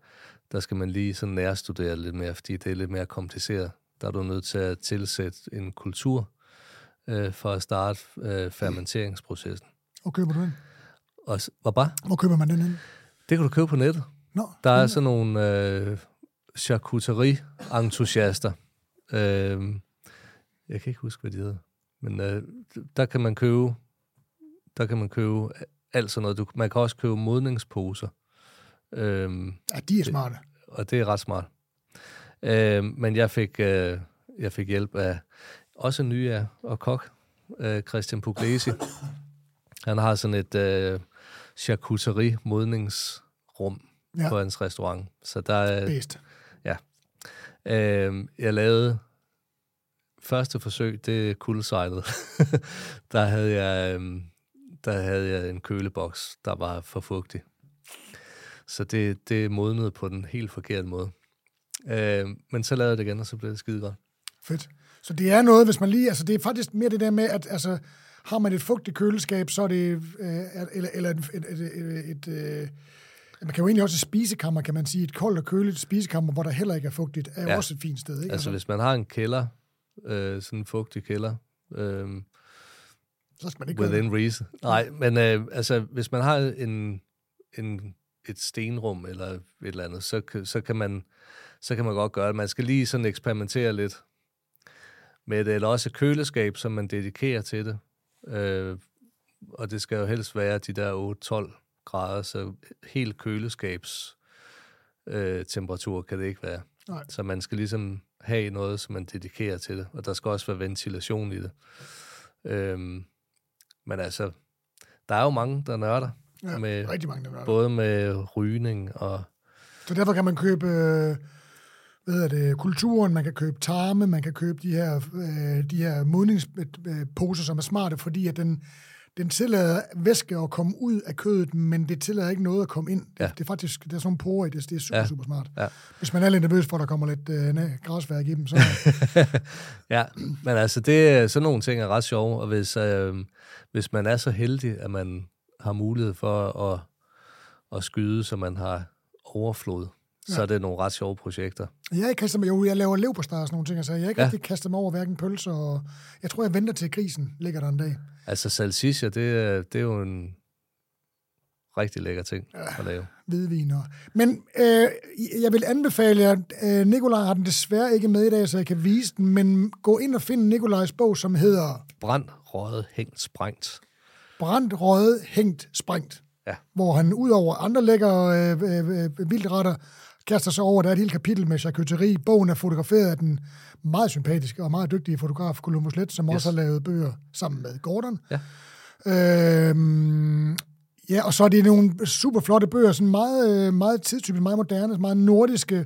der skal man lige sådan nærstudere lidt mere, fordi det er lidt mere kompliceret. Der er du nødt til at tilsætte en kultur øh, for at starte øh, fermenteringsprocessen. Hvor køber du den? Og hvad bare? Hvor køber man den hen? Det kan du købe på nettet. Nå, Der er sådan nogle øh, charcuterie-entusiaster. Øh, jeg kan ikke huske, hvad de hedder. Men øh, der kan man købe der kan man købe alt sådan noget. Du, man kan også købe modningsposer. Øh, ja, de er smarte. og det er ret smart. Øh, men jeg fik, øh, jeg fik hjælp af også en ny og kok, øh, Christian Puglisi. Han har sådan et øh, charcuterie-modningsrum Ja. ja. på hans restaurant. Så der er, Bedst. øh, jeg lavede første forsøg, det kuldsejlede. der havde jeg, øh, der havde jeg en køleboks, der var for fugtig. Så det, det modnede på den helt forkerte måde. Øh, men så lavede jeg det igen, og så blev det skide godt. Fedt. Så det er noget, hvis man lige, altså det er faktisk mere det der med, at altså, har man et fugtigt køleskab, så er det, øh, eller, eller et, et, et, et, øh, man kan jo egentlig også et spisekammer, kan man sige, et koldt og køligt spisekammer, hvor der heller ikke er fugtigt, er Ja. også et fint sted, ikke? Altså, hvis man har en kælder, øh, sådan en fugtig kælder, øh, så skal man ikke within reason. Nej, men øh, altså, hvis man har en, en, et stenrum eller et eller andet, så, så, kan man, så kan man godt gøre det. Man skal lige sådan eksperimentere lidt med det, eller også et køleskab, som man dedikerer til det. Øh, og det skal jo helst være de der 8-12 grader, så helt køleskabs øh, temperatur kan det ikke være. Nej. Så man skal ligesom have noget, som man dedikerer til det, og der skal også være ventilation i det. Øhm, men altså, der er jo mange, der nørder, Ja, med, rigtig mange, der både med rygning og... Så derfor kan man købe, øh, hvad hedder det, kulturen, man kan købe tarme, man kan købe de her, øh, de her modningsposer, som er smarte, fordi at den, den tillader væske at komme ud af kødet, men det tillader ikke noget at komme ind. Ja. Det, det er faktisk, der er sådan nogle porer i det, det er super, ja. Super smart. Ja. Hvis man er lidt nervøs for, at der kommer lidt øh, græsværk i dem, så Ja, men altså, det, er- sådan nogle ting er ret sjove, og hvis, øh, hvis man er så heldig, at man har mulighed for at, at skyde, så man har overflod, ja. så er det nogle ret sjove projekter. jeg er ikke kastet mig, jo, jeg laver leverpostej og sådan nogle ting, så jeg er ikke ja. Rigtig kastet mig over hverken pølser, og jeg tror, jeg venter til grisen ligger der en dag. Altså, salsiccia, det, det er jo en rigtig lækker ting at lave. hvidviner. Men øh, jeg vil anbefale jer, øh, Nikolaj har den desværre ikke med i dag, så jeg kan vise den, men gå ind og find Nikolajs bog, som hedder Brand, røget, hængt, sprængt. Brændt, røget, hængt, sprængt. Ja. Hvor han ud over andre lækre øh, øh, vildretter, kaster sig over, der er et helt kapitel med charcuterie. Bogen er fotograferet af den meget sympatiske og meget dygtige fotograf Columbus Let, som yes. også har lavet bøger sammen med Gordon. Ja. Øhm, ja, og så er det nogle super flotte bøger, sådan meget, øh, meget tidstypisk, meget moderne, meget nordiske,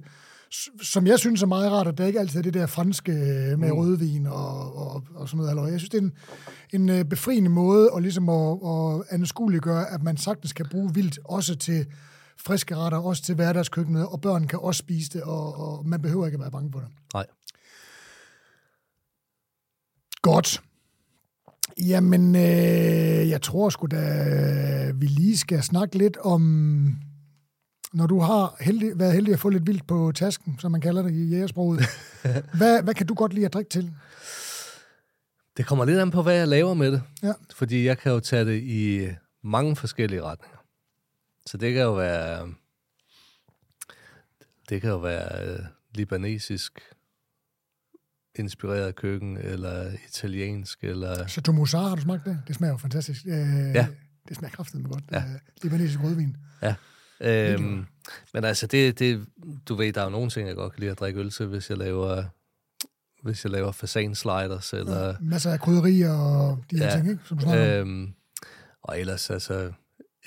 som jeg synes er meget rart, at der ikke altid er det der franske øh, med rødvin og, og, og sådan noget. halløj. Jeg synes, det er en, en øh, befriende måde at, ligesom at, at anskueliggøre, at man sagtens kan bruge vildt også til friske retter, også til hverdagskøkkenet, og børn kan også spise det, og, og man behøver ikke at være bange for det. Nej. Godt. Jamen, øh, jeg tror sgu da, vi lige skal snakke lidt om, når du har heldig, været heldig at få lidt vildt på tasken, som man kalder det i jægersproget. hvad, hvad kan du godt lide at drikke til? Det kommer lidt an på, hvad jeg laver med det. Ja. Fordi jeg kan jo tage det i mange forskellige retninger. Så det kan jo være... Det kan jo være øh, libanesisk inspireret køkken, eller italiensk, eller... Chateau Moussard, har du smagt det? Det smager jo fantastisk. Øh, Ja. Det smager kraftigt godt. Ja. Øh, libanesisk rødvin. Ja. Øhm, men altså, det, det, du ved, der er jo nogle ting, jeg godt kan lide at drikke øl til, hvis jeg laver, hvis jeg laver fasan-sliders, eller... Ja. Masser af krydderier og de her Ja. ting, ikke? Som. Øhm, og ellers, altså,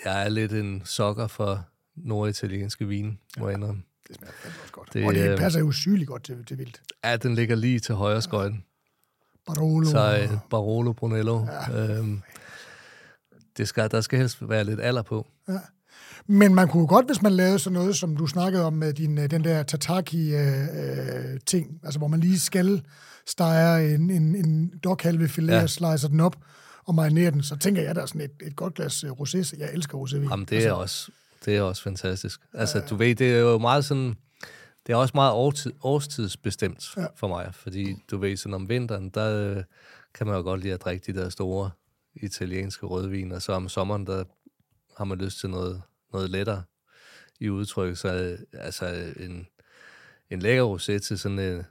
jeg er lidt en sokker for norditalienske vin, må jeg indrømme. Det smager også godt. det, og det øh, passer jo sygeligt godt til, til vildt. Ja, den ligger lige til højre skøjten. Barolo. Så øh, Barolo Brunello. Ja. Øhm, det skal, der skal helst være lidt alder på. Men man kunne godt, hvis man lavede sådan noget, som du snakkede om med din, øh, den der tataki-ting, altså hvor man lige skal stege en, en, en dokhalvefilet ja. Ja. og slicer den op og marinerer den, så tænker jeg, der er sådan et, et godt glas øh, rosé. så Jeg elsker rosévin. Jamen, det er også, det er også fantastisk. Altså, du ved, det er jo meget sådan... Det er også meget årtid, årstidsbestemt Ja. ja. for mig, fordi du ved, sådan om vinteren, der øh, kan man jo godt lide at drikke de der store italienske rødvin, og så om sommeren, der har man lyst til noget, noget lettere i udtryk. Så øh, altså en, en lækker rosé til sådan en,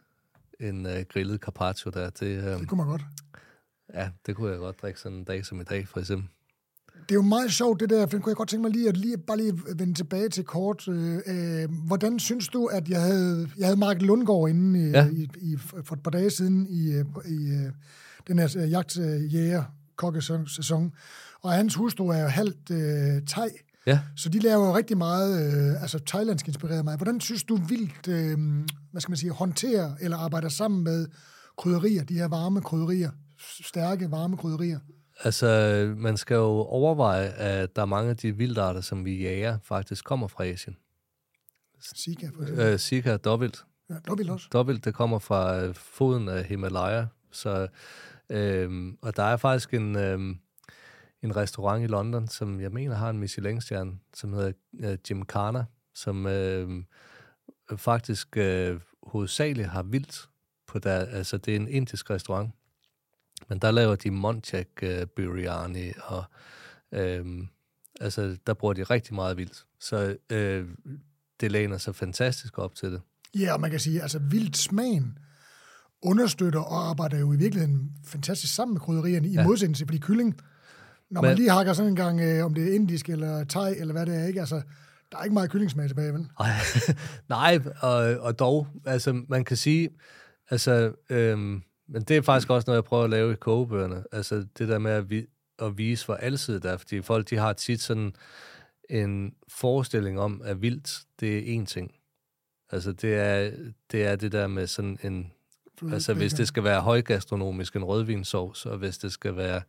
en uh, grillet carpaccio der, det, øh, Det kunne man godt. ja, det kunne jeg godt drikke sådan en dag som i dag, for eksempel. Det er jo meget sjovt, det der, for kunne jeg godt tænke mig lige at lige, bare lige vende tilbage til kort. Øh, øh, hvordan synes du, at jeg havde, jeg havde Mark Lundgaard inde i, ja. I, i, for et par dage siden i, øh, i øh, den her øh, jagtjæger kokkesæson, og hans hustru er jo halvt øh, thai, Ja, så de laver jo rigtig meget, øh, altså thailandsk inspireret mig. Hvordan synes du vildt, øh, hvad skal man sige, håndterer eller arbejder sammen med krydderier, de her varme krydderier, stærke varme krydderier? Altså, man skal jo overveje, at der er mange af de vildarter, som vi jager, faktisk kommer fra Asien. Sika, for eksempel. Øh, cirka dobbelt. Ja, dobbelt også. Dobbelt, det kommer fra øh, foden af Himalaya. Så, øhm, og der er faktisk en, øhm, en restaurant i London, som jeg mener har en Michelin-stjerne, som hedder øh, Gymkhana, som øh, faktisk øh, hovedsageligt har vildt på der, altså det er en indisk restaurant, men der laver de Monchak øh, biryani, og øh, altså der bruger de rigtig meget vildt. Så øh, det læner sig fantastisk op til det. Ja, og man kan sige, altså vildt smagen understøtter og arbejder jo i virkeligheden fantastisk sammen med krydderierne, i Ja. modsætning til, fordi kylling, når man Men- lige hakker sådan en gang, øh, om det er indisk eller thai, eller hvad det er, ikke? Altså, der er ikke meget kyllingsmag tilbage, vel? Ej, nej, og, og dog, altså man kan sige, altså, øhm, men det er faktisk også noget, jeg prøver at lave i kogebøgerne, altså det der med at, vi, at vise, hvor altid der er, fordi folk, de har tit sådan en forestilling om, at vildt, det er én ting. Altså det er, det er det der med sådan en, altså hvis det skal være højgastronomisk, en rødvinsovs, og hvis det skal være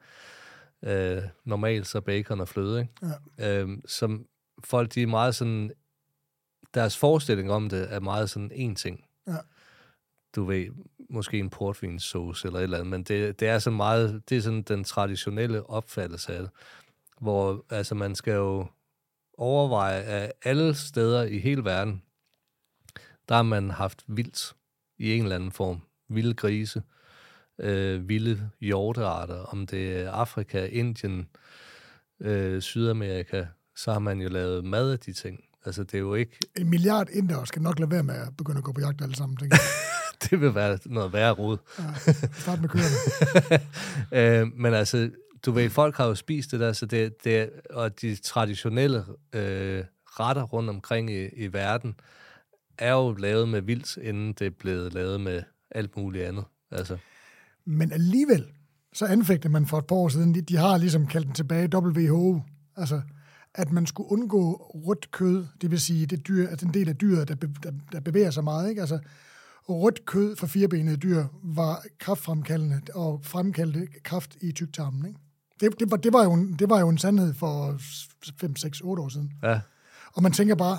øh, normalt, så bacon og fløde, ikke? Ja. Øhm, som folk, de er meget sådan, deres forestilling om det er meget sådan en ting. Ja. Du ved, måske en portvinsauce eller et eller andet, men det, det er sådan meget, det er sådan den traditionelle opfattelse af det, hvor altså man skal jo overveje, at alle steder i hele verden, der har man haft vildt i en eller anden form. Vilde grise, øh, vilde hjortearter, om det er Afrika, Indien, øh, Sydamerika, så har man jo lavet mad af de ting. Altså, det er jo ikke... En milliard indere skal nok lade være med at begynde at gå på jagt alle sammen, tænker jeg. det vil være noget værre rod. Ja, start med køerne. øh, men altså, du ved, folk har jo spist det der, så det, det og de traditionelle øh, retter rundt omkring i, i verden, er jo lavet med vildt, inden det er blevet lavet med alt muligt andet. Altså. Men alligevel, så anfægtede man for et par år siden, de, de har ligesom kaldt den tilbage WHO, altså at man skulle undgå rødt kød, det vil sige det dyr, altså en del af dyret, der, der, der bevæger sig meget. Ikke? Altså, rødt kød for firebenede dyr var kraftfremkaldende og fremkaldte kraft i tyktarmen. Ikke? Det, det, var, det, var jo en, det var jo en sandhed for 5, 6, 8 år siden. Ja. Og man tænker bare,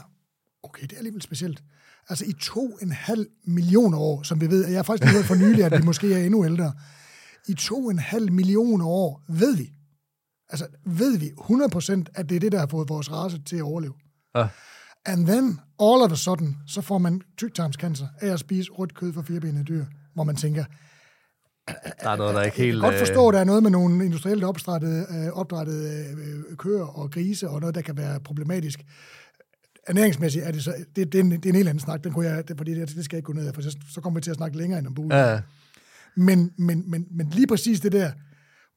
okay, det er alligevel specielt. Altså i to en halv millioner år, som vi ved, jeg har faktisk hørt for nylig, at vi måske er endnu ældre. I to en halv millioner år ved vi, altså ved vi 100% at det er det, der har fået vores race til at overleve. Ja. And then, all of a sudden, så får man tyktarmscancer af at spise rødt kød fra firebenede dyr, hvor man tænker, der er noget, der er ikke helt... Jeg kan godt forstå, at der er noget med nogle industrielt opdrættede, øh, opdrættede øh, køer og grise, og noget, der kan være problematisk. Ernæringsmæssigt er det så... Det, det, er, en, det er en helt anden snak, den kunne jeg, det, fordi det, det skal jeg ikke gå ned af, for så, så kommer vi til at snakke længere end om bulen. Ja. Men, men, men, men lige præcis det der,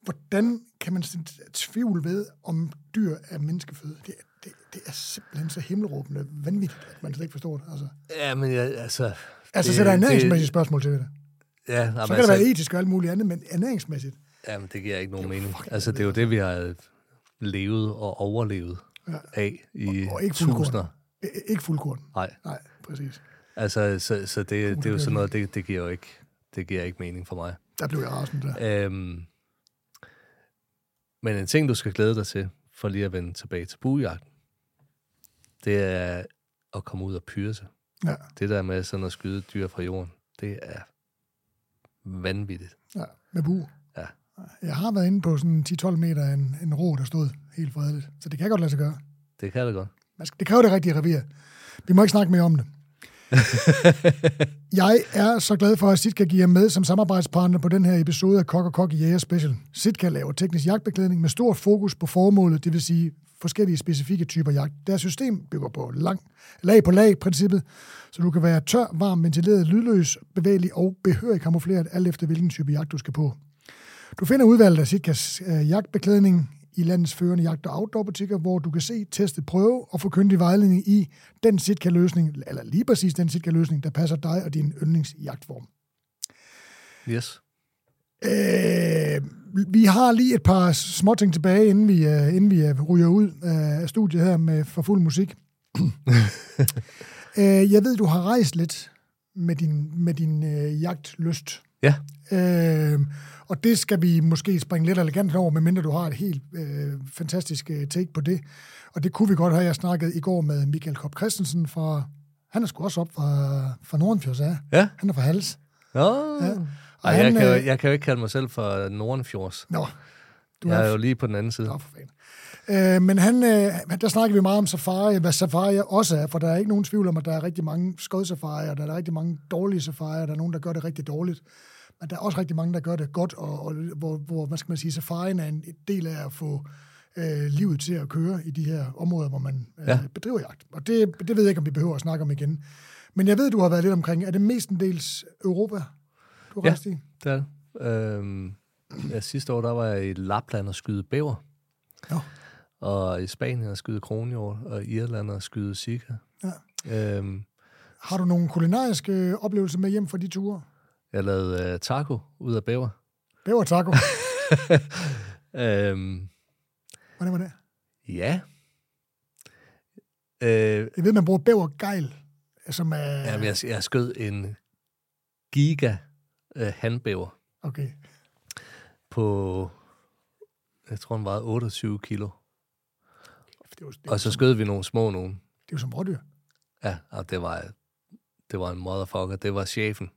hvordan kan man tvivl ved, om dyr er menneskeføde? Det, det, det er simpelthen så himmelråbende vanvittigt, at man slet ikke forstår det. Altså, Ja, men jeg, altså... altså det- så der er det- ernæringsmæssigt spørgsmål til det. Ja, jamen, Så kan det være etisk og alt muligt andet, men ernæringsmæssigt, Jamen, det giver ikke nogen mening. fucking Altså, det er jo det, vi har levet og overlevet Ja. af i Og- og ikke tusinder. Ikke fuldkorn. Nej, Nej, præcis. altså, så, så det, det er jo sådan noget, det, det giver jo ikke, det giver ikke mening for mig. Der blev jeg rasende der. Øhm, men en ting, du skal glæde dig til, for lige at vende tilbage til buejagten, det er at komme ud og pyre sig. Ja, Det der med sådan at skyde dyr fra jorden, det er vanvittigt. ja, med bu. Ja. Jeg har været inde på sådan 10-12 meter en, en ro, der stod helt fredeligt. Så det kan godt lade sig gøre. Det kan det godt. Det kræver det rigtige revir. Vi må ikke snakke mere om det. Jeg er så glad for, at Sitka giver med som samarbejdspartner på den her episode af Kok og Kok i Jæger Special. Sitka laver teknisk jagtbeklædning med stor fokus på formålet, det vil sige forskellige specifikke typer jagt. Deres system bygger på lang, lag på lag-princippet, så du kan være tør, varm, ventileret, lydløs, bevægelig og behørig kamufleret, alt efter hvilken type jagt du skal på. Du finder udvalget af Sitkas øh, jagtbeklædning i landets førende jagt- og outdoorbutikker, hvor du kan se, teste, prøve og få kyndig vejledning i den Sitka-løsning, eller lige præcis den Sitka-løsning, der passer dig og din yndlingsjagtform. Yes. Øh, vi har lige et par småting tilbage, inden vi, uh, inden vi uh, ryger ud af studiet her med for fuld musik. øh, jeg ved, du har rejst lidt med din, med din uh, jagtlyst. Ja, Øh, og det skal vi måske springe lidt elegant over, medmindre du har et helt øh, fantastisk øh, take på det. Og det kunne vi godt have. Jeg snakket i går med Michael Kopp Christensen fra... Han er sgu også op fra, fra Nordenfjords, ja. ja. Han er fra Hals. Ja. Ja. Og Ej, han, jeg, kan jo, øh, jeg kan jo ikke kalde mig selv for Nordenfjords. Nå, du Jeg er er jo lige på den anden side. Nå, for fanden. Øh, men han, øh, der snakker vi meget om safari, hvad safari også er, for der er ikke nogen tvivl om, at der er rigtig mange skodsafarier, der er rigtig mange dårlige safarier, der er nogen, der gør det rigtig dårligt. Men der er også rigtig mange, der gør det godt, og, og hvor, hvor, hvad skal man sige, safarien er en del af at få øh, livet til at køre i de her områder, hvor man øh, ja. Ja. bedriver jagt. Og det, det ved jeg ikke, om vi behøver at snakke om igen. Men jeg ved, du har været lidt omkring, er det mestendels Europa, du har Ja. i? Det er det. Øhm, ja, sidste år, der var jeg i Lapland og skyde bæver. Nå. Og i Spanien og skyde kronhjort, og i Irland og skyde sika. Ja. Øhm, Har du nogle kulinariske oplevelser med hjem fra de ture? jeg lavede uh, taco ud af bæver. Bæver taco. Øhm, Hvordan var det? ja. Øh, Jeg ved, man bruger bævergejl, som er... jamen, jeg, jeg skød en giga øh, handbæver Okay. på, jeg tror, den vejede 28 kilo. Det jo, det Og så skød vi nogle små nogen. det jo som rådyr. Ja, og det var, det var en motherfucker. Det var chefen,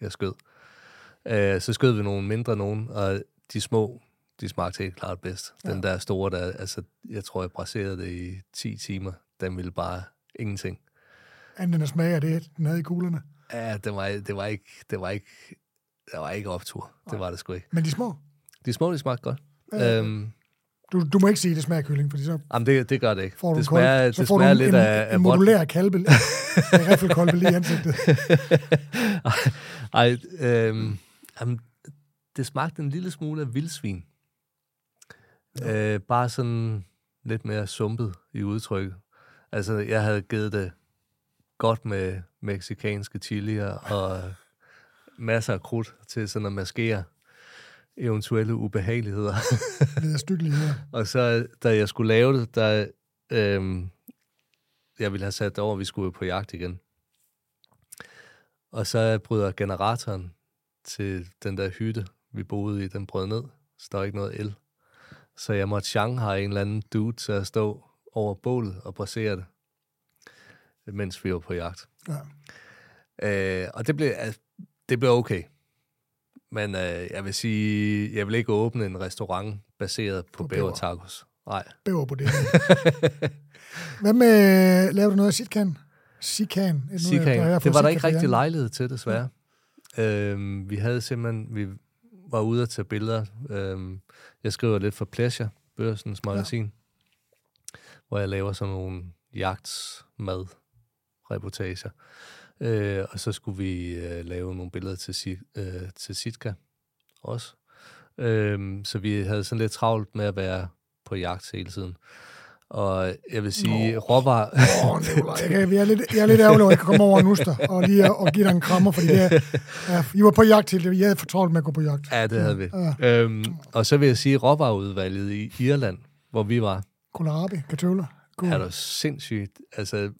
jeg skød. Øh, så skød vi nogle mindre nogen, og de små, de smagte helt klart bedst. Den der store, der, altså, jeg tror, jeg braserede det i 10 timer. Den ville bare ingenting. Anden end at smage af det, den havde i kuglerne. Ja, det var, det var ikke, det var ikke, det var ikke optur. Det var det sgu ikke. Men de små, De små, de smagte godt. Ja. Øhm, Du, du må ikke sige, at det smager kylling, fordi så Jamen, det, det gør det ikke. får du det kold, smager, så det får du smager en, lidt en, af, en modulær kalve, en riffelkolbe lige i ansigtet. Ej, øhm, jamen, det smagte en lille smule af vildsvin. Øh, bare sådan lidt mere sumpet i udtrykket. Altså, jeg havde givet det godt med meksikanske chilier og masser af krudt til sådan at maskere eventuelle ubehageligheder. Det er stykkeligheder. Og så, da jeg skulle lave det, der, øhm, jeg ville have sat det over, vi skulle på jagt igen. Og så bryder generatoren til den der hytte, vi boede i, den brød ned. Så der var ikke noget el. Så jeg måtte Shanghai en eller anden dude til at stå over bålet og brasere det, mens vi var på jagt. Ja. Øh, og det blev, altså, det blev okay. Men øh, jeg vil sige, jeg vil ikke åbne en restaurant baseret på, På bæver. tacos. Nej. Bæver på det. Hvad med, laver du noget af sitkan? Sikan? Sikan. Det var der ikke rigtig lejlighed til, desværre. Øhm, vi havde simpelthen, vi var ude at tage billeder. Øhm, jeg skriver lidt for Pleasure, Børsens magasin, ja. hvor jeg laver sådan nogle jagtsmad reportager. Øh, og så skulle vi øh, lave nogle billeder til, øh, til Sitka også. Øhm, så vi havde sådan lidt travlt med at være på jagt hele tiden. Og jeg vil sige, råvarer... Åh, oh, Nicolaj, jeg, jeg, er lidt, jeg er lidt ærgerlig at jeg kan komme over nu og lige og give dig en krammer, fordi det er, ja, I var på jagt til det. Jeg havde for travlt med at gå på jagt. Ja, det havde vi. Ja. Øhm, og så vil jeg sige, råvareudvalget i Irland, hvor vi var, Kohlrabi, katøller. God. er der sindssygt. Altså,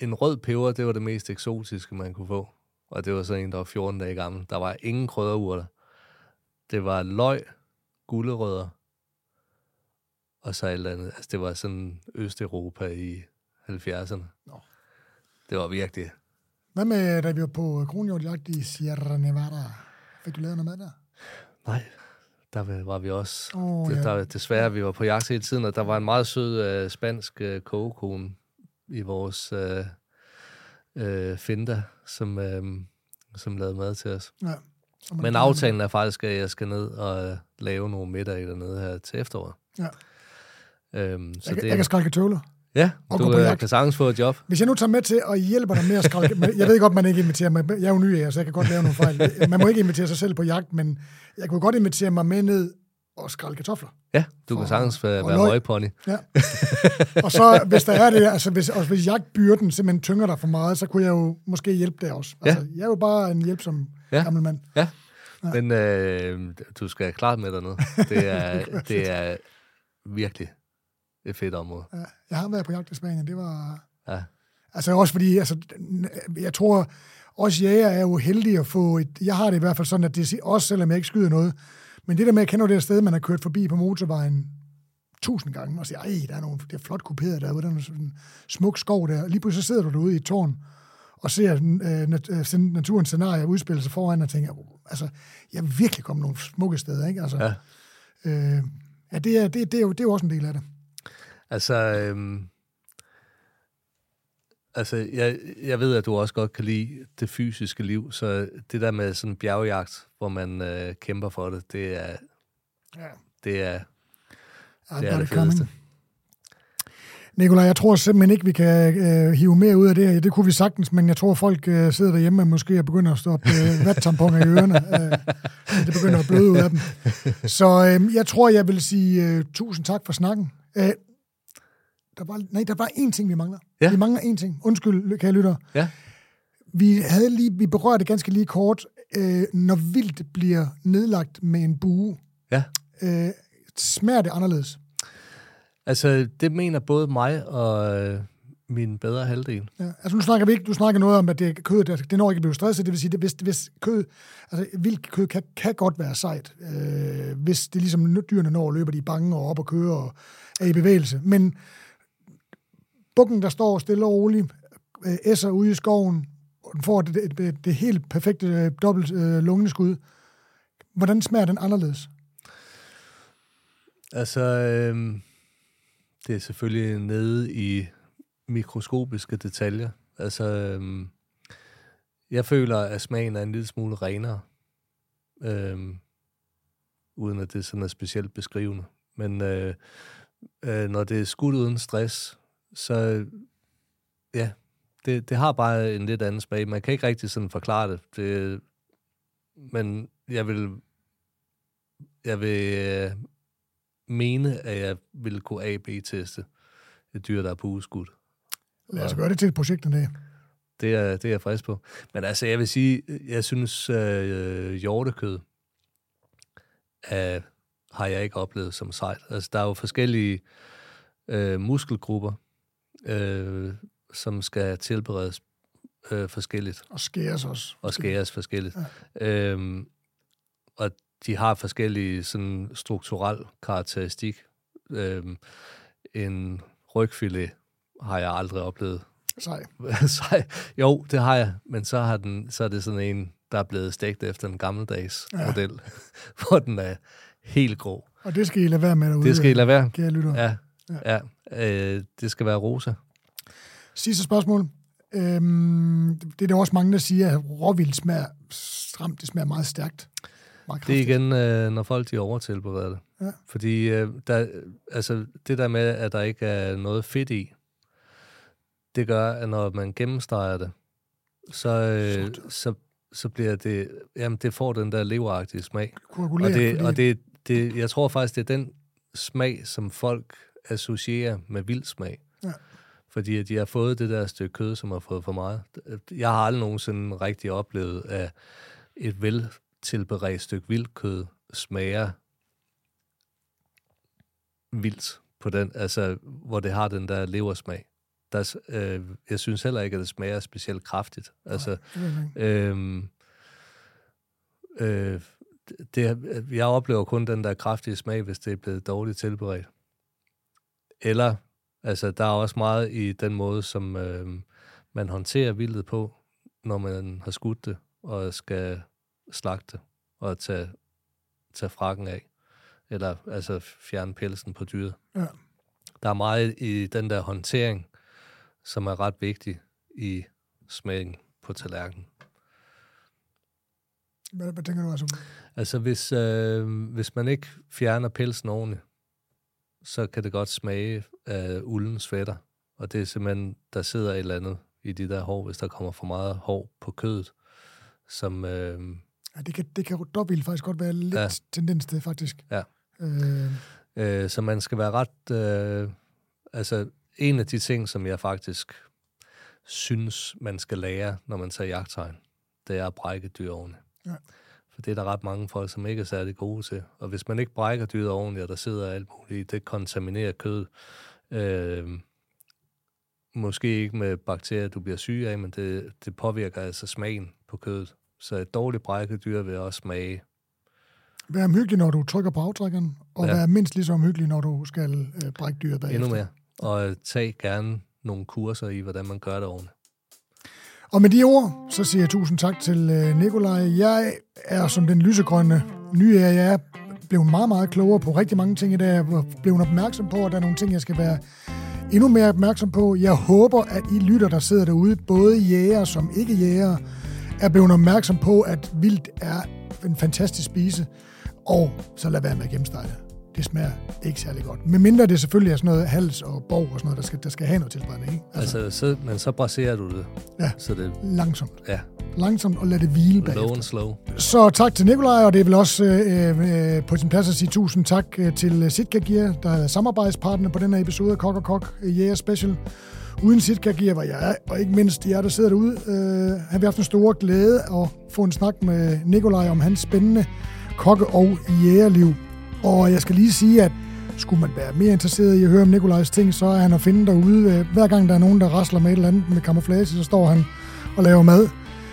en rød peber, det var det mest eksotiske, man kunne få. Og det var så en, der var 14 dage gammel. Der var ingen krydderurter. Det var løg, gulerødder, og så et eller andet. Altså, det var sådan Østeuropa i 70'erne. Nå. Det var virkelig... Hvad med, da vi var på kronhjortjagt i Sierra Nevada? Fik du lavet noget med der? Nej, der var- vi også Åh, Det, ja. der, desværre, vi var på jagt hele tiden, og der var en meget sød øh, spansk øh, kogekone i vores øh, øh, Finda, som, øh, som lavede mad til os. Ja. Men aftalen er faktisk, at jeg skal ned og øh, lave nogle middage dernede her til efteråret. Ja. Øhm, så Jeg, kan, det, jeg kan skralke tøvler. ja, og du øh, kan sagtens få et job. Hvis jeg nu tager med til og hjælper dig med at skralke... men jeg ved godt, man ikke inviterer mig. Jeg er jo ny af, så jeg kan godt lave nogle fejl. Man må ikke invitere sig selv på jagt, men jeg kunne godt invitere mig med ned og skralde kartofler. Ja, du For- kan sagtens være, være møgpony. Ja. og så, hvis der er det, altså hvis, og hvis jagtbyrden simpelthen tynger dig for meget, så kunne jeg jo måske hjælpe der også. Altså, jeg er jo bare en hjælpsom ja. Ja. gammel mand. Ja, men øh, du skal klart med dernede. Det er, det er virkelig et fedt område. Ja, jeg har været på jagt i Spanien, det var... Ja. Altså også fordi, altså, jeg tror, også jæger er jo heldige at få et... Jeg har det i hvert fald sådan, at det også selvom jeg ikke skyder noget, men det der med, at jeg kender det sted, man har kørt forbi på motorvejen tusind gange, og siger, ej, der er, nogle, det er flot kuperet derude, der er sådan en smuk skov der. Lige pludselig sidder du derude i et tårn, og ser øh, nat- øh, naturens scenarie udspille sig foran, og tænker, altså, jeg er virkelig kommet nogle smukke steder, ikke? Altså, Ja. øh, ja, det er, det, det, er jo, det er jo også en del af det. Altså, øhm, altså jeg, jeg ved, at du også godt kan lide det fysiske liv, så det der med sådan en bjergjagt, hvor man øh, kæmper for det, det er, Ja. det er, I've det, er det coming. fedeste. Nikolaj, jeg tror simpelthen ikke, vi kan øh, hive mere ud af det her. Det kunne vi sagtens, men jeg tror, folk øh, sidder derhjemme og måske begynder at stoppe øh, vattamponer i ørerne. Øh, det begynder at bløde ud af dem. Så øh, jeg tror, jeg vil sige øh, tusind tak for snakken. Øh, der var, nej, der var én ting, vi mangler. Ja. Vi mangler én ting. Undskyld, kære lytter. Ja. Vi, havde lige, vi berørte ganske lige kort, øh, når vildt bliver nedlagt med en bue. Ja. Øh, smager det anderledes? Altså, det mener både mig og øh, min bedre halvdel. Ja, altså nu snakker vi ikke, du snakker noget om, at det kød, det, det når ikke at blive stresset, det vil sige, det, hvis, hvis kød, altså vildt kød kan, kan godt være sejt, øh, hvis det ligesom dyrene når løber de er bange og op og kører og er i bevægelse. Men bukken, der står stille og roligt, øh, esser ude i skoven, og den får det, det, det, det helt perfekte øh, dobbelt øh, lungeskud, hvordan smager den anderledes? Altså, øh, det er selvfølgelig nede i mikroskopiske detaljer. Altså, øh, jeg føler, at smagen er en lille smule renere, øh, uden at det sådan er specielt beskrivende. Men øh, øh, når det er skudt uden stress, så ja, det, det har bare en lidt anden smag. Man kan ikke rigtig sådan forklare det. det men jeg vil, jeg vil øh, mene, at jeg vil kunne A-B-teste et dyr, der er på udskud. Lad os gøre det til et projekt en dag. Det er, det er jeg frisk på. Men altså, jeg vil sige, jeg synes, øh, hjortekød øh, har jeg ikke oplevet som sejt. Altså, der er jo forskellige øh, muskelgrupper, øh, som skal tilberedes øh, forskelligt. Og skæres også. Og skæres forskelligt. Ja. Øhm, og de har forskellige sådan strukturel karakteristik. Øhm, en rygfilet har jeg aldrig oplevet. Sej. Sej. Jo, det har jeg, men så, har den, så er det sådan en, der er blevet stegt efter en gammeldags ja. model, hvor den er helt grå. Og det skal I lade være med derude. Det skal I lade være. Kære lytter. Ja, ja. ja øh, det skal være rosa. Sidste spørgsmål. Øhm, det er der også mange, der siger, at råvild smager stramt, det smager meget stærkt. Meget det er igen, øh, når folk de overtilbereder det. Ja. Fordi øh, der, altså, det der med, at der ikke er noget fedt i, det gør, at når man gennemstreger det, så, øh, så, så bliver det, jamen det får den der leveragtige smag. Og, det, og det, det, jeg tror faktisk, det er den smag, som folk associerer med vild smag. Ja. Fordi at de har fået det der stykke kød, som har fået for meget. Jeg har aldrig nogensinde rigtig oplevet, at et vel tilberedt stykke vildkød smager vildt på den, altså hvor det har den der leversmag. Der, øh, jeg synes heller ikke, at det smager specielt kraftigt. Altså, øh, øh, det, jeg oplever kun den der kraftige smag, hvis det er blevet dårligt tilberedt. Eller, altså, der er også meget i den måde, som øh, man håndterer vildet på, når man har skudt det og skal slagte og tage, tage frakken af. Eller altså fjerne pelsen på dyret. Ja. Der er meget i den der håndtering, som er ret vigtig i smagen på tallerkenen. Hvad, hvad tænker du altså? Altså, hvis, øh, hvis man ikke fjerner pelsen ordentligt, så kan det godt smage af uldens fætter. Og det er simpelthen, der sidder et eller andet i de der hår, hvis der kommer for meget hår på kødet, som... Øh, ja, det kan, det kan dobbelt faktisk godt være lidt ja. tendens til, faktisk. Ja. Øh. Øh, så man skal være ret... Øh, altså, en af de ting, som jeg faktisk synes, man skal lære, når man tager jagttegn, det er at brække dyr ordentligt. Ja. For det er der ret mange folk, som ikke er særlig gode til. Og hvis man ikke brækker dyret ordentligt, og der sidder alt muligt, det kontaminerer kød. Øh, måske ikke med bakterier, du bliver syg af, men det, det påvirker altså smagen på kødet. Så et dårligt brækket dyr vil også smage. Vær omhyggelig, når du trykker på aftrækkeren, og ja. vær mindst lige så omhyggelig, når du skal øh, brække dyret bagefter. Endnu mere. Og tag gerne nogle kurser i, hvordan man gør det ordentligt. Og med de ord, så siger jeg tusind tak til øh, Nikolaj. Jeg er som den lysegrønne nye er, jeg er blevet meget, meget klogere på rigtig mange ting i dag. Jeg er blevet opmærksom på, at der er nogle ting, jeg skal være endnu mere opmærksom på. Jeg håber, at I lytter, der sidder derude, både jæger som ikke jæger, er blevet opmærksom på, at vildt er en fantastisk spise. Og så lad være med at gennemstege det smager ikke særlig godt. Men mindre det selvfølgelig er sådan noget hals og borg og sådan noget, der skal, der skal have noget tilberedning. Ikke? Altså, altså så, men så braserer du det. Ja, så det, langsomt. Ja. Langsomt og lad det hvile bagefter. Low and slow. Så tak til Nikolaj, og det er vel også øh, øh, på sin plads at sige tusind tak øh, til Sitka Gear, der er samarbejdspartner på den her episode af Kok og Kok Yeah Special. Uden Sitka Gear var jeg, og ikke mindst jer, der sidder derude, øh, har vi haft en stor glæde at få en snak med Nikolaj om hans spændende kokke- og jægerliv. Og jeg skal lige sige, at skulle man være mere interesseret i at høre om Nikolajs ting, så er han at finde derude. Hver gang der er nogen, der rasler med et eller andet med kamuflage, så står han og laver mad.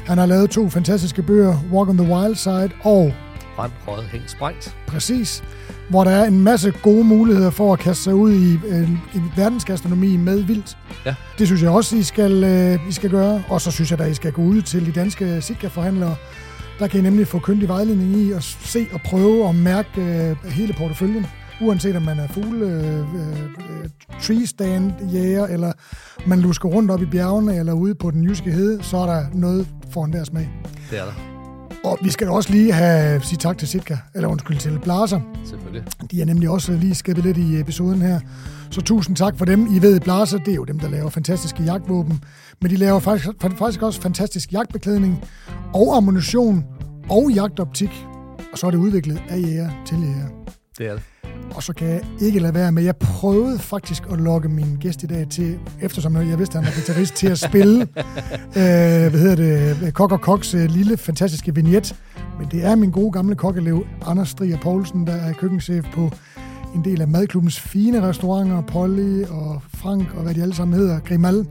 Han har lavet to fantastiske bøger, Walk on the Wild Side og... Brændt, røget, hængt, sprængt. Præcis. Hvor der er en masse gode muligheder for at kaste sig ud i, øh, i verdensgastronomi med vildt. Ja. Det synes jeg også, I skal, øh, I skal gøre. Og så synes jeg, at I skal gå ud til de danske Sitka-forhandlere der kan I nemlig få kyndig vejledning i at se og prøve og mærke øh, hele porteføljen. Uanset om man er fugle, øh, øh, tree stand jæger, eller man lusker rundt op i bjergene, eller ude på den jyske hede, så er der noget for en der smag. Det er der. Og vi skal også lige have sige tak til Sitka, eller undskyld til Blaser. Selvfølgelig. De er nemlig også lige skæppet lidt i episoden her. Så tusind tak for dem. I ved, Blaser, det er jo dem, der laver fantastiske jagtvåben. Men de laver faktisk, faktisk også fantastisk jagtbeklædning og ammunition og jagtoptik. Og så er det udviklet af jæger til jæger. Det er det. Og så kan jeg ikke lade være med, jeg prøvede faktisk at lokke min gæst i dag til, eftersom jeg vidste, at han var guitarist, til at spille, øh, hvad hedder det, Kok og Koks øh, lille, fantastiske vignet. Men det er min gode gamle kokkelev, Anders Strier Poulsen, der er køkkenchef på en del af madklubbens fine restauranter, Polly og Frank og hvad de alle sammen hedder, Grimal.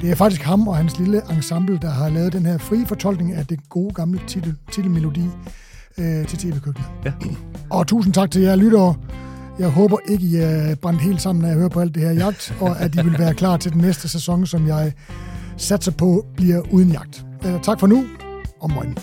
Det er faktisk ham og hans lille ensemble, der har lavet den her frie fortolkning af det gode gamle titel, titelmelodi øh, til TV-køkkenet. Ja. Og tusind tak til jer lyttere. Jeg håber ikke, I er brændt helt sammen, når jeg hører på alt det her jagt, og at I vil være klar til den næste sæson, som jeg satser på bliver uden jagt. Øh, tak for nu, og morgen.